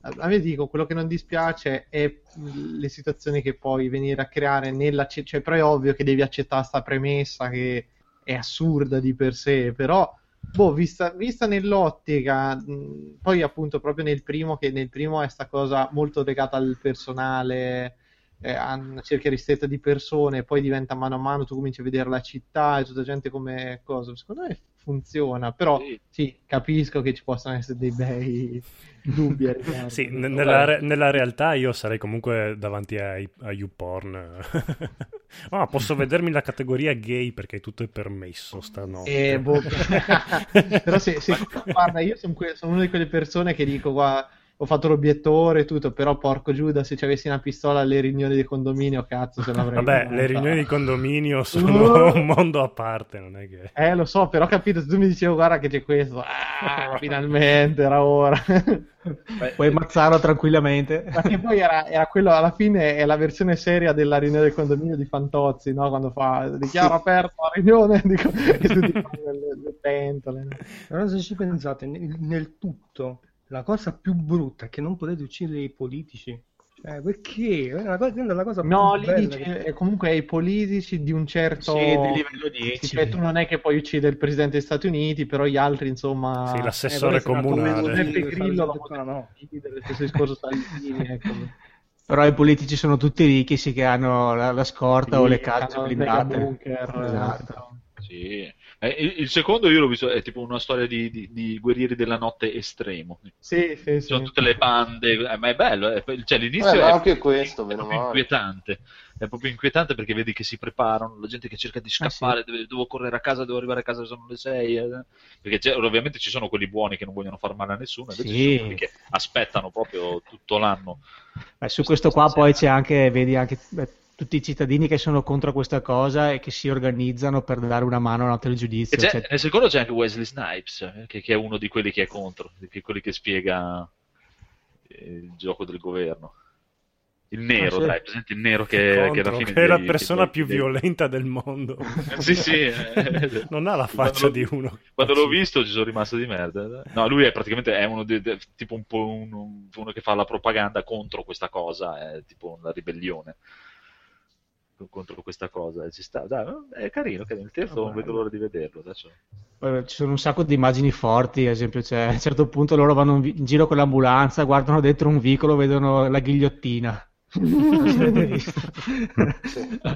A me dico, quello che non dispiace è le situazioni che puoi venire a creare nella... Cioè, però è ovvio che devi accettare sta premessa che è assurda di per sé, però, boh, vista, vista nell'ottica, mh, poi appunto proprio nel primo, che nel primo è sta cosa molto legata al personale, eh, a una cerchia ristretta di persone, poi diventa mano a mano, tu cominci a vedere la città e tutta gente come cosa. Secondo me funziona, però Sì. sì, capisco che ci possano essere dei bei dubbi. Sì, n- nella, re- nella realtà io sarei comunque davanti a, a YouPorn. Ah, posso vedermi la categoria gay perché tutto è permesso stanotte. Eh, boh. però se, se guarda, io sono, que- sono una di quelle persone che dico, guarda, ho fatto l'obiettore e tutto, però porco Giuda, se ci avessi una pistola alle riunioni di condominio, cazzo, se l'avrei Vabbè, fatta. le riunioni di condominio sono un mondo a parte, non è che... Eh, lo so, però ho capito, se tu mi dicevi, guarda che c'è questo, ah, finalmente, era ora. Puoi ammazzarlo tranquillamente. Ma che poi era, era quello, alla fine è la versione seria della riunione del condominio di Fantozzi, no? Quando fa, dichiaro aperto la riunione, dico, e tutti fanno le, le pentole. no? Però se ci pensate, nel, nel tutto, la cosa più brutta è che non potete uccidere i politici. Cioè, perché? È una cosa, è la cosa No, più lì dice, che- eh, comunque ai politici di un certo... Sì, di livello 10. Cioè, tu non è che puoi uccidere il presidente degli Stati Uniti, però gli altri, insomma... Sì, l'assessore Eh, è stato comunale. dire, Grillo lo qua, no. lo stesso discorso Salvini, ecco. Però i politici sono tutti ricchi, sì che hanno la, la scorta o le il blindate. bunker, Esatto. Sì. Eh, il, il secondo io l'ho visto, è tipo una storia di, di- di guerrieri della notte estremo. Sì, sì, Ci sì. sono tutte le bande, eh, ma è bello, eh, cioè l'inizio Eh, ma è anche questo, meno più male. inquietante. è proprio inquietante perché vedi che si preparano, la gente che cerca di scappare, deve- devo correre a casa, devo arrivare a casa, sono le 6. Perché c'è- ovviamente ci sono quelli buoni che non vogliono far male a nessuno, invece Sì. ci sono quelli che aspettano proprio tutto l'anno. Beh, su questo qua poi c'è anche, vedi anche beh, tutti i cittadini che sono contro questa cosa e che si organizzano per dare una mano al E giudizio. c'è- Cioè, nel secondo c'è anche Wesley Snipes, eh, che, che è uno di quelli che è contro, di que- quelli che spiega eh, il gioco del governo. Il nero, Ah, sì. dai, presente il nero che, che alla Contro, fine che è la dei- persona dei- più dei- violenta del mondo. Sì, sì. eh. Non ha la faccia di uno. Quando l'ho visto ci sono rimasto di merda. No, lui è praticamente è uno di- de- tipo un po' un- un- uno che fa la propaganda contro questa cosa, è tipo una ribellione contro questa cosa. e Ci sta, dai, è carino, carino. Il terzo non vedo l'ora di vederlo. Adesso. ci sono un sacco di immagini forti, ad esempio c'è, a un certo punto loro vanno in, vi- in giro con l'ambulanza, guardano dentro un vicolo, vedono la ghigliottina. Dopo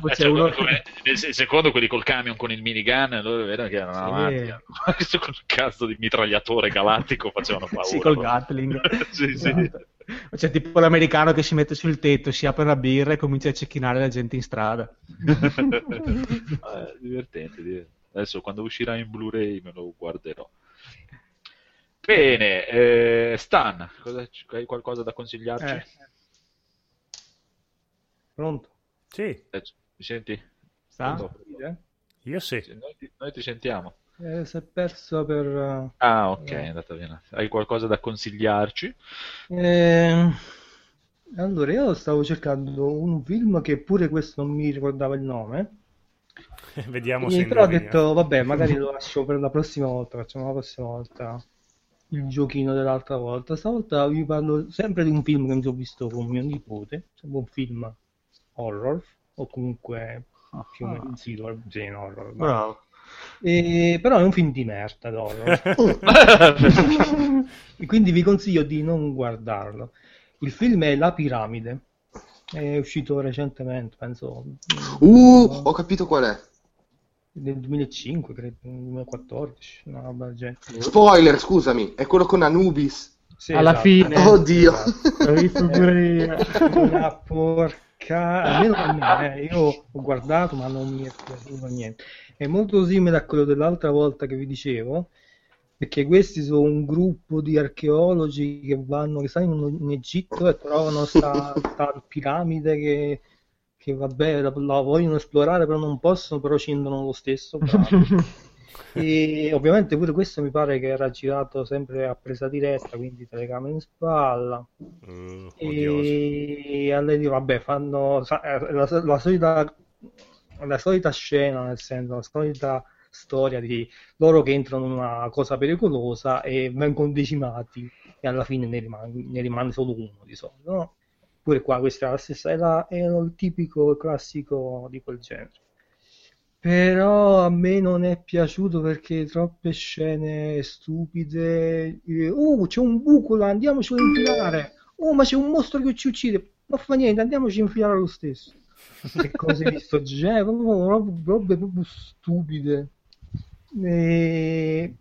Eh, c'è cioè, uno come- secondo quelli col camion con il minigun, loro vedono che erano Sì. avanti. Questo col cazzo di mitragliatore galattico facevano paura. Sì, col. Gatling. sì, sì. C'è tipo l'americano che si mette sul tetto, si apre una birra e comincia a cecchinare la gente in strada. Eh, divertente, divertente. Adesso quando uscirà in Blu-ray me lo guarderò. Bene, eh, Stan, cosa- hai qualcosa da consigliarci? Eh. Pronto? Sì, Eh, mi senti? Sta? Pronto? Eh, io sì. Sì, Noi ti, noi ti sentiamo. Eh, si è perso per... eh, Ah, ok, è andata via. Hai qualcosa da consigliarci? Eh, allora, io stavo cercando un film che pure questo non mi ricordava il nome. Vediamo E se però ho detto, vabbè, magari lo lascio per la prossima volta. Facciamo la prossima volta il giochino dell'altra volta. Stavolta vi parlo sempre di un film che mi sono visto con mio nipote. Sembra un film horror, o comunque più o meno sì, horror, sì, horror. ma- Bravo. E- però è un film di merda d'horror. E quindi vi consiglio di non guardarlo. Il film è La piramide. È uscito recentemente, penso Uh, ho capito qual è. nel 2005, credo, nel 2014, una roba del genere. Spoiler, scusami, è quello con Anubis. Sì, Alla esatto. fine. Oddio. L'ho visto pure io. Una porca... Almeno a me, eh. Io ho guardato, ma non mi è piaciuto niente. È molto simile a quello dell'altra volta che vi dicevo, perché questi sono un gruppo di archeologi che vanno, che stanno in, in Egitto e trovano sta, sta piramide che, che vabbè, la, la vogliono esplorare, però non possono, però scendono lo stesso. E ovviamente pure questo mi pare che era girato sempre a presa diretta, quindi telecamera in spalla. Odioso. E alle vabbè, fanno eh, la, la solita, la solita scena, nel senso, la solita storia di loro che entrano in una cosa pericolosa e vengono decimati e alla fine ne rimane, ne rimane solo uno di solito, no? Pure qua questa è la stessa, la- è il tipico classico di quel genere. Però a me non è piaciuto perché troppe scene stupide. Eh, Oh, c'è un buco là, andiamoci a infilare. Oh, ma c'è un mostro che ci uccide. Non fa niente, andiamoci a infilare lo stesso. Che cose di sto genere, proprio, proprio stupide. E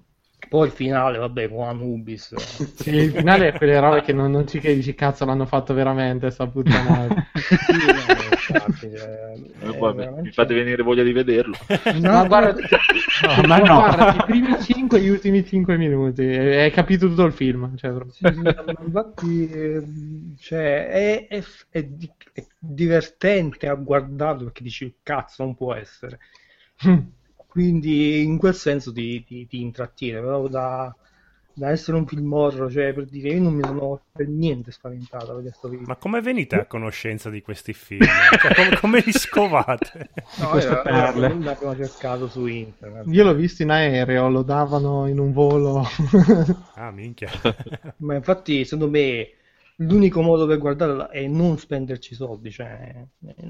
poi il finale, vabbè, con Anubis. Sì, il finale è quelle robe che non, non ci credi, dici cazzo l'hanno fatto veramente sta puttanata. Sì, infatti, cioè, Eh, è poi veramente- Mi fate venire voglia di vederlo. No, guarda, No, ma no. guarda, i primi 5 e gli ultimi 5 minuti, hai capito tutto il film. Cioè. Sì, sì, ma infatti ehm, cioè, è, è- è è divertente a guardarlo perché dici cazzo non può essere quindi in quel senso ti, ti, ti intrattiene però da, da essere un film horror cioè per dire io non mi sono per niente spaventato per questo film Ma come venite a conoscenza di questi film? Cioè, come, come li scovate? no, queste era, era perle. che abbiamo cercato su internet Io l'ho visto in aereo, lo davano in un volo. Ah, minchia. ma infatti secondo me l'unico modo per guardarla è non spenderci soldi, cioè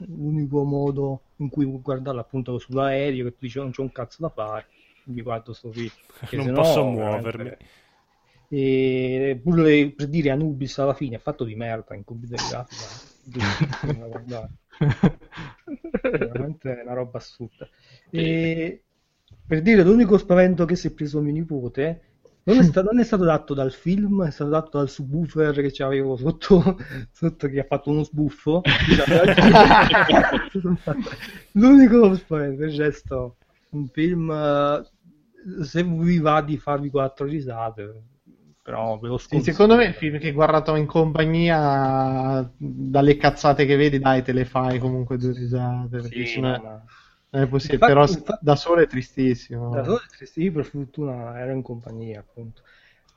l'unico modo in cui guardarla appunto sull'aereo che tu dici "Oh, non c'è un cazzo da fare, mi guardo sto film. Non posso muovermi. E pure per dire Anubis alla fine è fatto di merda in computer grafica. È veramente una roba assurda. E per dire l'unico spavento che si è preso mio nipote Non è, stato, non è stato dato dal film, è stato dato dal subwoofer che c'avevo sotto, sotto che ha fatto uno sbuffo. L'unico per il resto, un film, eh, se vi va di farvi quattro risate, però ve lo Sì, sconsiglio. secondo me il film che guardato in compagnia dalle cazzate che vedi, dai, te le fai comunque due risate. perché Sì, sennò no, è- è possibile. Infatti- però infatti- da solo è tristissimo. Da solo sì, per fortuna ero in compagnia, appunto.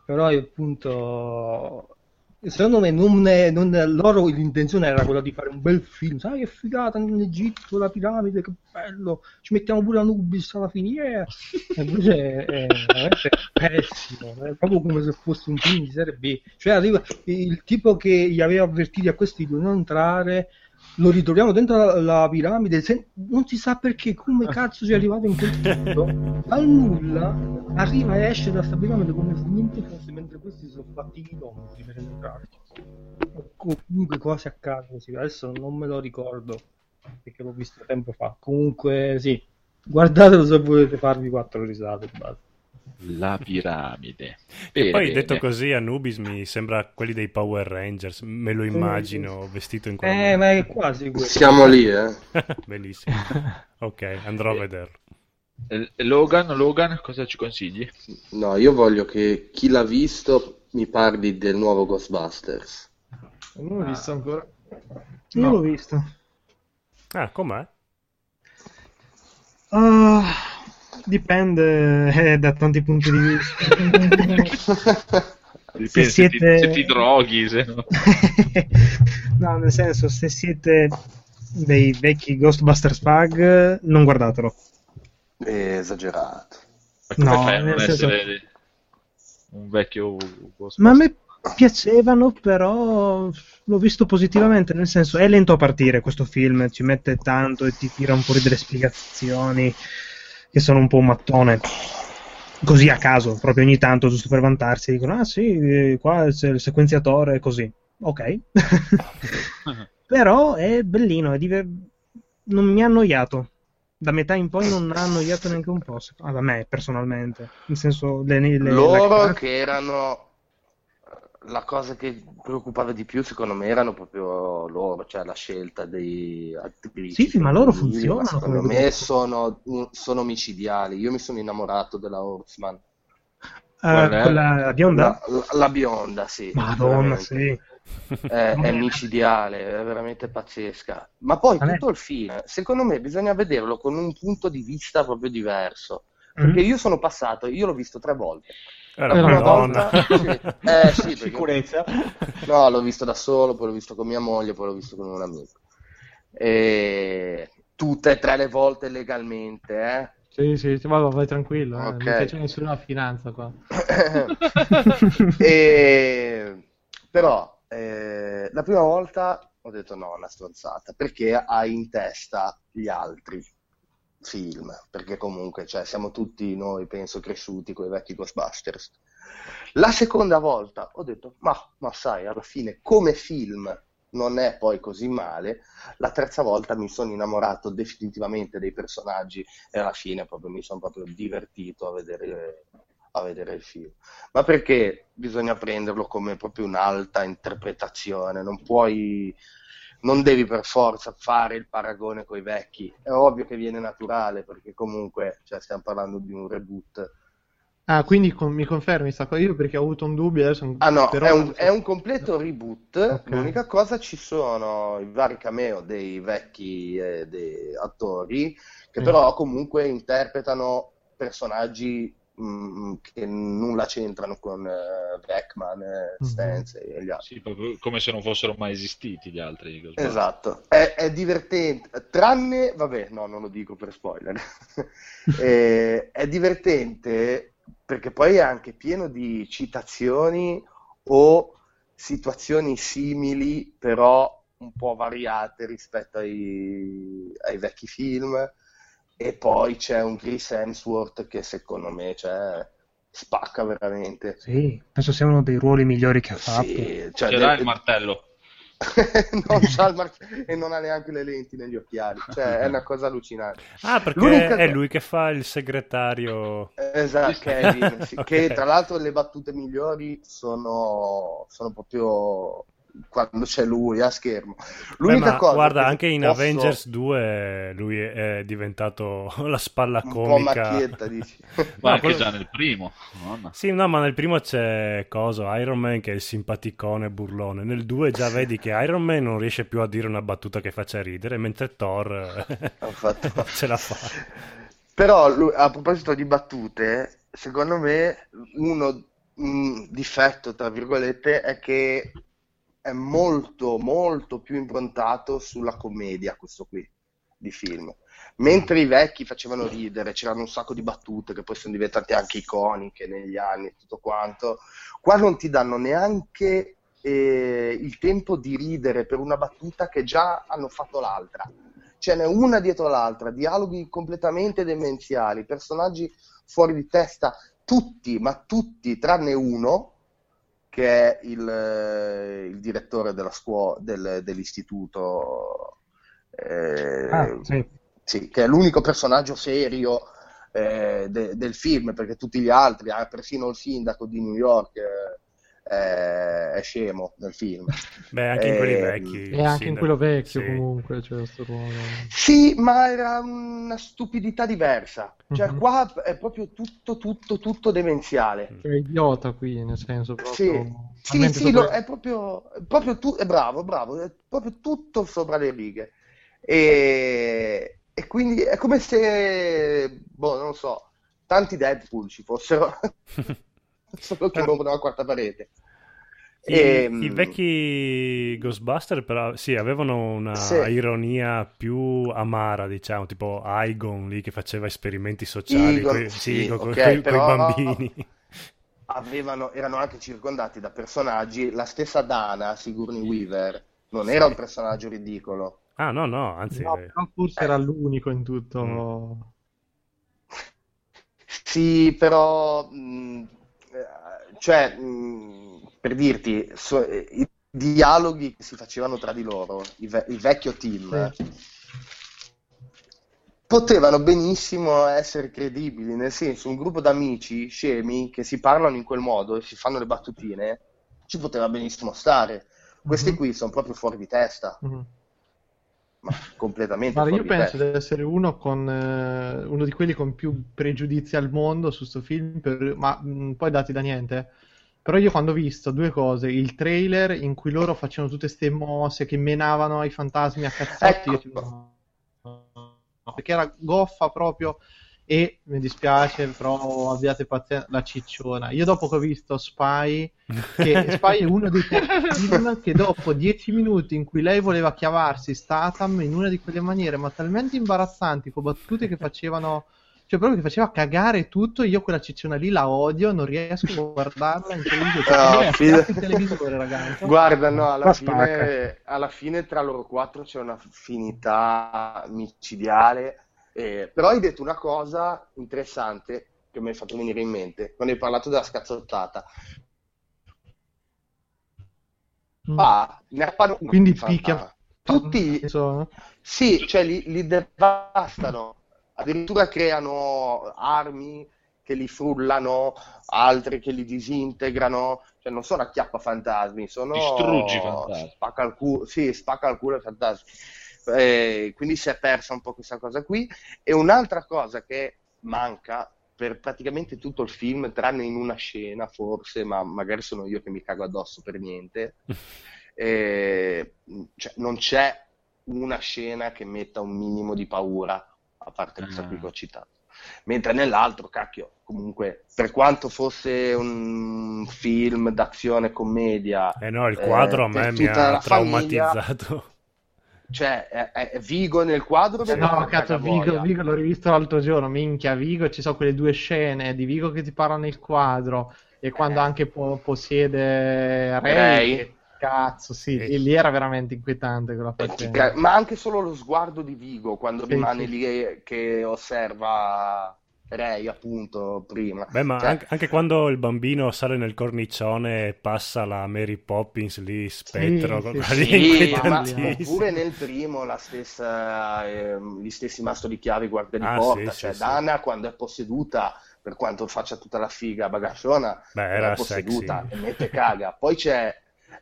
Però appunto, secondo me non è, non è- loro l'intenzione era quella di fare un bel film, sai che figata in Egitto, la piramide, che bello, ci mettiamo pure Anubis alla fine, yeah. E invece è veramente pessimo, è proprio come se fosse un film di serie B. Cioè arriva il tipo che gli aveva avvertito a questi di non entrare, lo ritroviamo dentro la, la piramide, se- non si sa perché, come cazzo ci è arrivato in quel punto, al nulla, arriva e esce da sta piramide come se niente fosse, mentre questi sono fatti chilometri per entrare. O comunque cose a caso, sì, adesso non me lo ricordo, perché l'ho visto tempo fa. Comunque sì, guardatelo se volete farvi quattro risate, basta. La piramide. E Bene, poi bene. detto così, Anubis mi sembra quelli dei Power Rangers, me lo immagino vestito in quel Eh, ma è quasi quello. Siamo lì, eh. Bellissimo. Ok, andrò a vederlo. Eh, Logan, Logan, cosa ci consigli? No, io voglio che chi l'ha visto mi parli del nuovo Ghostbusters. Non l'ho visto ancora. Io No. l'ho visto. Ah, com'è? Ah, dipende eh, da tanti punti di vista. Dipende Se se, ti, siete- se ti droghi, se no. no, nel senso, se siete dei vecchi Ghostbusters fag, non guardatelo. È esagerato. Ma come No, fai a non senso- essere un vecchio Ma a me piacevano, però l'ho visto positivamente, nel senso è lento a partire questo film, ci mette tanto e ti tira un po' delle spiegazioni che sono un po' un mattone. Così a caso, proprio ogni tanto, giusto per vantarsi, dicono, ah sì, eh, qua c'è il sequenziatore, così. Ok. però è bellino, è diver- non mi ha annoiato. Da metà in poi non ha annoiato neanche un po', se- ah, a me personalmente. Nel senso, le, le- la Loro cast- che erano la cosa che preoccupava di più secondo me erano proprio loro, cioè la scelta dei attrici. Sì, ma loro funzionano ma Secondo me sono, sono micidiali. Io mi sono innamorato della Horseman. Eh, quella la bionda? La, la- bionda, sì. Madonna, sì. È, è micidiale, è veramente pazzesca. Ma poi lei- tutto il film, secondo me, bisogna vederlo con un punto di vista proprio diverso. Mm. Perché io sono passato, io l'ho visto tre volte. La la prima Madonna. volta, sì. Eh, sì, perché- Sicurezza. No, l'ho visto da solo, poi l'ho visto con mia moglie, poi l'ho visto con un amico. E tutte e tre le volte legalmente, eh. Sì, sì, sì, vai, vai tranquillo, eh, Ok. non faccio nessuna finanza qua. E- Però eh, la prima volta ho detto no, una stronzata, perché hai in testa gli altri film, perché comunque cioè, siamo tutti noi, penso, cresciuti con i vecchi Ghostbusters. La seconda volta ho detto, ma, ma sai, alla fine come film non è poi così male. La terza volta mi sono innamorato definitivamente dei personaggi e alla fine proprio mi sono proprio divertito a vedere, a vedere il film. Ma perché bisogna prenderlo come proprio un'alta interpretazione, non puoi, non devi per forza fare il paragone con i vecchi. È ovvio che viene naturale perché comunque cioè, stiamo parlando di un reboot. Ah, quindi con- mi confermi sta cosa? Io perché ho avuto un dubbio adesso... Ah no, però- è un, è un completo reboot. Ok. L'unica cosa ci sono i vari cameo dei vecchi eh, dei attori che Mm. però comunque interpretano personaggi mm, che nulla c'entrano con eh, Beckman. Stance e gli altri. Sì, proprio come se non fossero mai esistiti gli altri. Esatto, è, è divertente, tranne, vabbè, no, non lo dico per spoiler, Eh, è divertente perché poi è anche pieno di citazioni o situazioni simili, però un po' variate rispetto ai, ai vecchi film. E poi c'è un Chris Hemsworth che secondo me cioè, spacca veramente. Sì, penso sia uno dei ruoli migliori che ha fatto. Sì, cioè, Ce l'ha de- il martello. non c'ha il marchio e non ha neanche le lenti negli occhiali. Cioè, è una cosa allucinante. Ah, perché L'unica è lui che fa il segretario. Esatto, Kevin, sì, Ok. che tra l'altro le battute migliori sono, sono proprio quando c'è lui a schermo. Beh, L'unica ma cosa guarda, che anche in posso- Avengers 2 lui è, diventato la spalla un po' comica. macchietta, dici. Ma No, anche quello- già nel primo. Madonna. Sì, no, ma nel primo c'è coso, Iron Man che è il simpaticone burlone. Nel 2 già vedi che Iron Man non riesce più a dire una battuta che faccia ridere, mentre Thor eh, fatto- ce la fa. Però lui- a proposito di battute, secondo me uno un difetto, tra virgolette, è che è molto, molto più improntato sulla commedia questo qui di film. Mentre i vecchi facevano ridere, c'erano un sacco di battute che poi sono diventate anche iconiche negli anni e tutto quanto, qua non ti danno neanche eh, il tempo di ridere per una battuta che già hanno fatto l'altra. Ce n'è una dietro l'altra, dialoghi completamente demenziali, personaggi fuori di testa, tutti, ma tutti, tranne uno, che è il, eh, il direttore della scuola, del- dell'istituto, eh, Ah, sì. sì, che è l'unico personaggio serio eh, de- del film, perché tutti gli altri, ah, persino il sindaco di New York, eh, è, è scemo nel film. Beh, anche in quelli Ehm, vecchi. E anche in quello vecchio sì. comunque c'è sto ruolo. Sì, ma era una stupidità diversa. Cioè, Mhm. qua è proprio tutto, tutto, tutto demenziale. Cioè, è idiota qui, nel senso proprio... Sì, sì, sì, sopra- lo- è proprio, proprio tu, è bravo, bravo, è proprio tutto sopra le righe. E, e quindi è come se, boh, non so, tanti Deadpool ci fossero, solo che rompono la quarta parete. I, Ehm, i vecchi Ghostbuster però sì, avevano una Sì. ironia più amara, diciamo, tipo Igon lì che faceva esperimenti sociali sì, sì, con, ok, coi- coi però- bambini. avevano, erano anche circondati da personaggi, la stessa Dana, Sigourney Weaver, non era un personaggio ridicolo. Ah, no, no, anzi, No, eh, forse era l'unico in tutto... Mm. Sì, però, mh, eh, cioè, mh, per dirti, so- eh, i dialoghi che si facevano tra di loro, il, ve- il vecchio team, potevano benissimo essere credibili, nel senso, un gruppo d'amici scemi che si parlano in quel modo e si fanno le battutine, ci poteva benissimo stare. Questi Mhm. qui sono proprio fuori di testa, Mhm. Ma completamente Guarda, io penso di essere uno con eh, uno di quelli con più pregiudizi al mondo su sto film, per- ma mh, poi dati da niente. Però io quando ho visto due cose, il trailer in cui loro facevano tutte queste mosse che menavano ai fantasmi a cazzotti, Ecco. io tipo, no, no, perché era goffa proprio e mi dispiace, però abbiate pazienza, la cicciona. Io dopo che ho visto Spy, che Spy è uno dei film che dopo dieci minuti in cui lei voleva chiavarsi Statham in una di quelle maniere, ma talmente imbarazzanti, con battute che facevano, cioè proprio che faceva cagare tutto, io quella cicciona lì la odio, non riesco a guardarla in televisione, cioè, No, lei è fida- attacca il televisore, ragazzi. Guarda, no, alla La fine, alla fine tra loro quattro c'è una finità micidiale. Eh, però hai detto una cosa interessante che mi hai fatto venire in mente quando hai parlato della scazzottata. Mm. Ah, ne appano Quindi di fantasma. picchia- Tutti, Insomma, sì, cioè li, li devastano, addirittura creano armi che li frullano, altre che li disintegrano, cioè non sono acchiappa fantasmi, sono Distruggi fantasmi. spacca il culo, sì, spacca il culo ai fantasmi. Eh, quindi si è persa un po' questa cosa qui. E un'altra cosa che manca per praticamente tutto il film, tranne in una scena forse, ma magari sono io che mi cago addosso per niente, eh, cioè, non c'è una scena che metta un minimo di paura, a parte questa qui che ho citato. Mentre nell'altro, cacchio, comunque, per quanto fosse un film d'azione commedia, Eh no, il quadro eh, a me mi ha la famiglia, traumatizzato. Cioè, è, è- Vigo nel quadro, Eh mi no, cazzo. Vigo, Vigo l'ho rivisto l'altro giorno, minchia, Vigo, ci sono quelle due scene di Vigo che ti parla nel quadro e quando anche po- possiede Ray, Ray. cazzo, sì, Eh. e lì era veramente inquietante quella Eh, faccenda. ca- ma anche solo lo sguardo di Vigo quando Sì, rimane sì. lì che osserva Ray, appunto, prima. Beh, ma Cioè, anche, anche quando il bambino sale nel cornicione e passa la Mary Poppins lì, spettro, Sì, sì, sì. ma oppure nel primo la stessa, ehm, gli stessi masto di chiavi guardia di Ah, porta, sì, cioè sì, sì. Dana quando è posseduta, per quanto faccia tutta la figa bagasciona, Beh, è posseduta sexy. e mette caga. Poi c'è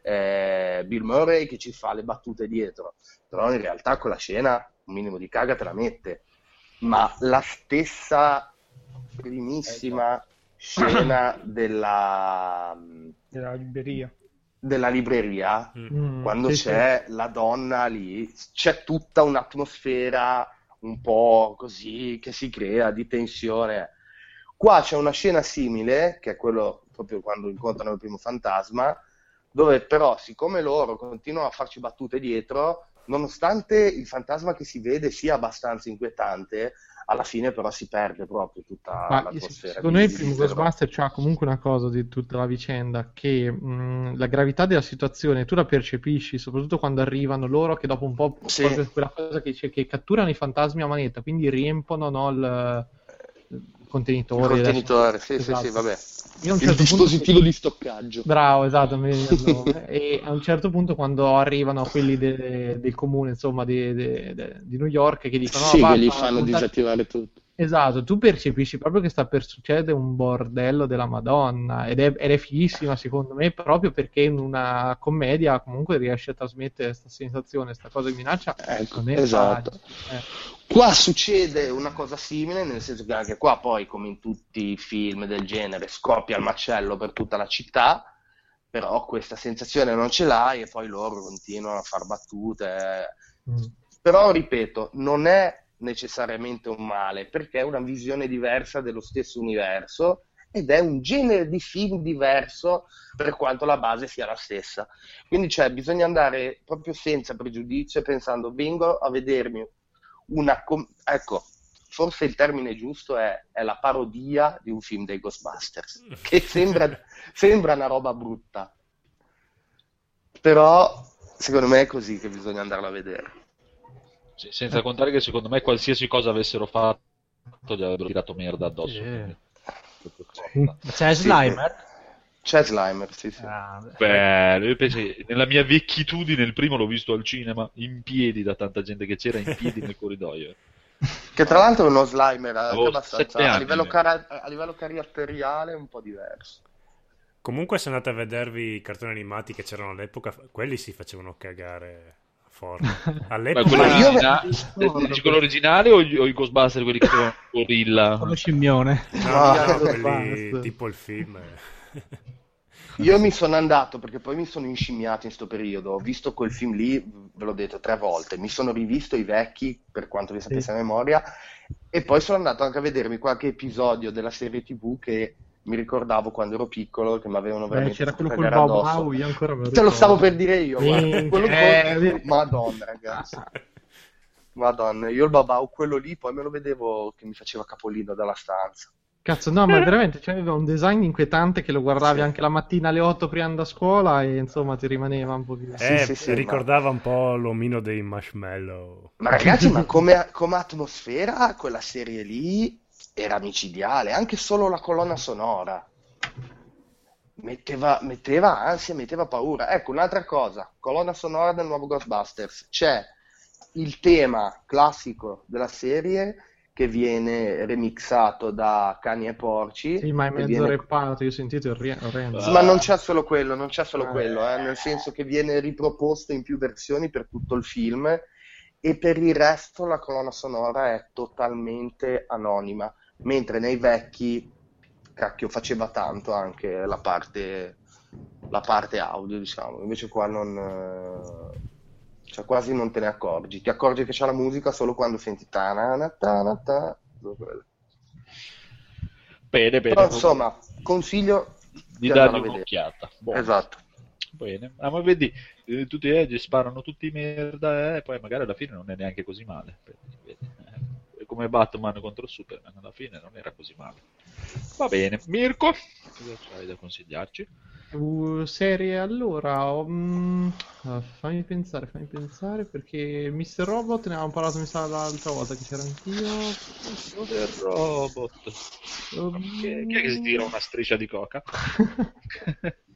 eh, Bill Murray che ci fa le battute dietro, però in realtà quella scena un minimo di caga te la mette. Ma la stessa primissima scena della, Della libreria. della libreria Mm, quando sì, sì. c'è la donna lì, c'è tutta un'atmosfera un po' così che si crea di tensione. Qua c'è una scena simile, che è quello proprio quando incontrano il primo fantasma, dove però, siccome loro continuano a farci battute dietro, nonostante il fantasma che si vede sia abbastanza inquietante, alla fine però si perde proprio tutta Ma l'atmosfera. secondo me il primo Ghostbuster c'ha comunque una cosa di tutta la vicenda, che mh, la gravità della situazione tu la percepisci, soprattutto quando arrivano loro che dopo un po' Sì. quella cosa che che catturano i fantasmi a manetta, quindi riempono no, il contenitore. Il contenitore, sì, sì, Esatto. sì, vabbè. Io un Il certo punto- dispositivo di stoccaggio. Bravo, esatto, e a un certo punto quando arrivano quelli de- del comune, insomma, di, de- de- di New York, che dicono... Sì, "No, che gli fanno disattivare tutto. Esatto, tu percepisci proprio che sta per succedere un bordello della Madonna ed è, ed è fighissima secondo me proprio perché in una commedia comunque riesce a trasmettere questa sensazione, questa cosa di minaccia. Ecco, esatto. Eh. Qua succede una cosa simile, nel senso che anche qua poi, come in tutti i film del genere, scoppia il macello per tutta la città, però questa sensazione non ce l'hai e poi loro continuano a far battute. Mm. Però, ripeto, non è necessariamente un male, perché è una visione diversa dello stesso universo ed è un genere di film diverso per quanto la base sia la stessa. Quindi cioè, bisogna andare proprio senza pregiudizio e pensando vengo a vedermi una... com- ecco, forse il termine giusto è, è la parodia di un film dei Ghostbusters, che sembra, sembra una roba brutta, però secondo me è così che bisogna andarla a vedere. Sì, senza contare che secondo me qualsiasi cosa avessero fatto gli avrebbero tirato merda addosso. Eh. quindi- C'è Slimer? C'è Slimer, sì, sì. Ah, beh. Beh, io penso che nella mia vecchitudine il primo l'ho visto al cinema in piedi da tanta gente che c'era in piedi nel corridoio. Che tra l'altro è uno Slimer anche abbastanza sette a livello, cara- a livello caratteriale un po' diverso. Comunque, se andate a vedervi i cartoni animati che c'erano all'epoca, quelli si facevano cagare forte. All'epoca, quello, Ma io- origina- eh, quello originale o, gli- o i Ghostbuster quelli che avevano gorilla? Con lo scimmione. no, Ah, no, quelli tipo il film. Io mi sono andato perché poi mi sono inscimmiato in sto periodo. Ho visto quel film lì, ve l'ho detto tre volte. Mi sono rivisto i vecchi per quanto vi sapesse a memoria. E poi sono andato anche a vedermi qualche episodio della serie TV che mi ricordavo quando ero piccolo, che mi avevano Beh, veramente c'era fatto quello col. Howe, io ancora me lo Te lo stavo per dire io. Minchia, Quello con- eh, vedi- Madonna, ragazzi. Madonna, io il babau, quello lì, poi me lo vedevo che mi faceva capolino dalla stanza. Cazzo, no, ma veramente cioè, aveva un design inquietante che lo guardavi Sì. anche la mattina alle 8 prima di andare a scuola e insomma ti rimaneva un pochino. Sì, Eh, sì, sì, ricordava un po' l'omino dei marshmallow. Ma ragazzi, ma come, come atmosfera quella serie lì era micidiale, anche solo la colonna sonora. Metteva, metteva ansia, metteva paura. Ecco, un'altra cosa, colonna sonora del nuovo Ghostbusters. C'è il tema classico della serie che viene remixato da Cani e Porci. Sì, ma è mezzo viene- repato, io ho sentito il orrendo. Ah. ma non c'è solo quello, non c'è solo Ah. quello, eh, nel senso che viene riproposto in più versioni per tutto il film e per il resto la colonna sonora è totalmente anonima, mentre nei vecchi, cacchio, faceva tanto anche la parte, la parte audio, diciamo, invece qua non... eh, cioè quasi non te ne accorgi, ti accorgi che c'è la musica solo quando senti ta-na-na, ta-na-ta. Bene, bene. Però insomma, consiglio di dargli un'occhiata. Buono. Esatto. Bene. Ah, ma vedi, eh, tutti eh, sparano tutti merda e poi magari alla fine non è neanche così male. Vedi, eh, come Batman contro Superman, alla fine non era così male. Va bene. Mirko, cosa c'hai da consigliarci? Uh, serie allora, ah, fammi pensare, fammi pensare perché Mr. Robot ne avevamo parlato mi sa l'altra volta che c'era anch'io. del robot. Um, chi è che si tira una striscia di coca?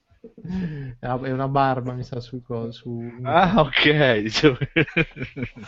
È una- è una barba mi sa sul co- su... Ah, ok. Dicevo,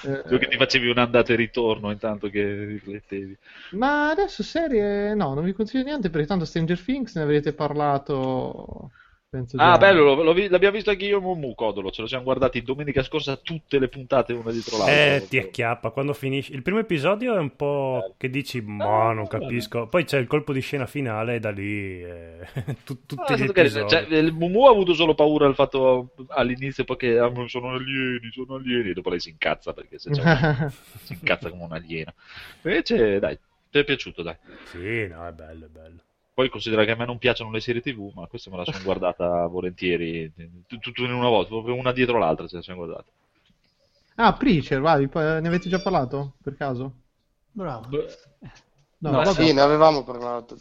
Eh, dicevo che ti facevi un andato e ritorno intanto che riflettevi. Ma adesso serie no, non vi consiglio niente perché tanto Stranger Things ne avrete parlato penso già. Ah, bello, lo- lo l'abbiamo visto anche io e Momu Codolo, ce lo siamo guardati domenica scorsa tutte le puntate una dietro l'altra. Eh, ti acchiappa quando finisci. Il primo episodio è un po' che dici, ma non capisco. Poi c'è il colpo di scena finale e da lì eh, tu- tutti Ah, è gli episodi. Cioè, il Mumu ha avuto solo paura del fatto all'inizio poi che ah, sono alieni, sono alieni, e dopo lei si incazza perché se c'è un- si incazza come un alieno. Invece, dai, ti è piaciuto, dai. Sì, no, è bello, è bello. Poi considera che a me non piacciono le serie TV, ma questa me la sono guardata volentieri, tutto in una volta, proprio una dietro l'altra ce la siamo guardate. Ah, Preacher, vai, ne avete già parlato per caso? Bravo. No, No, sì, ne avevamo parlato.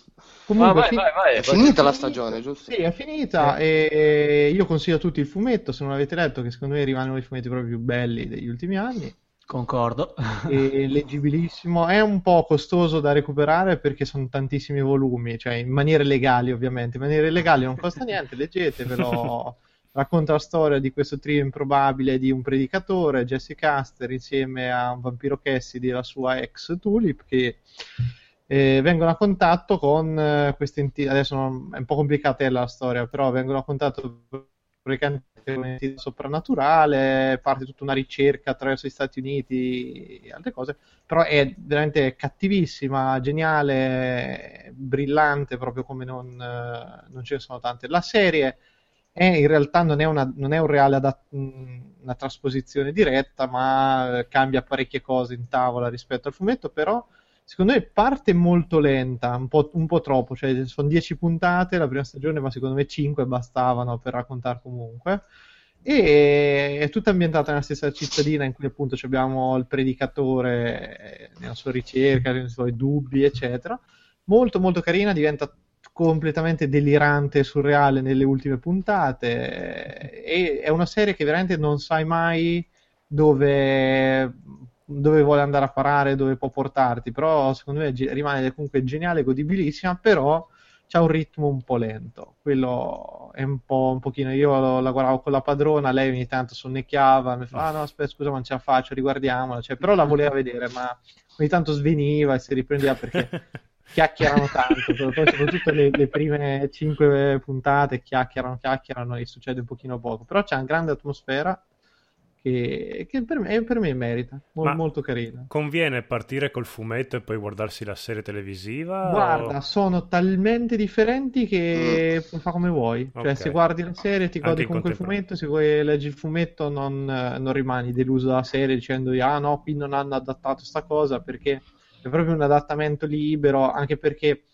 Comunque, vai, fi- vai, vai, È vai. finita la stagione, giusto? Sì, è finita e io consiglio a tutti il fumetto, se non l'avete letto, che secondo me rimangono i fumetti proprio più belli degli ultimi anni. Concordo. E leggibilissimo, è un po' costoso da recuperare perché sono tantissimi volumi, cioè in maniere legali ovviamente, in maniere legali non costa niente, leggetevelo. Racconta la storia di questo trio improbabile di un predicatore, Jesse Caster, insieme a un vampiro Cassidy e la sua ex Tulip, che eh, vengono a contatto con eh, queste entità. Adesso non- è un po' complicata la storia, però vengono a contatto praticamente con un'entità soprannaturale, parte tutta una ricerca attraverso gli Stati Uniti e altre cose, però è veramente cattivissima, geniale, brillante, proprio come non, eh, non ce ne sono tante. La serie è, in realtà non è, una, non è un reale adat- una trasposizione diretta, ma cambia parecchie cose in tavola rispetto al fumetto, però secondo me parte molto lenta, un po', un po' troppo, cioè sono 10 puntate la prima stagione, ma secondo me 5 bastavano per raccontare comunque. E è tutta ambientata nella stessa cittadina in cui appunto abbiamo il predicatore eh, nella sua ricerca, nei suoi dubbi, eccetera. Molto molto carina, diventa completamente delirante e surreale nelle ultime puntate e è una serie che veramente non sai mai dove, dove vuole andare a parare, dove può portarti, però secondo me rimane comunque geniale, godibilissima, però c'ha un ritmo un po' lento, quello è un po' un pochino, io la guardavo con la padrona, lei ogni tanto sonnecchiava, mi fa, ah no aspetta scusa ma non ce la faccio, riguardiamola, cioè, però la voleva vedere, ma ogni tanto sveniva e si riprendeva perché chiacchierano tanto, poi soprattutto le, le prime cinque puntate chiacchierano, chiacchierano e succede un pochino poco, però c'è una grande atmosfera che, che per, me, per me merita, Mol- Ma- molto carina. Conviene partire col fumetto e poi guardarsi la serie televisiva? Guarda, o- sono talmente differenti che fa come vuoi. Cioè, Ok. se guardi la serie ti godi comunque il fumetto, se vuoi leggi il fumetto non, non rimani deluso dalla serie dicendo ah no, qui non hanno adattato sta cosa perché è proprio un adattamento libero, anche perché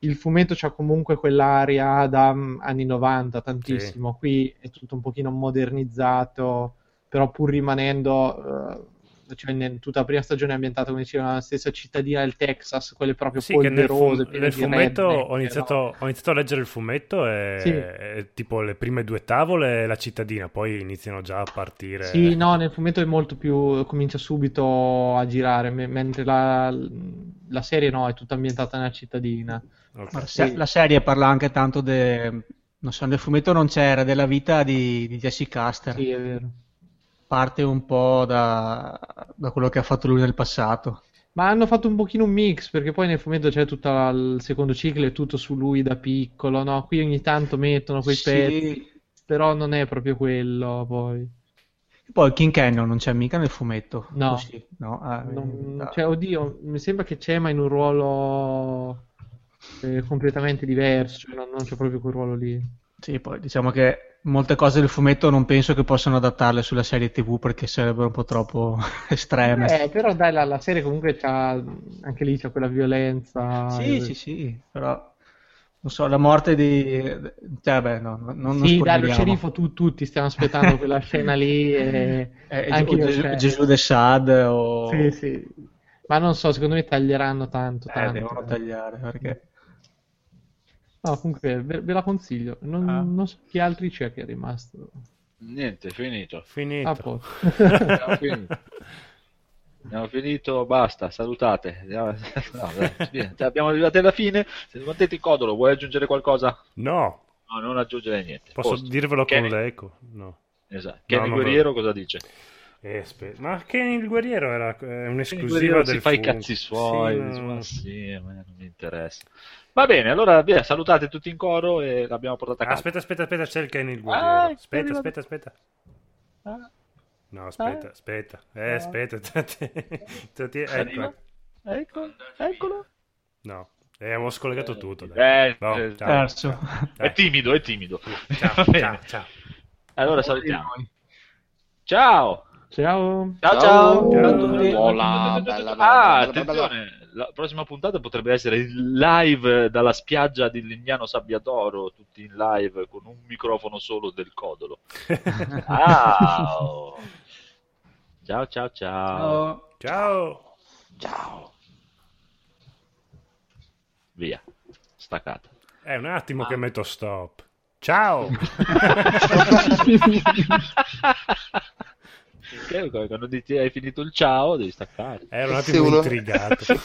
il fumetto c'ha comunque quell'aria da mm, anni 90 tantissimo. Qui è tutto un pochino modernizzato, però pur rimanendo... eh, cioè in tutta la prima stagione è ambientata come diceva nella stessa cittadina del Texas, quelle proprio Sì, che nel, fu- polverose, nel di fumetto redneck, ho iniziato, no? ho iniziato a leggere il fumetto e Sì. e tipo le prime due tavole e la cittadina, poi iniziano già a partire. Sì, no, nel fumetto è molto più. comincia subito a girare, me- mentre la, la serie no, è tutta ambientata nella cittadina. Ok. Ma la se- La serie parla anche tanto de... non so, nel fumetto non c'era, della vita di, di Jesse Caster. Sì, è vero. Parte un po' da, da quello che ha fatto lui nel passato. Ma hanno fatto un pochino un mix, perché poi nel fumetto c'è tutto il secondo ciclo, è tutto su lui da piccolo, no? Qui ogni tanto mettono quei Sì. pezzi, però non è proprio quello, poi. E poi King Canyon non c'è mica nel fumetto. No. Così, no? Ah, Non- cioè, oddio, mi sembra che c'è, ma in un ruolo eh, completamente diverso, cioè non, non c'è proprio quel ruolo lì. Sì, poi diciamo che molte cose del fumetto non penso che possano adattarle sulla serie TV perché sarebbero un po' troppo estreme. Eh, però dai, la, la serie comunque c'ha, anche lì c'è quella violenza. Sì, eh, sì, sì, però non so, la morte di... Cioè, beh, no, non, non Sì, dai, lo sceriffo tu, tutti stiamo aspettando quella scena lì e Eh, anche io, Gesù, cioè- Gesù de Sad o... Sì, sì. Ma non so, secondo me taglieranno tanto, Eh, tanto. devono tagliare perché... No, comunque ve, ve la consiglio. Non, Ah. non so chi altri c'è che è rimasto. Niente, finito. Finito. Ah. Abbiamo finito. Abbiamo finito, basta, salutate. Andiamo- no, dai, abbiamo arrivato alla fine. Se Matteti Codolo, vuoi aggiungere qualcosa? No, No, non aggiungere niente. posso Posto. dirvelo Kenny- con l'eco? No. Esatto. Kenny non Guerriero cosa dice? Eh, aspetta. Ma Kenny il guerriero era è Kenny un'esclusiva del si fa i cazzi suoi. Sì, no. "Ma sì, a me non mi interessa. Va bene, allora via, salutate tutti in coro e l'abbiamo portata a Ah, casa. aspetta, aspetta, aspetta, c'è il Kenny il guerriero. Ah, aspetta, aspetta, aspetta. Ah, No, aspetta, Ah. aspetta. Eh, aspetta. Ti- ti- Arriva. ecco. Ecco, eccolo. No, eh, avevo scollegato tutto. Dai. Eh, No, eh, ciao. Perso. Dai. È timido, è timido. Ciao, ciao, ciao. Allora salutiamo. Ciao. Ciao. Ciao, ciao. Ciao. Ciao a Ciao. Ah, attenzione, la prossima puntata potrebbe essere live dalla spiaggia di Lignano Sabbiadoro, tutti in live con un microfono solo del codolo. Ciao. Ciao, ciao, ciao. Ciao. Ciao. Via. Staccata. È un attimo che metto stop. Ciao. Perché quando dici hai finito il ciao devi staccare. Ero un attimo intrigato.